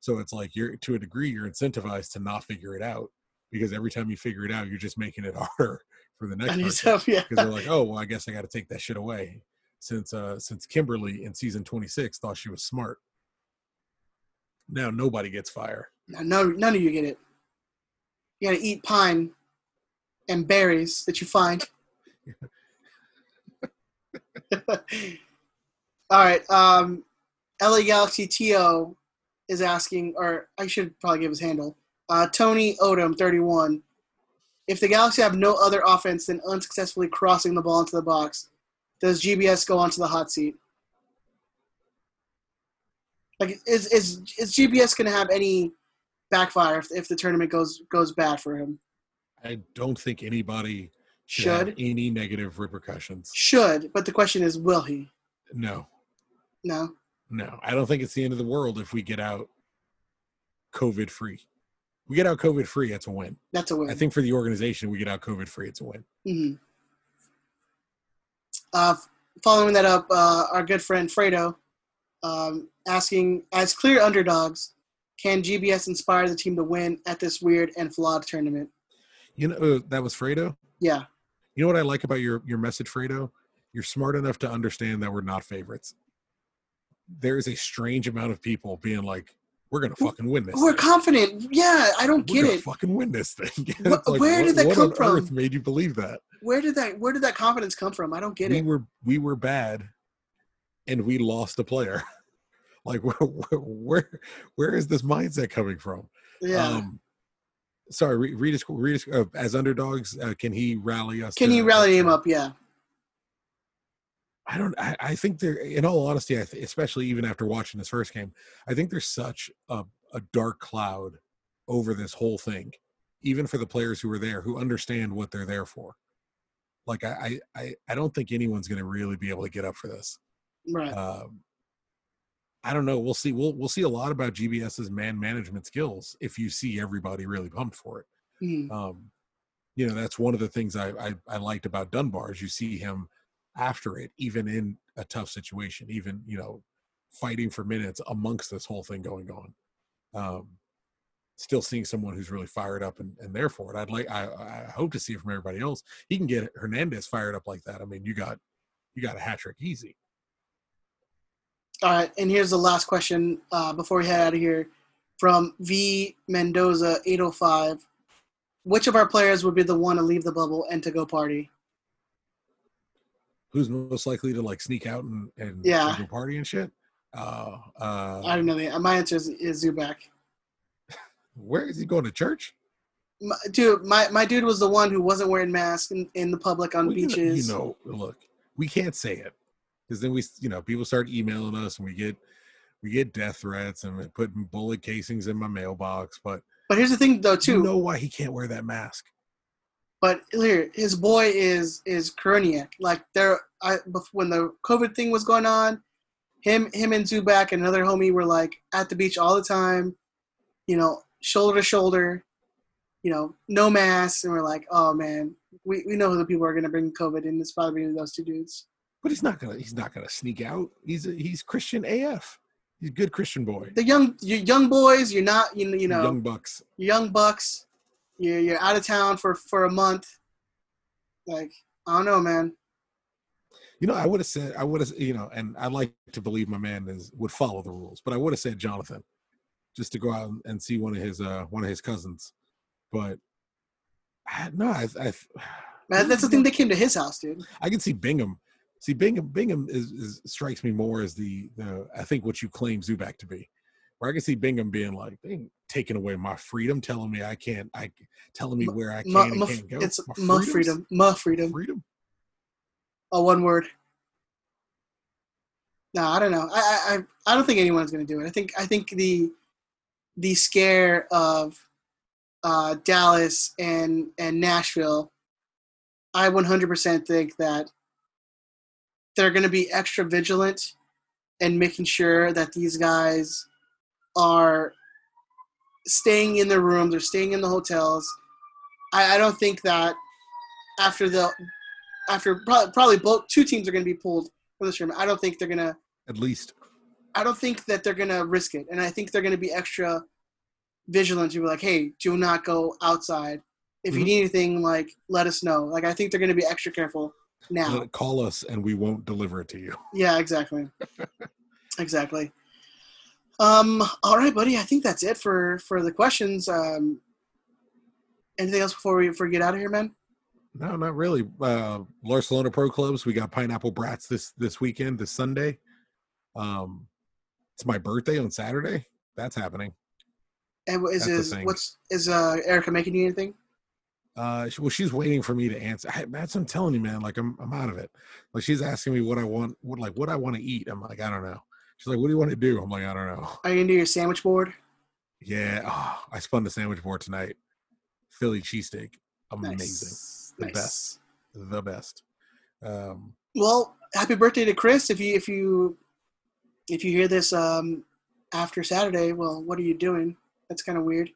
So it's like you're to a degree you're incentivized to not figure it out because every time you figure it out, you're just making it harder for the next person yourself, yeah. because they're like, oh, well, I guess I got to take that shit away. Since uh, since Kimberly in season 26 thought she was smart, now nobody gets fire. No, none of you get it. You gotta eat pine and berries that you find. All right. Um, LA Galaxy TO is asking, or I should probably give his handle. Uh, Tony Odom, 31. If the Galaxy have no other offense than unsuccessfully crossing the ball into the box, does GBS go onto the hot seat? Like, is is is GBS going to have any backfire if, if the tournament goes goes bad for him? I don't think anybody should, have any negative repercussions. should, but the question is, will he? No, No. no, I don't think it's the end of the world if we get out COVID free. We get out COVID free, it's a win. That's a win. I think for the organization, we get out COVID free, it's a win. hmm Uh, following that up, uh, our good friend Fredo um, asking, as clear underdogs, can GBS inspire the team to win at this weird and flawed tournament? You know, uh, that was Fredo. Yeah. You know what I like about your your message, Fredo? You're smart enough to understand that we're not favorites. There is a strange amount of people being like, "We're gonna fucking win this. We're thing. confident. Yeah, I don't We're get it. fucking win this thing." Like, where did what- that what come on from? Earth made you believe that? Where did that where did that confidence come from? I don't get we it. were we were bad, and we lost a player. like where, where where is this mindset coming from? Yeah. Um, sorry, Re- read read uh, as underdogs. Uh, can he rally us? Can to- you rally him up? Yeah. I don't. I, I think there. In all honesty, I th- especially even after watching this first game, I think there's such a, a dark cloud over this whole thing, even for the players who are there who understand what they're there for. Like I, I, I, I don't think anyone's going to really be able to get up for this. Right. Um, I don't know. We'll see. We'll we'll see a lot about GBS's man management skills if you see everybody really pumped for it. Mhm. Um, you know, that's one of the things I, I I liked about Dunbar is you see him after it, even in a tough situation, even you know, fighting for minutes amongst this whole thing going on. Um, still seeing someone who's really fired up and, and there for it. I'd like I, I hope to see it from everybody else. He can get Hernandez fired up like that. I mean, you got you got a hat trick easy. All right, and here's the last question uh, before we head out of here from V Mendoza 805. Which of our players would be the one to leave the bubble and to go party? Who's most likely to like sneak out and, and, Yeah. go party and shit? Uh, uh, I don't know. The, my answer is, is Zubak. Where is he going to church? My, dude, my, my dude was the one who wasn't wearing masks in, in the public on Well, you know- beaches. You know, look, we can't say it because then we, you know, people start emailing us and we get we get death threats and we're putting bullet casings in my mailbox. But But here's the thing, though, too. you know why he can't wear that mask? But here, his boy is is Koreniuk. Like there, I when the COVID thing was going on, him him and Zubak and another homie were like at the beach all the time, you know, shoulder to shoulder, you know, no mask and we're like, oh man, we, we know who the people are gonna bring COVID in. It's probably those two dudes. But he's not gonna he's not gonna sneak out. He's a, he's Christian AF. He's a good Christian boy. The young you young boys, you're not you know you know young bucks. young bucks. You're you're out of town for for a month. Like I don't know, man. You know, I would have said I would have you know, and I like to believe my man is would follow the rules, but I would have said Jonathan, just to go out and see one of his uh one of his cousins. But I, no, I, I Man, that's the thing. They came to his house, dude. I can see Bingham. See Bingham. Bingham is, is strikes me more as the the I think what you claim Zubak to be. Where I can see Bingham being like, they ain't taking away my freedom, telling me I can't, I telling me where I can Ma- and ma- can't go. it's My freedoms? freedom. Ma freedom. Freedom. Oh, one word. No, I don't know. I I I- don't think anyone's gonna do it. I think I think the the scare of uh, Dallas and and Nashville. I 100% think that they're going to be extra vigilant and making sure that these guys are staying in their rooms or staying in the hotels. I, I don't think that after the after probably, probably both two teams are going to be pulled from this room. I don't think they're going to. At least I don't think that they're going to risk it, and I think they're going to be extra vigilant to be like, "Hey, do not go outside. If you Mhm. need anything, like let us know." Like I think they're going to be extra careful now. call us and we won't deliver it to you. Yeah, exactly. exactly. Um, all right, buddy. I think that's it for for the questions. Um, anything else before we before we get out of here, man? No, not really. Uh Barcelona Pro Clubs. We got Pineapple Brats this this weekend, this Sunday. Um it's my birthday on Saturday. That's happening. And what is That's is what's is uh Erica making you anything? Uh, well, she's waiting for me to answer. I, that's what I'm telling you, man. Like I'm, I'm out of it. Like she's asking me what I want, what like what I want to eat. I'm like, I don't know. She's like, what do you want to do? I'm like, I don't know. Are you gonna do your sandwich board? Yeah, oh, I spun the sandwich board tonight. Philly cheesesteak, amazing, Nice. The Nice. best. the best. Um, Well, happy birthday to Chris. If you if you if you hear this um after Saturday, well, what are you doing? That's kind of weird.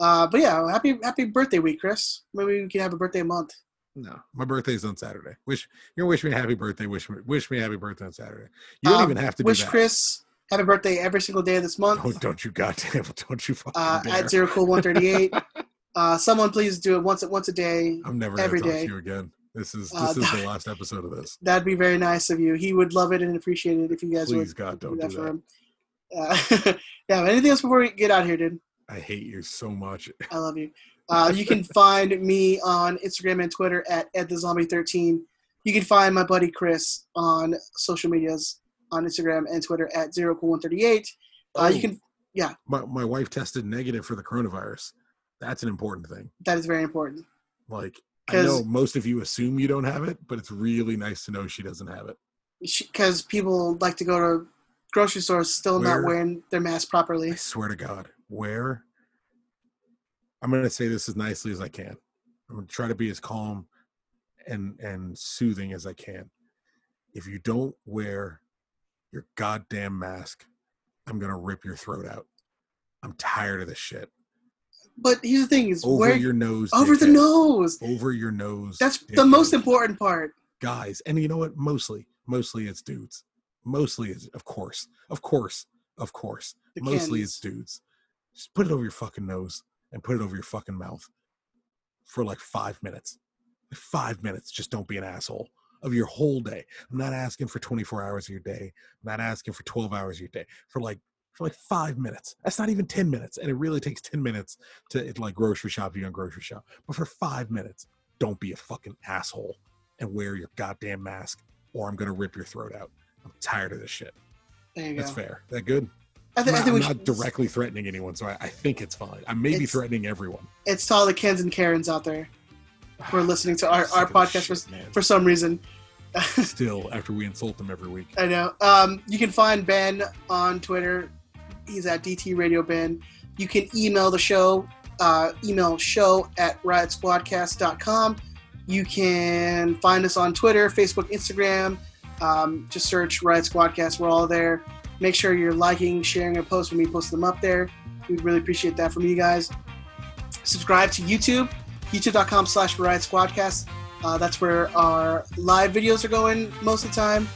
Uh, but yeah, happy happy birthday week, Chris. Maybe we can have a birthday month. no, my birthday's on Saturday. Wish you're gonna wish me a happy birthday. Wish me, wish me a happy birthday on Saturday. You don't Um, even have to wish do that. Chris happy birthday every single day of this month. Don't, don't you goddamn, don't you fucking uh, dare. at zero cool one thirty eight. Uh, someone please do it once once a day. I'm never Every talk day. to you again. This is this Uh, is the last episode of this. That'd be very nice of you. He would love it and appreciate it if you guys Please would God, do don't that do for that. him. Uh, yeah. Anything else before we get out here, dude? I hate you so much. I love you. Uh, you can find me on Instagram and Twitter at edthezombie13. You can find my buddy Chris on social medias on Instagram and Twitter at zerocool138. Uh, you Oh. can. My my wife tested negative for the coronavirus. That's an important thing. That is very important. Like I know most of you assume you don't have it, but it's really nice to know she doesn't have it. because people like to go to grocery stores still not wearing their mask properly. I swear to God, where I'm going to say this as nicely as I can. I'm going to try to be as calm and and soothing as I can. If you don't wear your goddamn mask, I'm going to rip your throat out. I'm tired of this shit. But here's the thing: is Over where your nose. over the nose. Over your nose. That's the most important part. guys and you know what mostly mostly it's dudes mostly it's of course of course of course The mostly Kens. it's dudes just put it over your fucking nose and put it over your fucking mouth for like five minutes Like five minutes just don't be an asshole of your whole day i'm not asking for 24 hours of your day i'm not asking for 12 hours of your day for like for like five minutes that's not even 10 minutes and it really takes 10 minutes to like grocery shop you on grocery shop but for five minutes don't be a fucking asshole and wear your goddamn mask or I'm gonna rip your throat out. I'm tired of this shit. There you That's go. fair. That good? I, I'm I not, think not should, directly threatening anyone, so I, I think it's fine. I may be threatening everyone. It's to all the Kens and Karens out there who are listening to our, our podcast shit, for, man. for some reason. Still, after we insult them every week. I know. Um, you can find Ben on Twitter. He's at DT Radio Ben. You can email the show, uh, email show at riotsquadcast.com. You can find us on Twitter, Facebook, Instagram. Um, just search Riot Squadcast. We're all there. Make sure you're liking, sharing our posts when we post them up there. We'd really appreciate that from you guys. Subscribe to YouTube, youtube.com slash Riot Squadcast. Uh, that's where our live videos are going most of the time.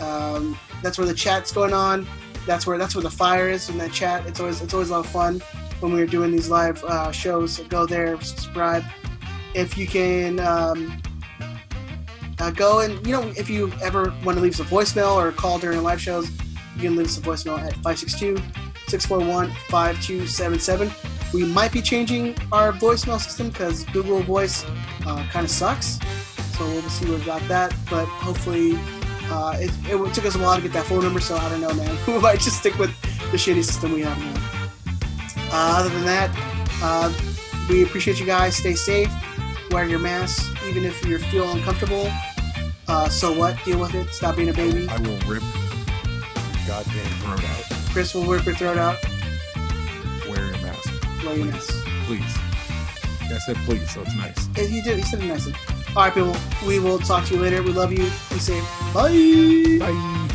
Um, that's where the chat's going on. That's where that's where the fire is in that chat. It's always it's always a lot of fun when we're doing these live uh, shows. So go there, subscribe. If you can um, uh, go and you know if you ever want to leave us a voicemail or call during live shows, you can leave us a voicemail at 562-641-5277. We might be changing our voicemail system because Google Voice uh, kind of sucks. So we'll see we got that. But hopefully uh, it, it took us a while to get that phone number, so I don't know, man. We might just stick with the shitty system we have now. Uh, other than that, uh, we appreciate you guys. Stay safe. Wear your mask, even if you feel uncomfortable. Uh, so what? Deal with it. Stop being a baby. I will rip goddamn throat out. Chris will rip your throat out. Wear your mask. Wear your mask. Please. I said please, so it's nice. Yeah, You did. You said it nicely. All right, people. We will talk to you later. We love you. Be safe. Bye. Bye.